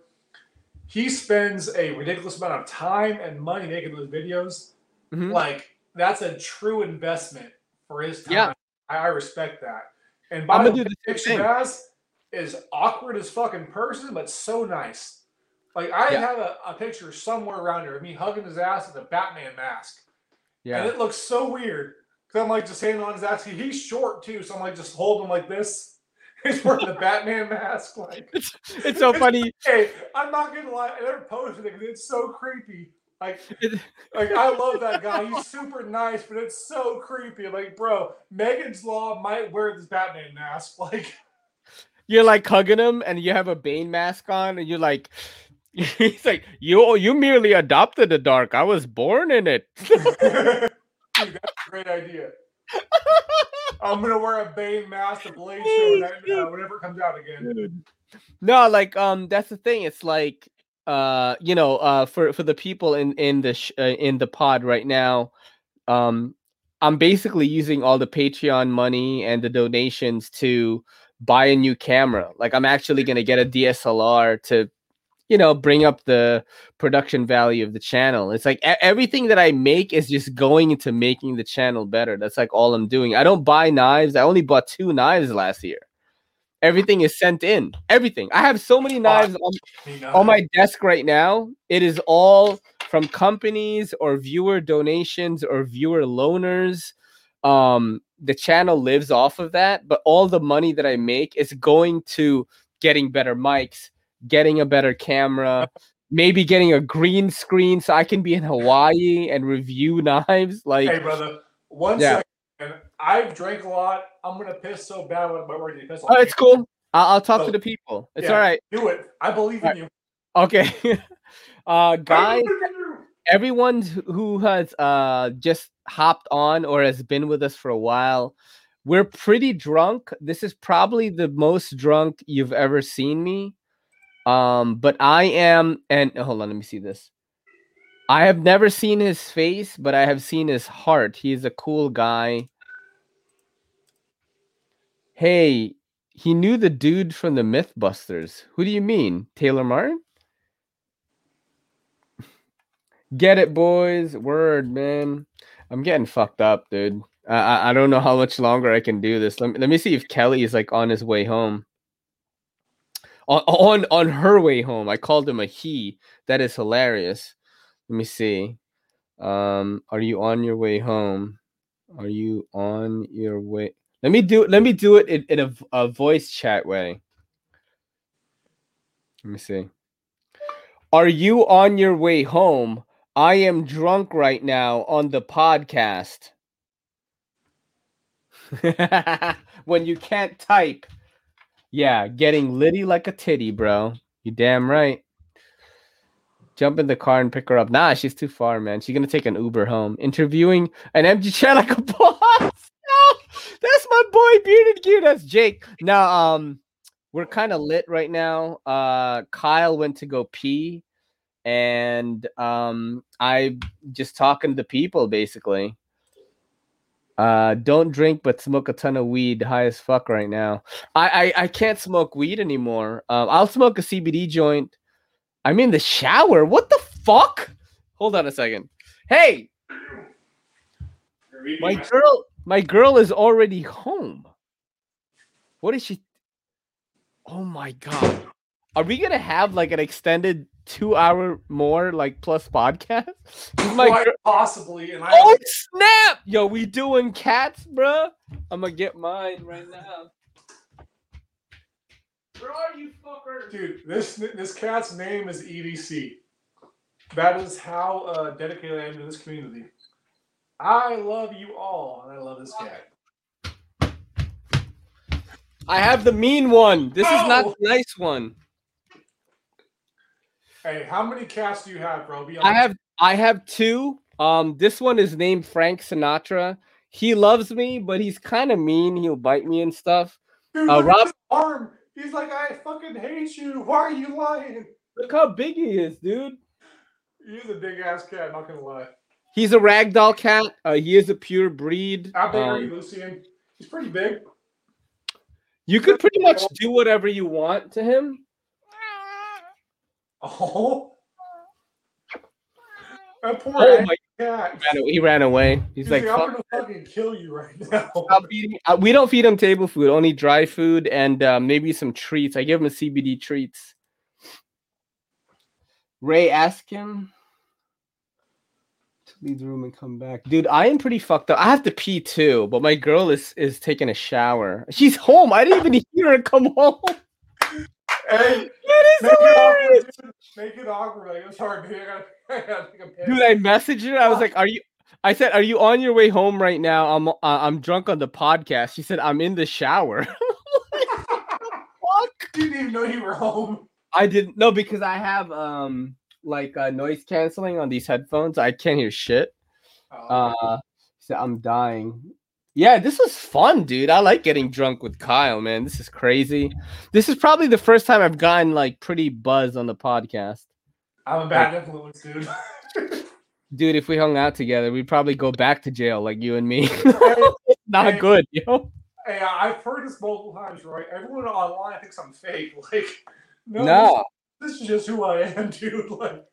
He spends a ridiculous amount of time and money making those videos. Mhm. Like that's a true investment for his time. Yeah. I, I respect that. And by I'm the gonna way, do the thing. Shabazz is awkward as fucking person, but so nice. Like I Yeah. have a, a picture somewhere around here of me hugging his ass with a Batman mask. And it looks so weird. Cause I'm like just hanging on his ass. He's short too, so I'm like just holding him like this. [LAUGHS] He's wearing the Batman [LAUGHS] mask. Like, It's so funny. [LAUGHS] hey, I'm not gonna lie. I never posted it it's so creepy. Like, like I love that guy. He's super nice, but it's so creepy. Like, bro, Megan's Law might wear this Batman mask. Like, You're like hugging him and you have a Bane mask on and you're like [LAUGHS] he's like, you you merely adopted the dark. I was born in it. [LAUGHS] dude, that's a great idea. I'm gonna wear a Bane mask, a Blade show, uh, whenever it comes out again. Dude. No, like um, that's the thing. It's like uh, you know, uh, for for the people in in the sh- uh, in the pod right now, um, I'm basically using all the Patreon money and the donations to buy a new camera. Like I'm actually gonna get a DSLR to, you know, bring up the production value of the channel. It's like everything that I make is just going into making the channel better. That's like all I'm doing. I don't buy knives. I only bought two knives last year. Everything is sent in. Everything. I have so many knives on, on my desk right now. It is all from companies or viewer donations or viewer loaners. Um, the channel lives off of that, but all the money that I make is going to getting better mics, getting a better camera, maybe getting a green screen so I can be in Hawaii and review [LAUGHS] knives. Like, Hey, brother. One Yeah. second. I've drank a lot. I'm gonna piss so bad when I'm ready to piss. oh, it's cool. I'll, I'll talk So, to the people. It's yeah. all right. Do it. I believe in you. Okay. [LAUGHS] uh, guys. I believe in you. everyone who has uh just hopped on or has been with us for a while we're pretty drunk this is probably the most drunk you've ever seen me um but i am and hold on let me see this i have never seen his face but i have seen his heart he's a cool guy hey he knew the dude from the mythbusters who do you mean taylor martin Get it, boys. Word, man. I'm getting fucked up, dude. I, I don't know how much longer I can do this. Let me let me see if Kelly is like on his way home. On on on her way home. I called him a he. That is hilarious. Let me see. Um, are you on your way home? Are you on your way? Let me do let me do it in, in a, a voice chat way. Let me see. Are you on your way home? I am drunk right now on the podcast. [LAUGHS] when you can't type. Yeah, getting litty like a titty, bro. You damn right. Jump in the car and pick her up. Nah, she's too far, man. She's gonna take an Uber home. Interviewing an empty chair like a [LAUGHS] boss. No, that's my boy Bearded Gear. That's Jake. Now, um, we're kind of lit right now. Uh, Kyle went to go pee, and um, I just talking to people basically. Uh, don't drink, but smoke a ton of weed. High as fuck right now. I I, I can't smoke weed anymore. Um, I'll smoke a CBD joint. I'm in the shower. What the fuck? Hold on a second. Hey, my girl, my girl is already home. What is she? Oh my god. Are we gonna have like an extended two hour more like plus podcast? [LAUGHS] My Quite possibly. And I oh snap! Yo, we doing cats, bro? I'm gonna get mine right now. Where are you, fucker? Dude, this this cat's name is EDC. That is how uh, dedicated I am to this community. I love you all, and I love this cat. I have the mean one. This is not the nice one. Hey, how many cats do you have, bro? I have I have two. Um, this one is named Frank Sinatra. He loves me, but he's kind of mean. He'll bite me and stuff. Dude, uh, Rob arm. He's like, I fucking hate you. Why are you lying? Look how big he is, dude. He's a big ass cat. Not gonna lie. He's a ragdoll cat. Uh, he is a pure breed. How big um, are you, Lucian? He's pretty big. You could pretty much do whatever you want to him. Oh. That poor oh my cat. He ran, he ran away. He's, like, I'm gonna fucking kill you right now. [LAUGHS] Uh, we don't feed him table food, only dry food and uh, maybe some treats. I give him a CBD treats. Ray, ask him to leave the room and come back. Dude, I am pretty fucked up. I have to pee too, but my girl is is taking a shower. She's home. I didn't even hear her come [LAUGHS] home. Hey, that is make hilarious. It awkward, make it awkward. Like, I'm sorry, dude. I gotta, [LAUGHS] I dude, I messaged her. I was like, "Are you?" I said, "Are you on your way home right now?" I'm uh, I'm drunk on the podcast. She said, "I'm in the shower." [LAUGHS] fuck? You didn't even know you were home. I didn't know because I have um like uh, noise canceling on these headphones. I can't hear shit. Oh. Uh, so I'm dying. Yeah, this was fun, dude. I like getting drunk with Kyle, man. This is crazy. This is probably the first time I've gotten like pretty buzz on the podcast. I'm a bad like, influence, dude. [LAUGHS] dude, if we hung out together, we'd probably go back to jail like you and me. [LAUGHS] Not hey, good, yo. Hey, I've heard this multiple times, right? Everyone online thinks I'm fake. [LAUGHS] Like, no, no. This, this is just who I am, dude. Like,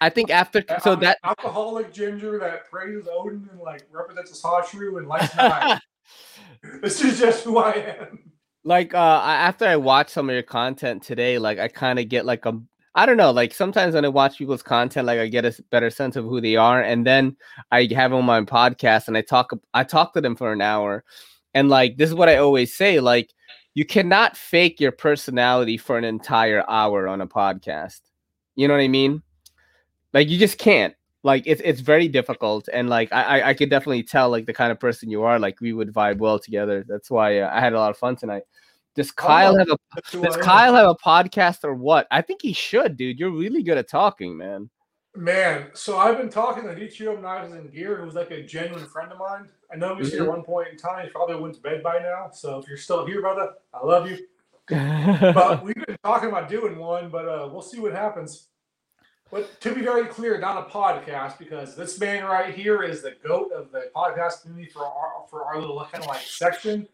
I think after so I'm that alcoholic ginger that praises Odin and like represents a Sashu and likes [LAUGHS] this is just who I am. Like uh after I watch some of your content today, like I kind of get like a I don't know, like sometimes when I watch people's content, like I get a better sense of who they are, and then I have them on my podcast and I talk I talk to them for an hour. And like this is what I always say, like you cannot fake your personality for an entire hour on a podcast. You know what I mean? Like you just can't. Like it's it's very difficult, and like I I could definitely tell like the kind of person you are. Like we would vibe well together. That's why uh, I had a lot of fun tonight. Does Kyle oh, have a [LAUGHS] Does Kyle have a podcast or what? I think he should, dude. You're really good at talking, man. Man, so I've been talking to Ichiro Knives and Gear, who's like a genuine friend of mine. I know he was mm-hmm. here at one point in time. He probably went to bed by now. So if you're still here, brother, I love you. [LAUGHS] but we've been talking about doing one, but uh, we'll see what happens. But to be very clear, not a podcast because this man right here is the goat of the podcast community for our for our little kind of like section.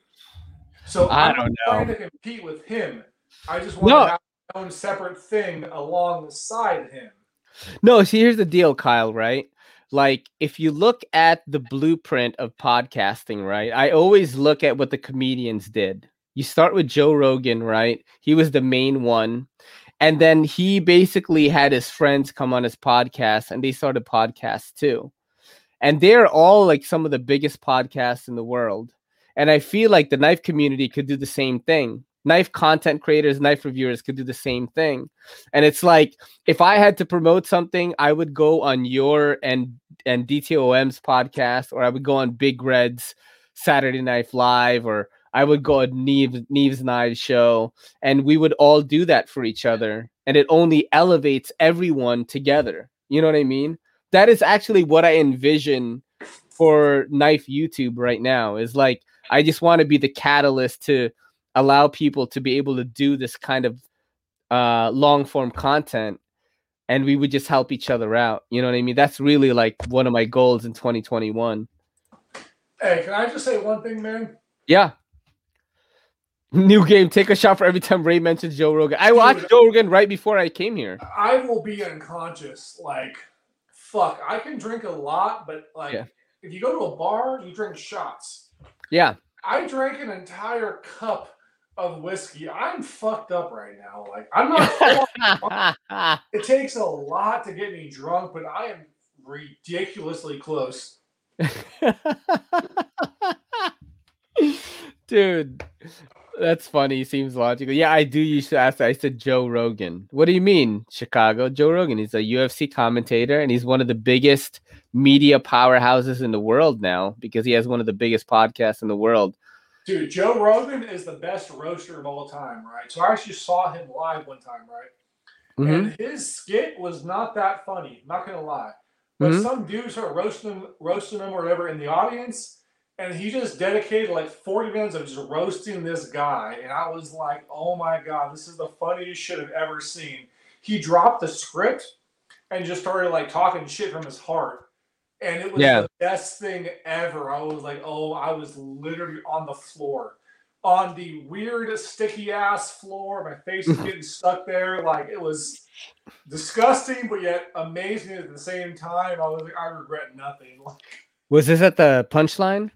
So I I'm don't know. trying to compete with him. I just want no. to have my own separate thing alongside him. No, see, here's the deal, Kyle. Right? Like, if you look at the blueprint of podcasting, right? I always look at what the comedians did. You start with Joe Rogan, right? He was the main one and then he basically had his friends come on his podcast and they started podcasts too. And they're all like some of the biggest podcasts in the world. And I feel like the knife community could do the same thing. Knife content creators, knife reviewers could do the same thing. And it's like if I had to promote something, I would go on your and and DTOM's podcast, or I would go on Big Red's Saturday Night Live, or I would go at Neve Neve's Night show, and we would all do that for each other, and it only elevates everyone together. You know what I mean? That is actually what I envision for knife YouTube right now. Is like I just want to be the catalyst to allow people to be able to do this kind of uh, long form content and we would just help each other out. You know what I mean? That's really like one of my goals in 2021. Hey, can I just say one thing, man? Yeah. New game. Take a shot for every time Ray mentions Joe Rogan. I watched Dude. Joe Rogan right before I came here. I will be unconscious. Like, fuck, I can drink a lot, but like, Yeah. if you go to a bar, you drink shots. Yeah. I drank an entire cup of whiskey. I'm fucked up right now. Like, I'm not. [LAUGHS] [LAUGHS] it takes a lot to get me drunk, but I am ridiculously close. [LAUGHS] Dude, that's funny. Seems logical. Yeah, I do used to ask that. I said Joe Rogan. What do you mean, Chicago? Joe Rogan. He's a UFC commentator and he's one of the biggest media powerhouses in the world now because he has one of the biggest podcasts in the world. Dude, Joe Rogan is the best roaster of all time, right? So I actually saw him live one time, right? Mhm. And his skit was not that funny, not gonna lie. But Mhm. some dudes are roasting him, roasting him or whatever in the audience, and he just dedicated like 40 minutes of just roasting this guy. And I was like, oh my god, this is the funniest shit I've ever seen. He dropped the script and just started like talking shit from his heart. And it was Yeah. the best thing ever. I was like, oh, I was literally on the floor. On the weird sticky ass floor. My face was [LAUGHS] getting stuck there. Like it was disgusting, but yet amazing at the same time. I was like, I regret nothing. [LAUGHS] Like, Was this at the punchline?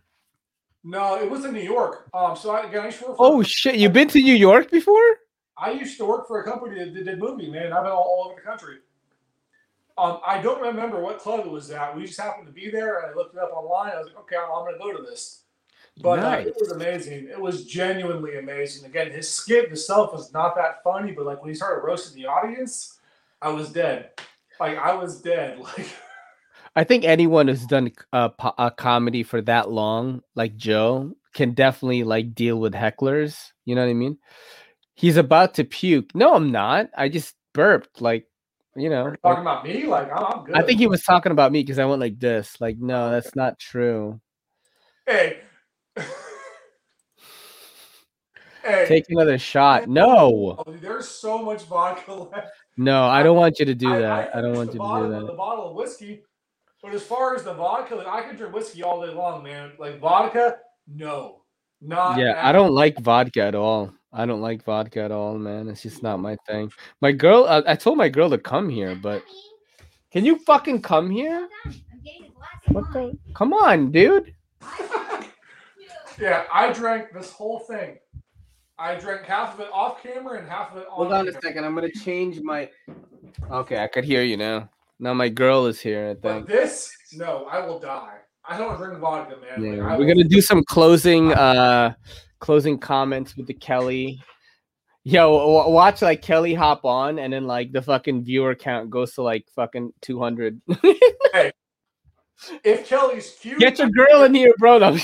No, it was in New York. Um, so I, again, I used to work for, Oh shit! You've been to New York before? I used to work for a company that did, movie, man. I've been all, all over the country. Um, I don't remember what club it was at. We just happened to be there, and I looked it up online. I was like, okay, I'm going to go to this. But uh, Nice. it was amazing. It was genuinely amazing. Again, his skit itself was not that funny, but like when he started roasting the audience, I was dead. Like I was dead. [LAUGHS] Like I think anyone who's done a, a comedy for that long, like Joe, can definitely like deal with hecklers. You know what I mean? He's about to puke. No, I'm not. I just burped. Like, you know. like- talking about me, like I'm, good. I think he was talking about me because I went like this. Like, no, oh, that's not true. Hey. [LAUGHS] hey. Take another shot. No, Oh, there's so much vodka [LAUGHS] left. no, I don't want you to do I- that. I, don't want you to do that. The bottle of whiskey, but as far as the vodka, like, I could drink whiskey all day long, man. Like vodka, no, not. Yeah, I don't like vodka at all. I don't like vodka at all, man. It's just not my thing. My girl, I, I told my girl to come here, but can you fucking come here? What the? Come on, dude. yeah, I drank this whole thing. I drank half of it off camera and half of it on. Hold on a second. I'm gonna change my. Okay, I could hear you now. Now my girl is here. I But this, no, I will die. I don't drink vodka, man. Like, Yeah, I we're will- gonna do some closing, uh, closing comments with the Kelly. Yo, w- watch like Kelly hop on, and then like the fucking viewer count goes to like fucking two hundred. [LAUGHS] hey, If Kelly's cute, Get your girl in here, bro. [LAUGHS] No.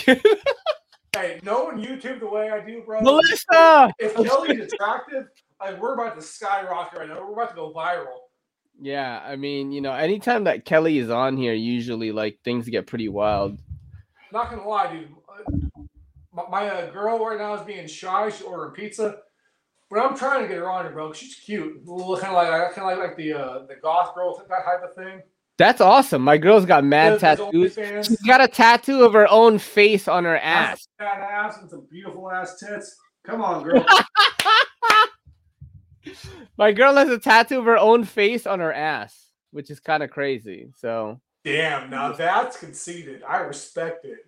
Hey, knowing YouTube the way I do, bro. Melissa. If Kelly's attractive, like we're about to skyrocket right now. We're about to go viral. Yeah, I mean, you know, anytime that Kelly is on here, usually like things get pretty wild. Not gonna lie, dude. My, my uh, girl right now is being shy. She's ordering pizza, but I'm trying to get her on here, bro. She's cute, kind of like kind of like, like the uh, the goth girl, that type of thing. That's awesome. My girl's got mad tattoos. She's got a tattoo of her own face on her ass. fat ass and some beautiful ass tits. Come on, girl. [LAUGHS] [LAUGHS] My girl has a tattoo of her own face on her ass, which is kind of crazy. So Damn, now that's conceited. I respect it.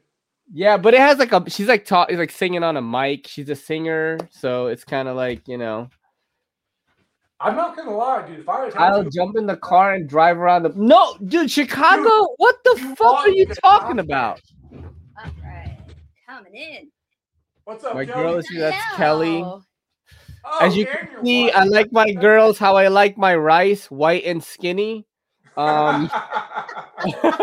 yeah, but it has like a she's like talk like singing on a mic. She's a singer, so it's kind of like you know. I'm not gonna lie, dude. If I had a I'll tattoo- jump in the car and drive around the. No, dude, Chicago. what the fuck are you talking about? All right, coming in. What's up, My Kelly? girl is here. That's Kelly. Hello. Oh, As you can see, wife. I like my girls how I like my rice, white and skinny. Um, [LAUGHS]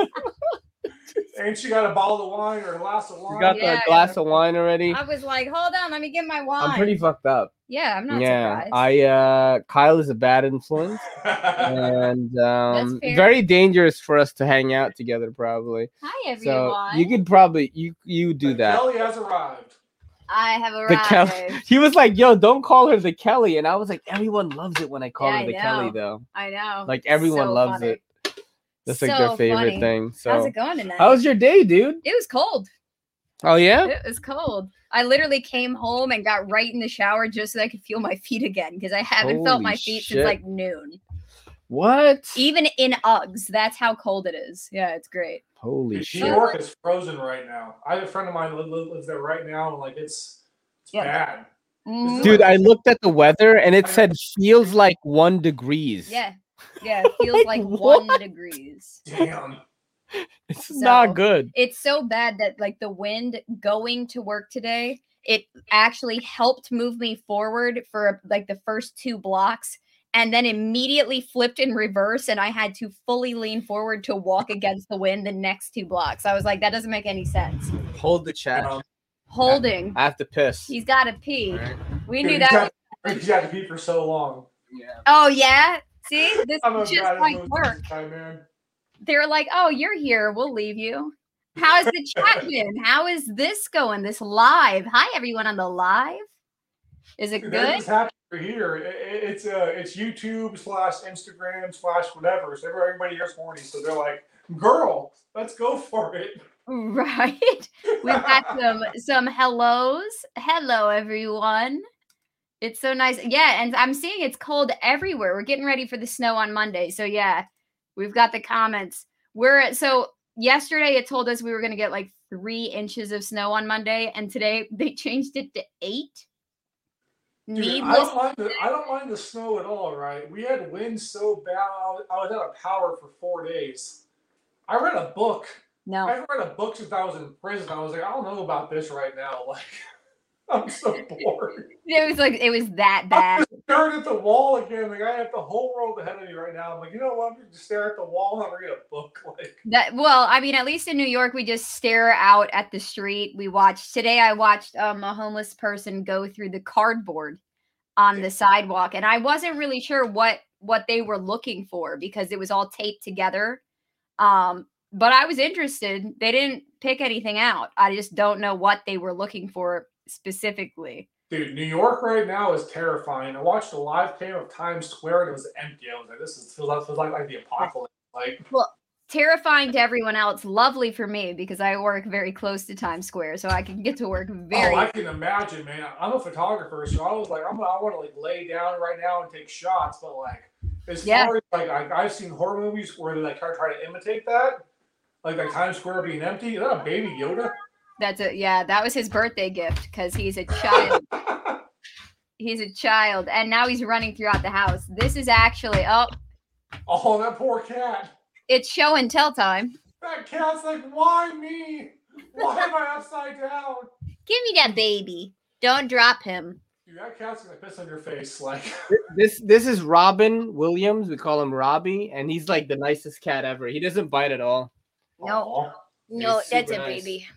and she got a bottle of wine or a glass of [LAUGHS] wine? wine. got Yeah, the glass of wine already. I was like, hold on, let me get my wine. I'm pretty fucked up. Yeah, I'm not yeah, surprised. I uh Kyle is a bad influence [LAUGHS] and um very dangerous for us to hang out together probably. Hi everyone. So you could probably you you do The that. Kelly has arrived. I have The arrived. Kelly. [LAUGHS] He was like, "Yo, don't call her the Kelly," and I was like, "Everyone loves it when I call Yeah, her the Kelly, though. I know. Like everyone So loves funny. it. That's like their favorite funny. thing." So how's it going tonight? how was your day, dude? It was cold. Oh yeah. It was cold. I literally came home and got right in the shower just so I could feel my [LAUGHS] feet again because I haven't felt my feet shit. since like noon. What? Even in Uggs, that's how cold it is. Yeah, it's great. Holy New shit. York is frozen right now. I have a friend of mine that li- lives there right now, and like it's it's Yeah. bad. Mhm. Dude, I looked at the weather and it said feels like one degrees. Yeah, yeah, it [LAUGHS] feels Like, like one degrees. Damn. It's So- not good. It's so bad that like the wind going to work today, it actually helped move me forward for like the first two blocks and then immediately flipped in reverse and I had to fully lean forward to walk against the wind the next two blocks. I was like that doesn't make any sense. Hold the chat. Holding. I have to piss. He's got to pee. Alright. We dude, knew he's that. had- [LAUGHS] He's had to pee for so long. Yeah. Oh yeah. See? This I'm is a just might work. time, they're like, "Oh, you're here. We'll leave you." How's the chat [LAUGHS] been? How is this going? This live? Hi, everyone on the live. Is it good? everything's happy here. It- it- it's uh, it's YouTube slash Instagram slash whatever. So everybody here's horny. So they're like, "Girl, let's go for it." Right. [LAUGHS] We've got some some hellos. Hello, everyone. It's so nice. Yeah, and I'm seeing it's cold everywhere. We're getting ready for the snow on Monday. So yeah, we've got the comments. We're at so yesterday it told us we were gonna get like three inches of snow on Monday, and today they [LAUGHS] changed it to eight. Dude, I don't mind the I don't mind the snow at all. Right? We had wind so bad. I was, out of power for four days. I read a book. no. I read a book since I was in prison. I was like, I don't know about this right now. [LAUGHS] Like, [LAUGHS] I'm so bored. It was like it was that bad. Staring at the wall again. Like I have the whole world ahead of me right now. I'm like, you know what? I'm gonna just stare at the wall and read a book. [LAUGHS] Like, That well, I mean, at least in New York, we just stare out at the street. We watched today. I watched um, a homeless person go through the cardboard on the sidewalk, and I wasn't really sure what what they were looking for because it was all taped together. Um, but I was interested. They didn't pick anything out. I just don't know what they were looking for specifically. dude, New York right now is terrifying. I watched a live cam of Times Square and it was empty. I was like, this is feels like, feels like, like the apocalypse. Like, well, Terrifying to everyone else, lovely for me because I work very close to Times Square, so I can get to work oh, very oh, I can imagine, man. I'm a photographer, so I was like, I'm, I want to like lay down right now and take shots, but like, as Yeah. far as like I, I've seen horror movies where they like try, try to imitate that, like like Times Square being empty. Is that a baby Yoda? That's a yeah, that was his birthday gift because he's a [LAUGHS] child. he's a child, and now he's running throughout the house. This is actually oh, oh, that poor cat. it's show and tell time. That cat's like, why me? Why am I upside down? Give me that baby. Don't drop him. Dude, that cat's gonna piss on your face. Like, [LAUGHS] This this is Robin Williams. We call him Robbie, and he's like the nicest cat ever. He doesn't bite at all. No. Aw. No, that's a nice. baby.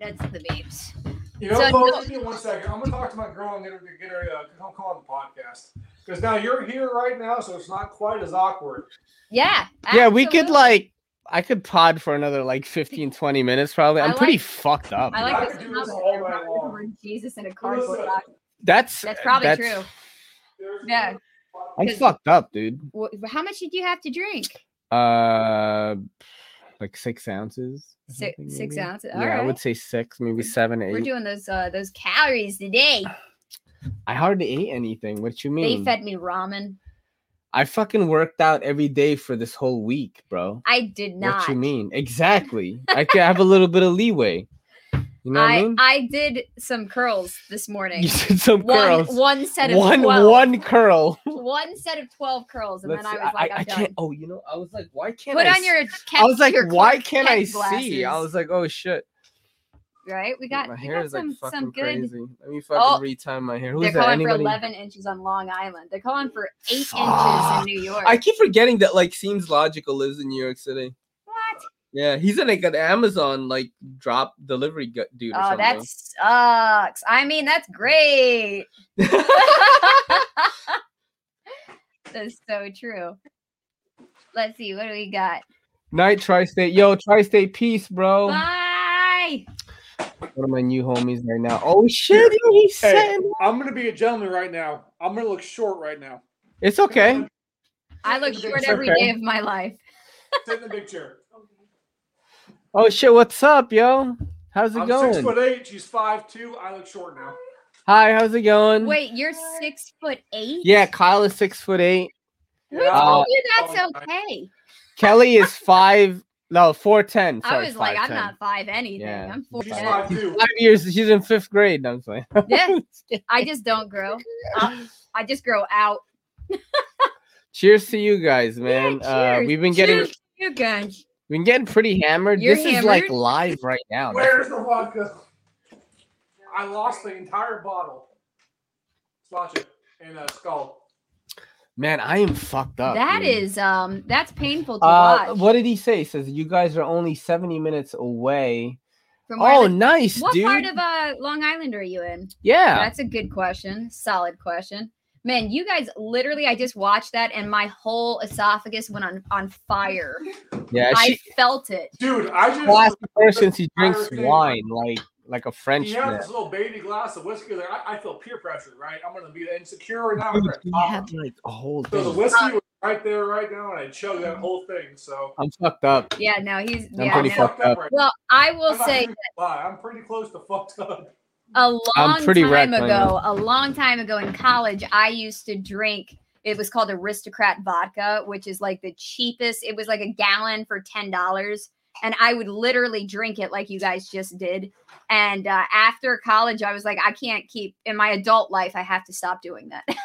That's the babes. You know, So, folks, no- give me one second. I'm gonna talk to my girl and get her to get her uh, come come on the podcast because now you're here right now, so it's not quite as awkward. Yeah. Yeah, we could like I could pod for another like 15, 20 minutes probably. I I'm pretty fucked up. I I like could this. do this all They're night probably long. covering Jesus in a cardboard box. That's That's probably true. Yeah. I'm 'Cause- fucked up, dude. Wh- How much did you have to drink? Uh, like six ounces. Six, six ounces. Yeah, I would say six, maybe seven, eight. We're doing those uh those calories today. [SIGHS] I hardly ate anything. What you mean? They fed me ramen. I fucking worked out every day for this whole week, bro. I did not. What you mean? Exactly. I could have a little bit of leeway. You know what I, I mean? I did some curls this morning. [LAUGHS] you did some One curls. one set of One 12. one curl. [LAUGHS] One set of 12 curls and Let's then I see, was like I, I'm I done. can't. Oh, you know, I was like, why can't Put I on your I was like, why can't I Kent see? I was like, oh shit. right. We got, my we hair got is like some fucking some good. crazy. Let me fucking Oh, retime my hair. Who's They're that? calling for 11 inches on Long Island. They're calling for eight inches in New York. I keep forgetting that like seems logical lives in New York City. What? Yeah, he's in like an Amazon like drop delivery gu- dude. Or Oh, something. that sucks. I mean, that's great. [LAUGHS] [LAUGHS] that's so true. Let's see. What do we got? Night Tri-State. Yo, Tri-State peace, bro. Bye. One of my new homies right now. Oh shit, yo, he's Hey. I'm gonna be a gentleman right now. I'm gonna look short right now. it's okay. I look Sit in the short big- every okay. day of my life. Sit in the big chair. Oh shit, what's up, yo? How's it going? I'm going? six foot eight. She's five two. I look short now. Hi, how's it going? Wait, you're six foot eight? Yeah, Kyle is six foot eight. Who Yeah, told Uh, you that's oh, okay? Kelly is five. No, four ten. I was like, I'm not five anything. Yeah. I'm four She's ten. five two. Five years. She's in fifth grade. I'm saying. [LAUGHS] Yeah, I just don't grow. Uh, I just grow out. Cheers to you guys, man. Yeah, uh, cheers. we've been getting Cheers to you guys. We've been getting pretty hammered. You're this is like live right now. Where's the vodka? I lost the entire bottle. Let's watch it in a skull. Man, I am fucked up. That dude. is um that's painful to Uh, watch. what did he say? He says you guys are only 70 minutes away. From Oh, the- nice, what dude. part of uh Long Island are you in? yeah. That's a good question. Solid question. Man, you guys literally I just watched that and my whole esophagus went on on fire. Yeah, I felt it. Dude, I just classy person. She drinks thing. wine like like a he Frenchman. has this little baby glass of whiskey. Like, I, I feel peer pressure, right? I'm gonna be insecure now. Dude, I'm he gonna had like a whole So the whiskey was right there, right now, and I chugged that whole thing. So I'm fucked up. Yeah, no, he's I'm yeah. pretty no. fucked up. right Well, I will I'm say gonna I'm pretty close to fucked up. A long pretty time wrecked ago, a long time ago in college, I used to drink. It was called Aristocrat vodka, which is like the cheapest. It was like a gallon for ten dollars, and I would literally drink it like you guys just did. And uh, after college, I was like, I can't keep in my adult life. I have to stop doing that. wait,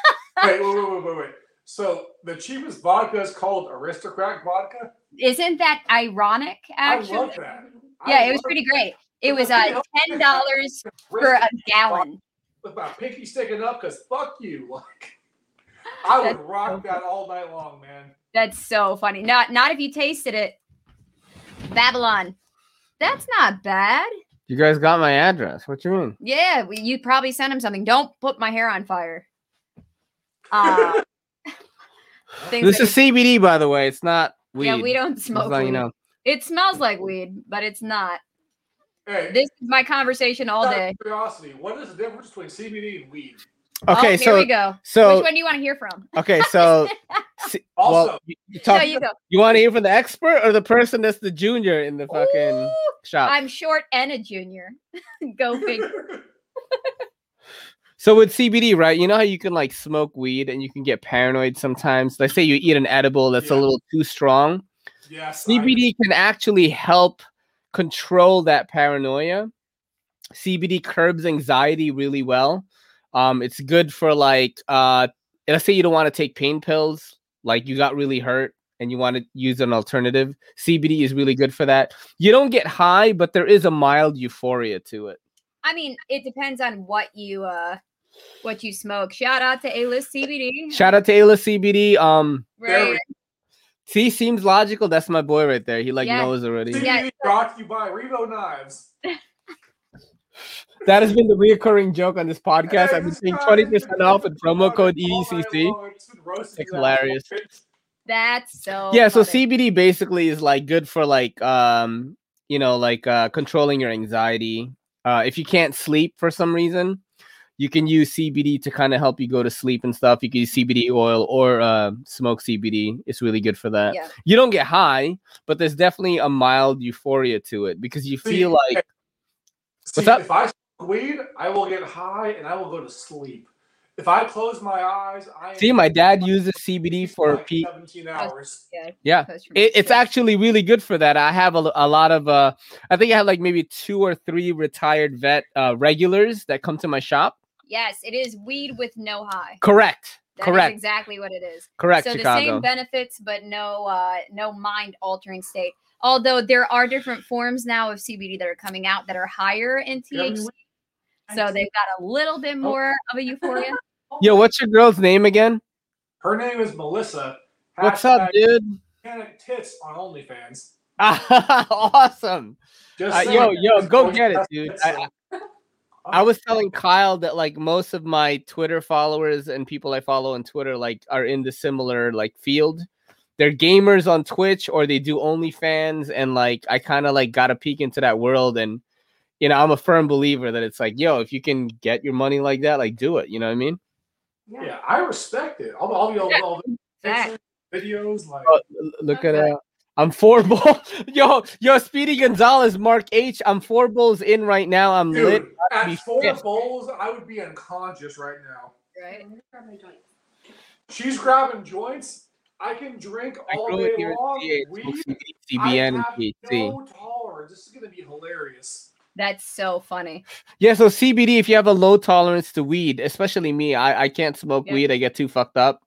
[LAUGHS] wait, wait, wait, wait, wait. So the cheapest vodka is called Aristocrat vodka. Isn't that ironic? Actually, I love that. I yeah, it was love pretty great. It was the uh ten dollars for a gallon. with my pinky sticking up because fuck you. Like [LAUGHS] I would That's rock so that all night long, man. That's so funny. Not not if you tasted it. Babylon. That's not bad. You guys got my address. What you mean? Yeah, we, you probably sent him something. Don't put my hair on fire. Uh, [LAUGHS] This like- is CBD, by the way. It's not weed. yeah, we don't smoke weed. you know. It smells like weed, but it's not. Hey, This is my conversation all day. curiosity, what is the difference between CBD and weed? oh, Okay, here we go. so Which one do you want to hear from? okay, [LAUGHS] so see- Also- well, you, you talk. no, you go. You want to hear from the expert or the person that's the junior in the fucking Ooh, shop? I'm short and a junior. [LAUGHS] go figure. [LAUGHS] So with CBD, right? You know how you can like smoke weed and you can get paranoid sometimes. Let's say you eat an edible that's a little too strong. yes. I- CBD can actually help control that paranoia. CBD curbs anxiety really well. Um, it's good for like uh let's say you don't want to take pain pills, like you got really hurt and you want to use an alternative. CBD is really good for that. You don't get high, but there is a mild euphoria to it. I mean, it depends on what you uh what you smoke. Shout out to A List CBD. Shout out to Ayla CBD. Um Right. See, seems logical. That's my boy right there. He like Yeah. knows already. CBD Yeah. brought to you by Revo Knives. That has been the reoccurring joke on this podcast. Hey, I've been seeing twenty percent off with promo code all night EDCC. long, it's been roasting It's hilarious. That's so Yeah, so funny. CBD basically is like good for like um you know like uh controlling your anxiety. Uh if you can't sleep for some reason, you can use CBD to kind of help you go to sleep and stuff. You can use CBD oil or uh, smoke CBD. It's really good for that. Yeah. You don't get high, but there's definitely a mild euphoria to it because you See, feel like [LAUGHS] See, What's up? if I smoke weed, I will get high and I will go to sleep. If I close my eyes, I see my dad uses CBD for like P. 17 hours. Yeah. Yeah. post It, it's actually really good for that. I have a, a lot of uh I think I have like maybe two or three retired vet uh regulars that come to my shop. Yes, it is weed with no high. Correct. That is Correct. exactly what it is. Correct, so the same benefits, but no uh no mind altering state. Although there are different forms now of CBD that are coming out that are higher in THC, so they've got a little bit more of a euphoria. [LAUGHS] Yo, what's your girl's name again? Her name is Melissa. What's up, Hashtag dude? Panic tits on OnlyFans. [LAUGHS] awesome. Just Uh, yo, yo, go get it, dude. tits, I, so- I, I was oh. telling Kyle that like most of my Twitter followers and people I follow on Twitter like are in the similar like field. They're gamers on Twitch or they do OnlyFans, and like I kind of like got a peek into that world, and you know I'm a firm believer that it's like, yo, if you can get your money like that, like do it. You know what I mean? Yeah, I respect it. I'll, I'll be all, Yeah. all Fact. pictures, videos like Oh, l- look at Okay. I'm four [LAUGHS] bowl. Yo, yo, Speedy Gonzalez, Mark H. I'm four bowls in right now. I'm lit. Dude, be at four fit. bowls, I would be unconscious right now. Right. She's grabbing joints. I can drink I all go day long. see it, Weed. smoke CBD, CBN and THC. no tolerance. This is gonna be hilarious. That's so funny. Yeah, so CBD, if you have a low tolerance to weed, especially me, I, I can't smoke Yeah. weed. I get too fucked up.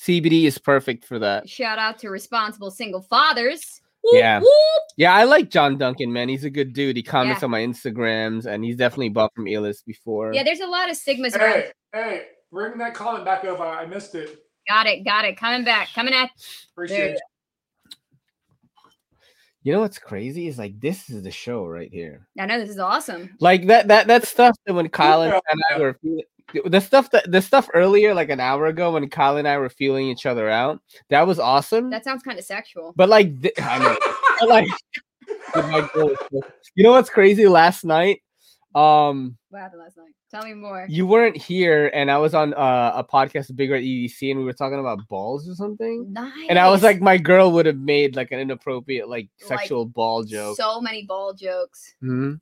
CBD is perfect for that. Shout out to responsible single fathers. Whoop, Yeah. whoop. Yeah, I like John Duncan, man. He's a good dude. He comments Yeah. on my Instagrams, and he's definitely bought from Elis before. Yeah, there's a lot of stigmas around. Hey, hey, bring that comment back up. I, I missed it. Got it, got it. Coming back, coming at. Appreciate There. it. You know what's crazy is like this is the show right here. I know this is awesome. Like that that that stuff that when Kyle and, and I were feeling the stuff that the stuff earlier, like an hour ago, when Kyle and I were feeling each other out, that was awesome. That sounds kind of sexual. but like, th- [LAUGHS] I know, but like, [LAUGHS] but my goal you know what's crazy? Last night, um, What happened last night? Tell me more. you weren't here, and I was on uh, a podcast Bigger Big Red EDC, and we were talking about balls or something. Nice. And I was like, my girl would have made like an inappropriate, like Like, sexual ball joke. so many ball jokes. Mhm.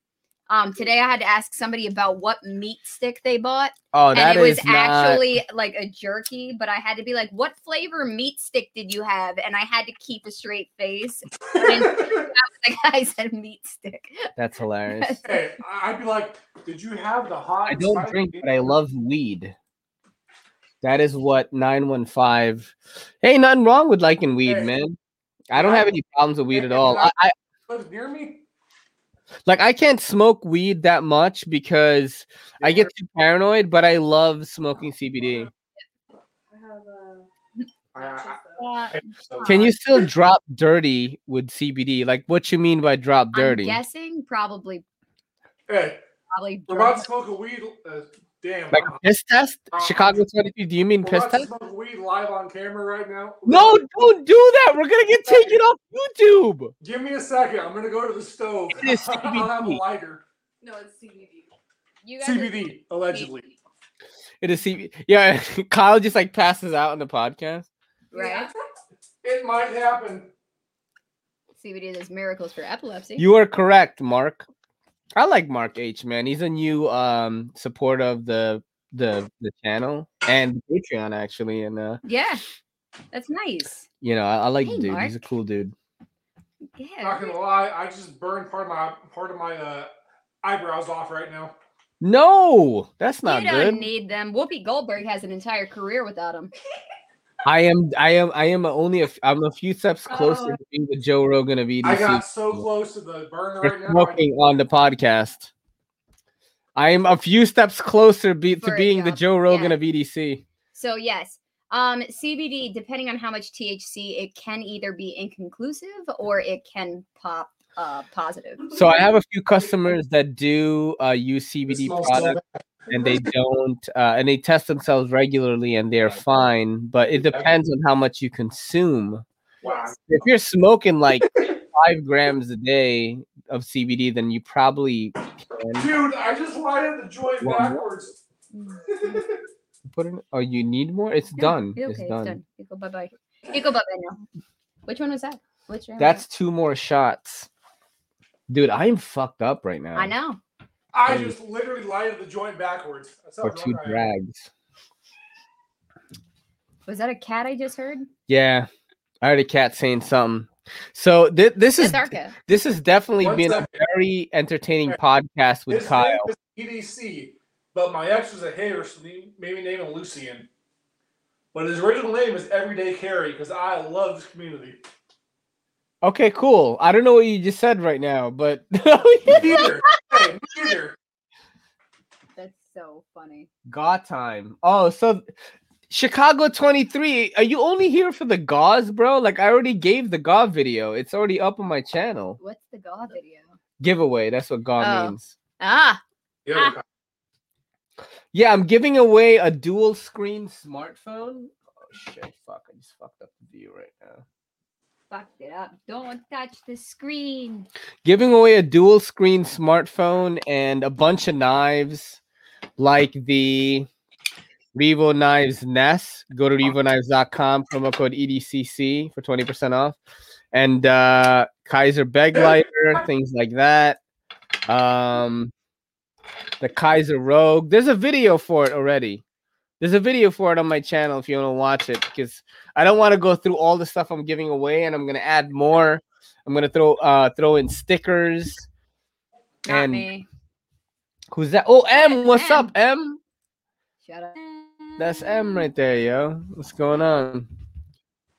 Um, today I had to ask somebody about what meat stick they bought, Oh, and that it was is not- actually like a jerky. But I had to be like, "What flavor meat stick did you have?" And I had to keep a straight face. And the guy said meat stick. That's hilarious. [LAUGHS] hey, I- I'd be like, did you have the hot? I don't drink, meat? but I love weed. That is what 915. Hey, nothing wrong with liking weed, Hey. man. I don't have any problems with weed at all. I- I, I lives near me. Like I can't smoke weed that much because I get too paranoid, but I love smoking CBD. I- I- Uh, Can you still drop dirty with CBD? Like what you mean by drop dirty? I'm guessing probably Hey, probably. we're about to smoke a weed. Uh, damn. Like I'm- a piss test? Uh, Chicago 22. Do you mean we're piss test? smoke weed live on camera right now. No, don't do that. We're gonna get taken off YouTube. Give me a second. I'm gonna go to the stove. It is [LAUGHS] I'll have a lighter. No, it's CBD. You guys CBD, allegedly. It is CBD. Yeah, [LAUGHS] Kyle just like passes out on the podcast. right? It might happen. CBD does miracles for epilepsy. You are correct, Mark. I like Mark H. Man, he's a new um supporter of the the the channel and Patreon actually, and uh, yeah, that's nice. you know I, I like Hey, the dude. He's a cool dude. Yeah. Not Yeah. gonna lie, I just burned part of my part of my uh, eyebrows off right now. No, that's not you good. don't need them. Whoopi Goldberg has an entire career without them. [LAUGHS] I am I am I am only a f- I'm a few steps closer Oh. to being the Joe Rogan of EDC. I got so close to the burner right now. Smoking on the podcast. I am a few steps closer be, to being the Joe Rogan yeah. of EDC. So yes, um, CBD, depending on how much THC, it can either be inconclusive or it can pop uh, positive. So I have a few customers that do uh, use CBD products bad. And they don't, uh, and they test themselves regularly and they're fine. But it depends on how much you consume. Wow. If you're smoking like five grams a day of CBD, then you probably can Dude, I just lighted the joint One backwards. put it. Oh, you need more? It's No, done. Okay, It's done. You go bye bye. You go bye bye now. Which one was that? Which round? That's two more shots. Dude, I'm fucked up right now. I know. I Hey. just literally lighted the joint backwards. That's how For two drunk I am. drags. Was that a cat I just heard? Yeah. I heard a cat saying something. So thi- this is That's Arca. this has definitely One been a very entertaining Hey, podcast with His Kyle. name is EDC, but my ex was a hater, so maybe made name him Lucian. But his original name is Everyday Carry because I love this community. Okay, cool. I don't know what you just said right now, but [LAUGHS] Neither. neither. [LAUGHS] That's so funny. God time. Oh, so Chicago 23. Are you only here for the gauze, bro? Like I already gave the GAW video. It's already up on my channel. What's the GAW video? Giveaway. That's what GAW Oh. means. Ah, Yeah, Yeah, I'm giving away a dual screen smartphone. Oh shit, fuck. I just fucked up the view right now. Fucked it up. Don't touch the screen. Giving away a dual screen smartphone and a bunch of knives like the Revo Knives Nest. Go to revoknives.com, promo code EDCC for 20% off. and uh Kizer Begleiter, things like that. Um the Kizer Rogue. There's a video for it already. There's a video for it on my channel if you want to watch it because I don't want to go through all the stuff I'm giving away and I'm gonna add more. I'm gonna throw uh throw in stickers. Not and me. who's that? Oh, M, what's M. up, M? Shut up. That's M right there, yo. What's going on?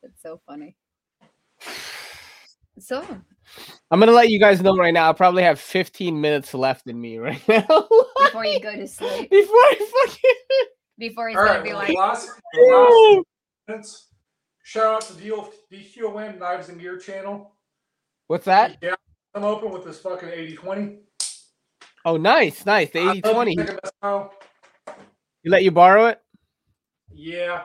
It's so funny. So I'm gonna let you guys know right now. I probably have 15 minutes left in me right [LAUGHS] now. before you go to [LAUGHS] sleep, Before I fucking [LAUGHS] before he's All gonna right, be well, like, last, last minutes. Shout out to DO DQM Knives and Gear channel. What's that? Yeah, I'm open with this fucking 80-20. Oh, nice, nice. The I 80 20. you, Mega Mesco. You let you borrow it? Yeah.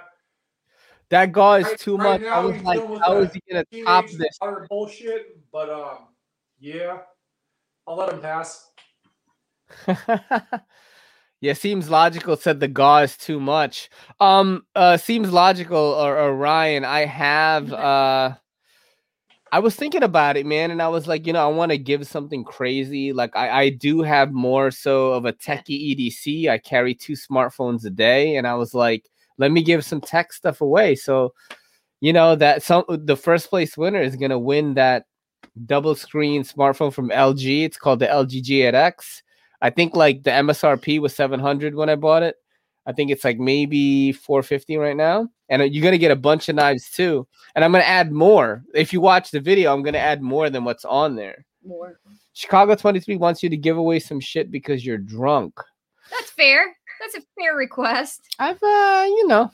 That guy is too right much. now I was like, dealing with how the is he gonna top this? daughter bullshit, but um, yeah, I'll let him pass. [LAUGHS] yeah, seems logical. Said the gauze too much. Um, uh, seems logical. Or, or Ryan, I have. [LAUGHS] Uh, I was thinking about it, man, and I was like, you know, I want to give something crazy. Like, I, I do have more so of a techie EDC. I carry two smartphones a day, and I was like, let me give some tech stuff away. So, you know, that some the first place winner is gonna win that double screen smartphone from LG. It's called the LG G8X. I think like the MSRP was 700 when I bought it. I think it's like maybe 450 right now. And you're gonna get a bunch of knives too. And I'm gonna add more. If you watch the video, I'm gonna add more than what's on there. more. Chicago 23 wants you to give away some shit because you're drunk. That's fair. That's a fair request. I've uh, you know.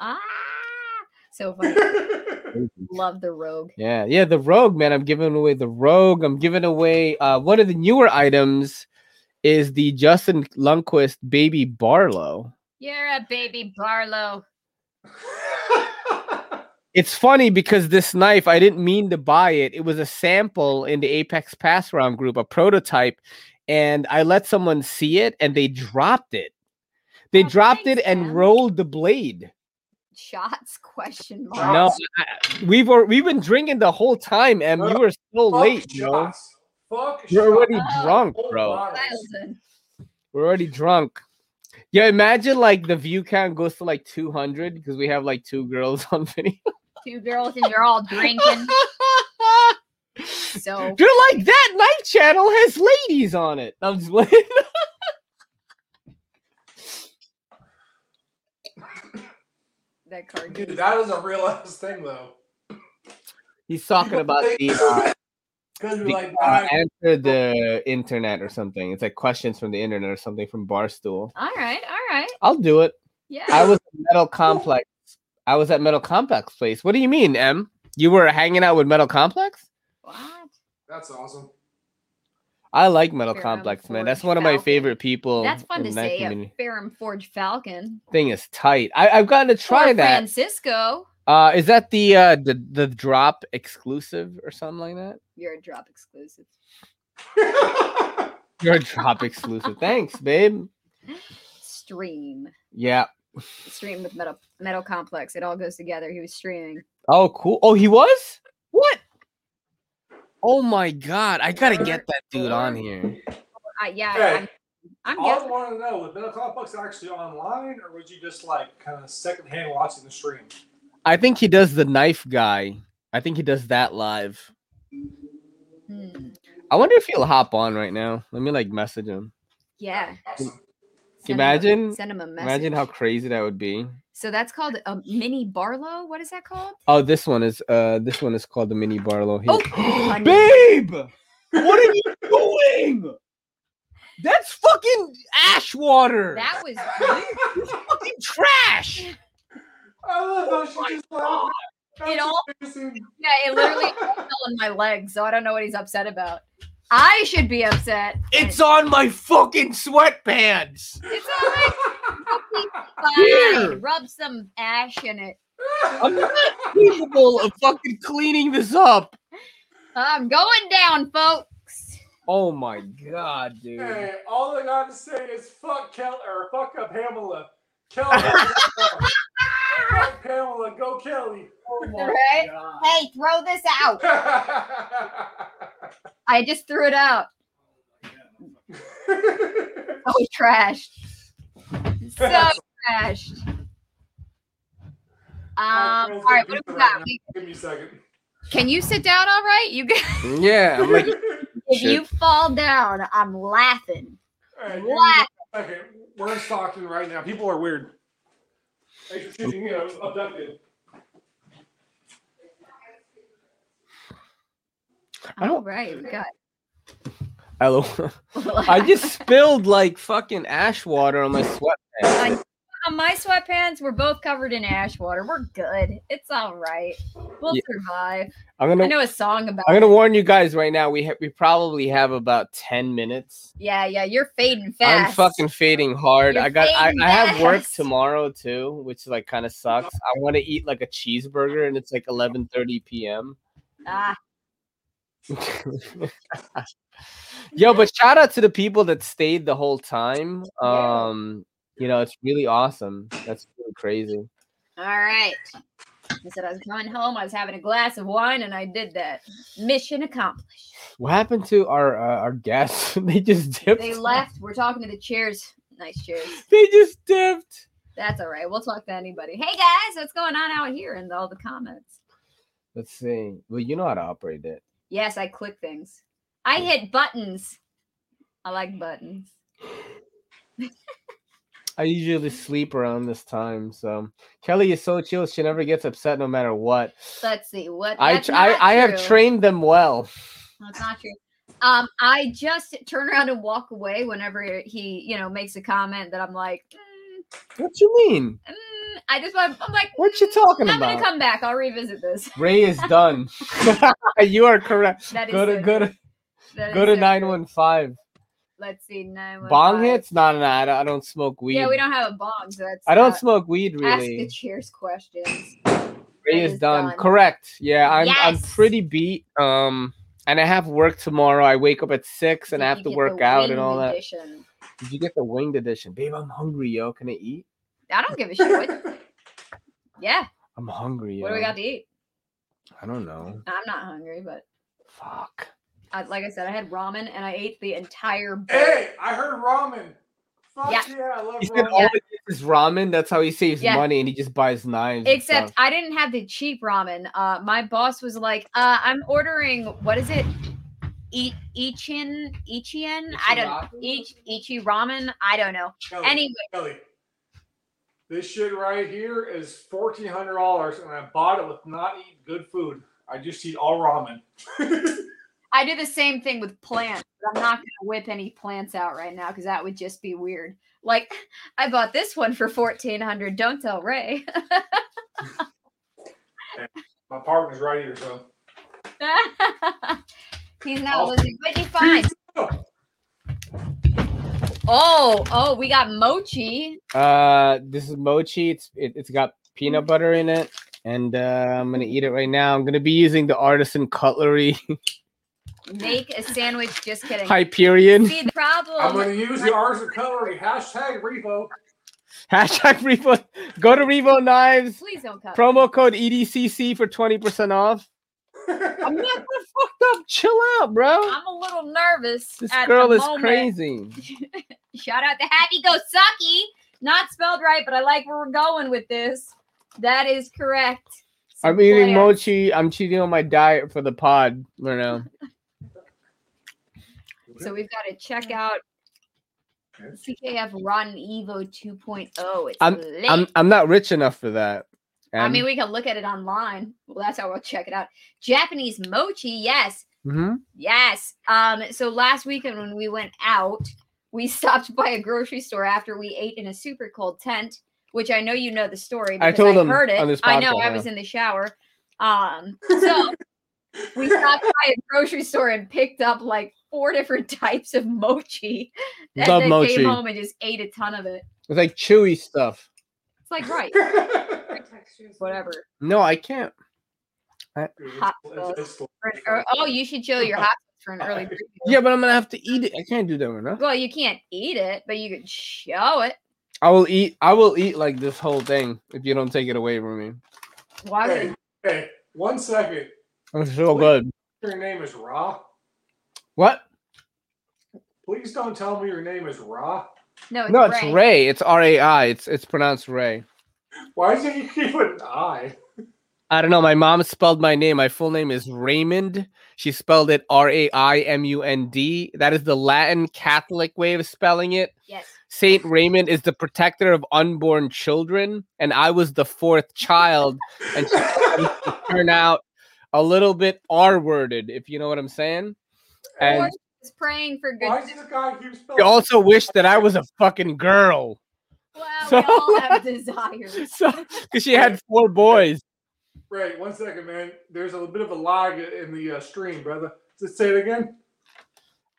Ah, so funny. [LAUGHS] Love the rogue. Yeah, yeah, the Rogue, man. I'm giving away the Rogue. I'm giving away uh one of the newer items is the Justin Lundquist baby Barlow. You're a baby Barlow. [LAUGHS] It's funny because this knife, I didn't mean to buy it. It was a sample in the Apex Pass Round group, a prototype, and I let someone see it and they dropped it. They Oh, dropped it and man. rolled the blade. Shots? [LAUGHS] Question mark. No, I- we've we've been drinking the whole time, and you No, were so Fuck late, bro. shots. Fuck We're already shots. Oh, drunk, Whole bro. We're already drunk. Yeah, imagine like the view count goes to like 200 because we have like two girls [LAUGHS] on video. Two girls and you're all drinking. [LAUGHS] So You're like that night channel has ladies on it. I'm just that card. Dude, game. that is a real ass thing though. He's talking about the [LAUGHS] uh, Because the, we like uh, answer the internet or something. It's like questions from the internet or something from Barstool. All right, all right. I'll do it. Yeah. I was at Metal Complex. I was at Metal Complex place. What do you mean, M? You were hanging out with Metal Complex? what? That's awesome. I like Metal Ferrum Complex, man. That's one of my Falcon. favorite people. That's fun in to the knife say. A community. Ferrum Forge Falcon. Thing is tight. I, I've gotten to try Or that. Francisco. Uh, is that the uh the the drop exclusive or something like that? You're a drop exclusive. [LAUGHS] You're a drop exclusive. Thanks, babe. Stream. Yeah. Stream with Metal Metal Complex. It all goes together. He was streaming. Oh, cool. Oh, he was? What? Oh my god. I gotta get that dude on here. Uh, yeah, Hey, I'm, I'm All I guessing. want to know was Metal Complex actually online, or was you just like kind of secondhand watching the stream? I think he does the knife guy. I think he does that live. Hmm. I wonder if he'll hop on right now. Let me like message him. Yeah. Awesome. Send him a- imagine- Send him a message. Imagine how crazy that would be. So that's called a mini Barlow. What is that called? Oh, this one is uh this one is called the mini Barlow. Here. Oh, [GASPS] babe, what are you [LAUGHS] doing? That's fucking ash water. That was [LAUGHS] fucking trash. I love Oh how she just laughed. It all- yeah. It literally [LAUGHS] fell in my legs, so I don't know what he's upset about. I should be upset. It's on my fucking sweatpants. It's all right. [LAUGHS] Here. Fine. Rub some ash in it. I'm not capable of fucking cleaning this up. I'm going down, folks. Oh my god, dude. Hey, all I got to say is fuck Kel or fuck up Pamela. Kel. [LAUGHS] right, [LAUGHS] Pamela, go Kelly. Oh Right? Hey, throw this out. [LAUGHS] I just threw it out. [LAUGHS] Oh, trashed. So trashed. Um, all right, what do we got? Give me a second. Can you sit down all right? You can, Yeah, I'm like, if Sure. you fall down, I'm laughing. Alright, give me What? a. We're in Stockton right now. People are weird. Shooting me uh, abducted. I don't- All right, we got. hello. [LAUGHS] I just spilled like fucking ash water on my sweatpants. On my sweatpants, we're both covered in ash water. We're good. It's all right. We'll Yeah. survive. I'm gonna I know a song about. I'm gonna warn you guys right now. We ha- we probably have about ten minutes. Yeah, yeah, you're fading fast. I'm fucking fading hard. You're I got I, I have work tomorrow too, which like kind of sucks. I want to eat like a cheeseburger and it's like 11:30 p.m. Ah, [LAUGHS] Yo, but shout out to the people that stayed the whole time. Um, you know, it's really awesome. That's really crazy. all right. I said I was going home. I was having a glass of wine, and I did that. Mission accomplished. What happened to our uh, our guests? [LAUGHS] they just dipped. They left. We're talking to the chairs. Nice chairs. They just dipped. That's all right. We'll talk to anybody. Hey guys, what's going on out here in all the comments? Let's see. Well, you know how to operate it. Yes, I click things. I hit buttons. I like buttons. [LAUGHS] I usually sleep around this time, so Kelly is so chill. She never gets upset no matter what. Let's see what. I tr- I, I have trained them well. That's not true. Um, I just turn around and walk away whenever he, you know, makes a comment that I'm like, mm, What you mean? mm, I just want. I'm like, What you "Mm, talking I'm about?" gonna come back. I'll revisit this. [LAUGHS] Ray is done. [LAUGHS] [LAUGHS] you are correct. That is Go to so go to go to nine one five. Let's see, nine. Bong hits? No, no, no. I don't, I don't smoke weed. Yeah, we don't have a bong, so that's. I don't smoke weed really. Ask the cheers questions. Ray is is done. done. Correct. Yeah, I'm I'm pretty beat. Um, and I have work tomorrow. I wake up at six and I have to work out and all that. edition? Did you get the winged edition, babe? I'm hungry, yo. Can I eat? I don't give a shit. What, [LAUGHS] yeah. I'm hungry, yo. What do we got to eat? I don't know. I'm not hungry, but Fuck. I, like I said, I had ramen and I ate the entire bowl. Hey, I heard ramen. Fuck Yeah. yeah, I love He said ramen. all it is is ramen. That's how he saves Yeah. money, and he just buys knives. Except. I didn't have the cheap ramen. Uh, my boss was like, uh, "I'm ordering what is it? E- Ichin Ichian? I don't know. Ich Ichi ramen. I don't know. Kelly, Anyway, Kelly, this shit right here is fourteen hundred dollars, and I bought it with not eat good food. I just eat all ramen. [LAUGHS] I do the same thing with plants. But I'm not gonna whip any plants out right now because that would just be weird. Like, [LAUGHS] I bought this one for fourteen hundred. Don't tell Ray. [LAUGHS] My partner's right here, so. [LAUGHS] He's not I'll- listening. What'd you find? Oh, oh, we got mochi. Uh, this is mochi. It's it, it's got peanut butter in it, and uh, I'm gonna eat it right now. I'm gonna be using the artisan cutlery Make a sandwich. Just kidding. Hyperion. See the problem. I'm going to use the artisan cutlery. Hashtag Revo. Hashtag Revo. Go to Revo Knives. Please don't cut. Promo code EDCC for twenty percent off. [LAUGHS] I'm not that fucked up. Chill out, bro. I'm a little nervous. This at girl the is moment. crazy. [LAUGHS] Shout out to Happy Go Sucky. Not spelled right, but I like where we're going with this. That is correct. I'm eating plants. mochi. I'm cheating on my diet for the pod right now. [LAUGHS] So we've got to check out CKF Rotten Evo 2.0. It's lit. I'm I'm not rich enough for that. I mean, we can look at it online. Well, that's how we'll check it out. Japanese mochi, yes, Mhm. yes. Um, so last weekend when we went out, we [LAUGHS] stopped by a grocery store after we ate in a super cold tent, which I know you know the story. I because told them heard it. on this I know podcast, I was in the shower. Um, so [LAUGHS] we stopped by a grocery store and picked up like four different [LAUGHS] types of mochi. And Love then mochi. came home and just ate a ton of it. It's like chewy stuff. It's like rice. [LAUGHS] whatever. No, I can't. Hot For oh, you should show your hot sauce for an early [LAUGHS] preview. Yeah, but I'm gonna have to eat it. I can't do that right now. Well, you can't eat it, but you could show it. I will eat. I will eat like this whole thing if you don't take it away from me. Why Hey, hey, one second. It's so good. Your name is Ra. What? Please don't tell me your name is Ra. no, it's No, it's Ray. Ray. It's R A I. It's it's pronounced Ray. Why did you keep an I? I don't know. My mom spelled my name. My full name is Raymond. She spelled it R A I M U N D. That is the Latin Catholic way of spelling it. Yes. Saint Raymond is the protector of unborn children, and I was the fourth child, and she [LAUGHS] wanted turn out a little bit R-worded, if you know what I'm saying. And he was praying for good. Why does this guy keep she also wish that I was a fucking girl, Well, So- we all [LAUGHS] have desires. [LAUGHS] because she had four boys. Right, one second, man. There's a bit of a lag in the uh, stream, brother. Just say it again.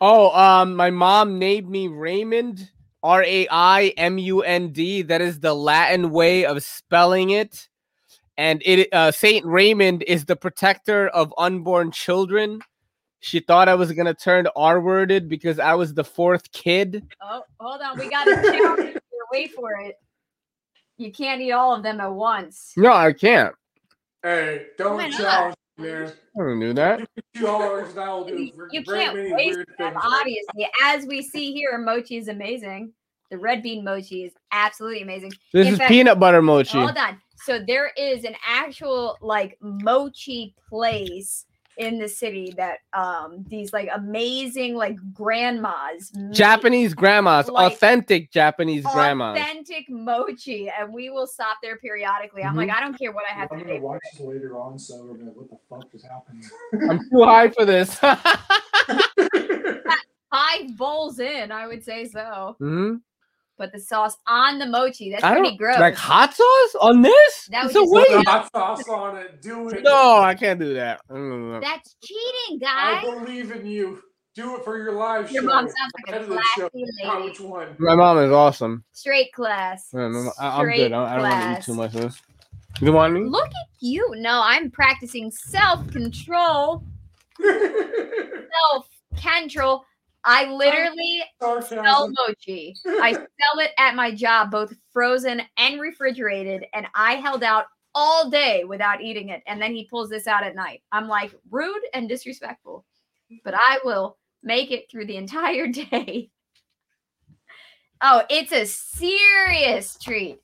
Oh, um, my mom named me Raymond, R A I M U N D. That is the Latin way of spelling it. And it uh, Saint Raymond is the protector of unborn children. She thought I was gonna turn R-worded because I was the fourth kid. Oh, hold on. We got a challenge. Wait for it. You can't eat all of them at once. No, I can't. Hey, don't Why challenge me, man. I don't do that. You all and I will do You, you can't many waste them, obviously. As we see here, mochi is amazing. The red bean mochi is absolutely amazing. This In is fact- peanut butter mochi. Hold on. So there is an actual like mochi place in the city that um these like amazing like grandmas Japanese grandmas, Like, authentic Japanese grandmas. authentic mochi and we will stop there periodically. I'm like, I don't care what I have I'm gonna watch this later on, so we're gonna what the fuck is happening? I'm too high for this. [LAUGHS] Five bowls in, I would say so. Mhm. But the sauce on the mochi, that's I pretty gross. like hot sauce on this. That It's would a just- way. Put the hot sauce on it. Do it. No, I can't do that. That's cheating, guys. I believe in you. Do it for your live Your show. mom sounds like a Head of the show. classy lady. which one? My mom is awesome. Straight class. Yeah, my I- I'm Straight good. I, I don't want to eat class. too much of this. You want me? Look at you. No, I'm practicing self control. [LAUGHS] Self control. I literally sell mochi. I sell it at my job, both frozen and refrigerated, and I held out all day without eating it. And then he pulls this out at night. I'm like, rude and disrespectful, but I will make it through the entire [LAUGHS] day. Oh, it's a serious treat.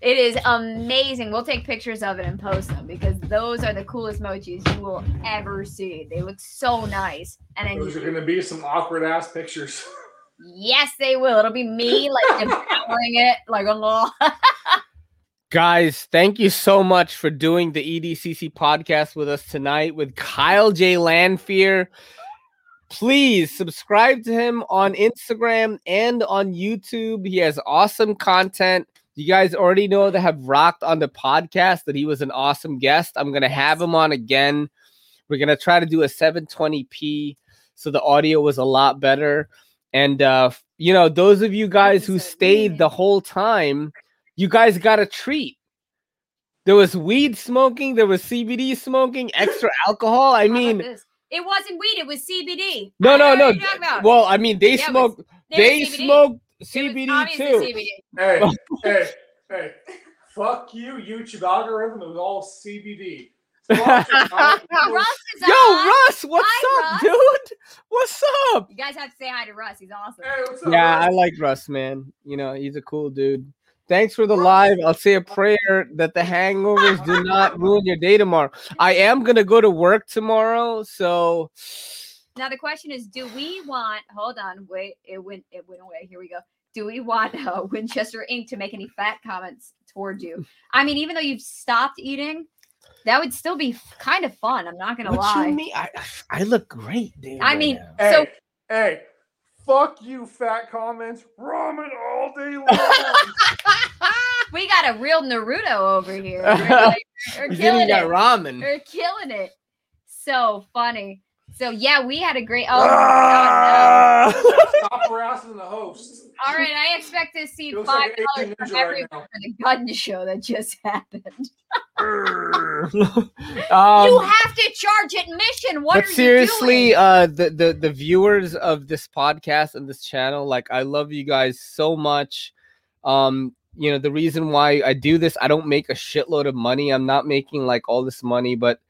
It is amazing. We'll take pictures of it and post them because those are the coolest mochis you will ever see. They look so nice. And then Those are gonna be some awkward ass pictures. Yes, they will. It'll be me like [LAUGHS] empowering it like a little. Guys, thank you so much for doing the EDCC podcast with us tonight with Kyle J. Lanfear. Please subscribe to him on Instagram and on YouTube. He has awesome content. You guys already know that have rocked on the podcast that he was an awesome guest. I'm going to have him on again. We're going to try to do a 720p so the audio was a lot better. And, uh, you know, those of you guys who stayed the whole time, you guys got a treat. There was weed smoking, there was CBD smoking, [LAUGHS] extra alcohol. I mean, it wasn't weed. It was CBD. no, no, no. what you're talking about. Well, I mean, they Yeah, smoke, was- they was CBD. Smoke It was CBD too. CBD. Hey, [LAUGHS] hey, hey. Fuck you, YouTube algorithm. It was all CBD. [LAUGHS] Russ is Yo, on. Russ, what's Hi, up, Russ. dude? What's up? You guys have to say hi to Russ. He's awesome. Hey, what's up? Yeah, I like Russ, man. You know, he's a cool dude. Thanks for the live. I'll say a prayer that the hangovers do not ruin your day tomorrow. I am gonna go to work tomorrow, so Now the question is, do we want? Hold on, wait. It went. It went away. Here we go. Do we want uh, [LAUGHS] Winchester Inc. to make any fat comments towards you? [LAUGHS] I mean, even though you've stopped eating, that would still be kind of fun. I'm not gonna what lie. you mean? I I look great, dude. I right mean, now. Hey, So- hey. Fuck you, fat comments. Ramen all day long. [LAUGHS] We got a real Naruto over here. We're, like, we're he's killing eating that it. ramen. We're killing it. So funny. So yeah, we had a great. Oh, Ah! Stop harassing the host. all right. I expect to see five like dollars Asian from ninja right for the gun show that just [LAUGHS] happened. [LAUGHS] um, you have to charge admission. What but are seriously, you doing? uh, the, the the viewers of this podcast and this channel, like, I love you guys so much. Um, you know, the reason why I do this, I don't make a shitload of money. I'm not making like all this money, but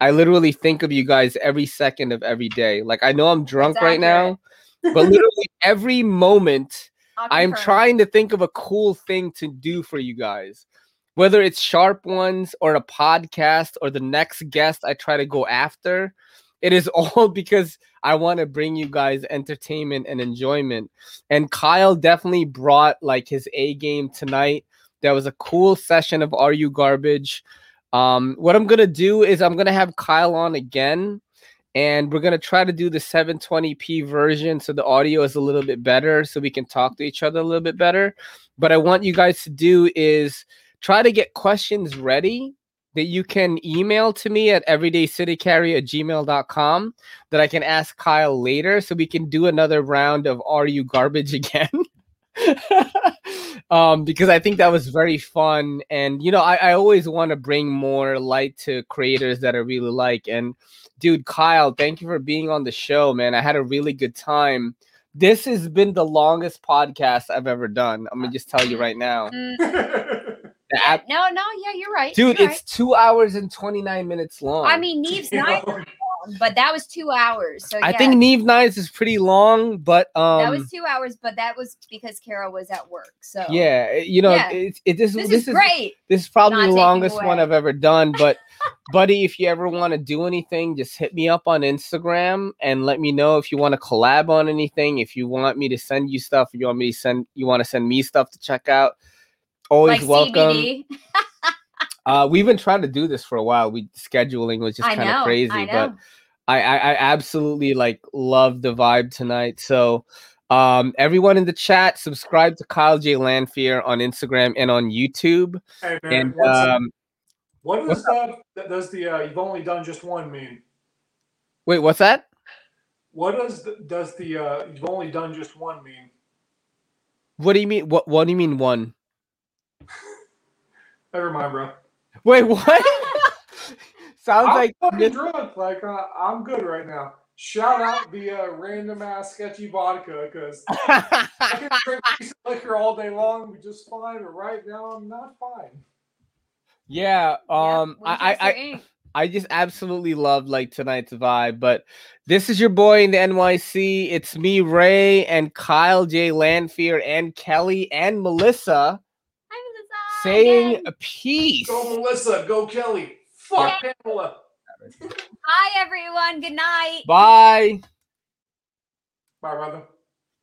I literally think of you guys every second of every day. Like I know I'm drunk right now, [LAUGHS] but literally every moment I'm trying to think of a cool thing to do for you guys. Whether it's sharp ones or a podcast or the next guest I try to go after, it is [LAUGHS] all because I want to bring you guys entertainment and enjoyment. And Kyle definitely brought like his A game tonight. That was a cool session of Are You Garbage? Um, what I'm gonna do is I'm gonna have Kyle on again, and we're gonna try to do the 720p version so the audio is a little bit better, so we can talk to each other a little bit better. But I want you guys to do is try to get questions ready that you can email to me at everydaycitycarry at gmail.com that I can ask Kyle later so we can do another round of Are You Garbage [LAUGHS] again? [LAUGHS] um, because I think that was very fun. And, you know, I, I always want to bring more light to creators that I really like. And, dude, Kyle, thank you for being on the show, man. I had a really good time. This has been the longest podcast I've ever done. I'm going to just tell you right now. [LAUGHS] Mm. No, no, yeah, you're right. Dude, you're it's right. two hours and 29 minutes long. I mean, Neve's [LAUGHS] nine, but that was two hours. So I yeah. think Neve Nights is pretty long, but um that was two hours, but that was because Carol was at work. So yeah, you know, yeah. It, it, this, this, this is great. This is probably the longest one I've ever done. But [LAUGHS] buddy, if you ever want to do anything, just hit me up on Instagram and let me know if you want to collab on anything. If you want me to send you stuff, you want me to send you want to send me stuff to check out always like welcome. [LAUGHS] uh, we've been trying to do this for a while. We scheduling was just kind of crazy, I but I, I, I absolutely like love the vibe tonight. So um, everyone in the chat, subscribe to Kyle J Lanfear on Instagram and on YouTube. Hey man, and um, what does that does the uh, you've only done just one mean? Wait, what's that? What does the, does the uh, you've only done just one mean? What do you mean? What What do you mean one? [LAUGHS] Never mind, bro. Wait, what? [LAUGHS] Sounds I'm like fucking drunk. Like uh, I'm good right now. Shout out the uh, random ass sketchy vodka because [LAUGHS] I can drink liquor all day long, and be just fine. But right now, I'm not fine. Yeah. Um. Yeah, I. I. I just absolutely love like tonight's vibe. But this is your boy in the NYC. It's me, Ray, and Kyle J. Lanfear, and Kelly, and Melissa saying a peace. Go Melissa, go Kelly. Fuck yeah. Pamela. Bye everyone. Good night. Bye. Bye, brother.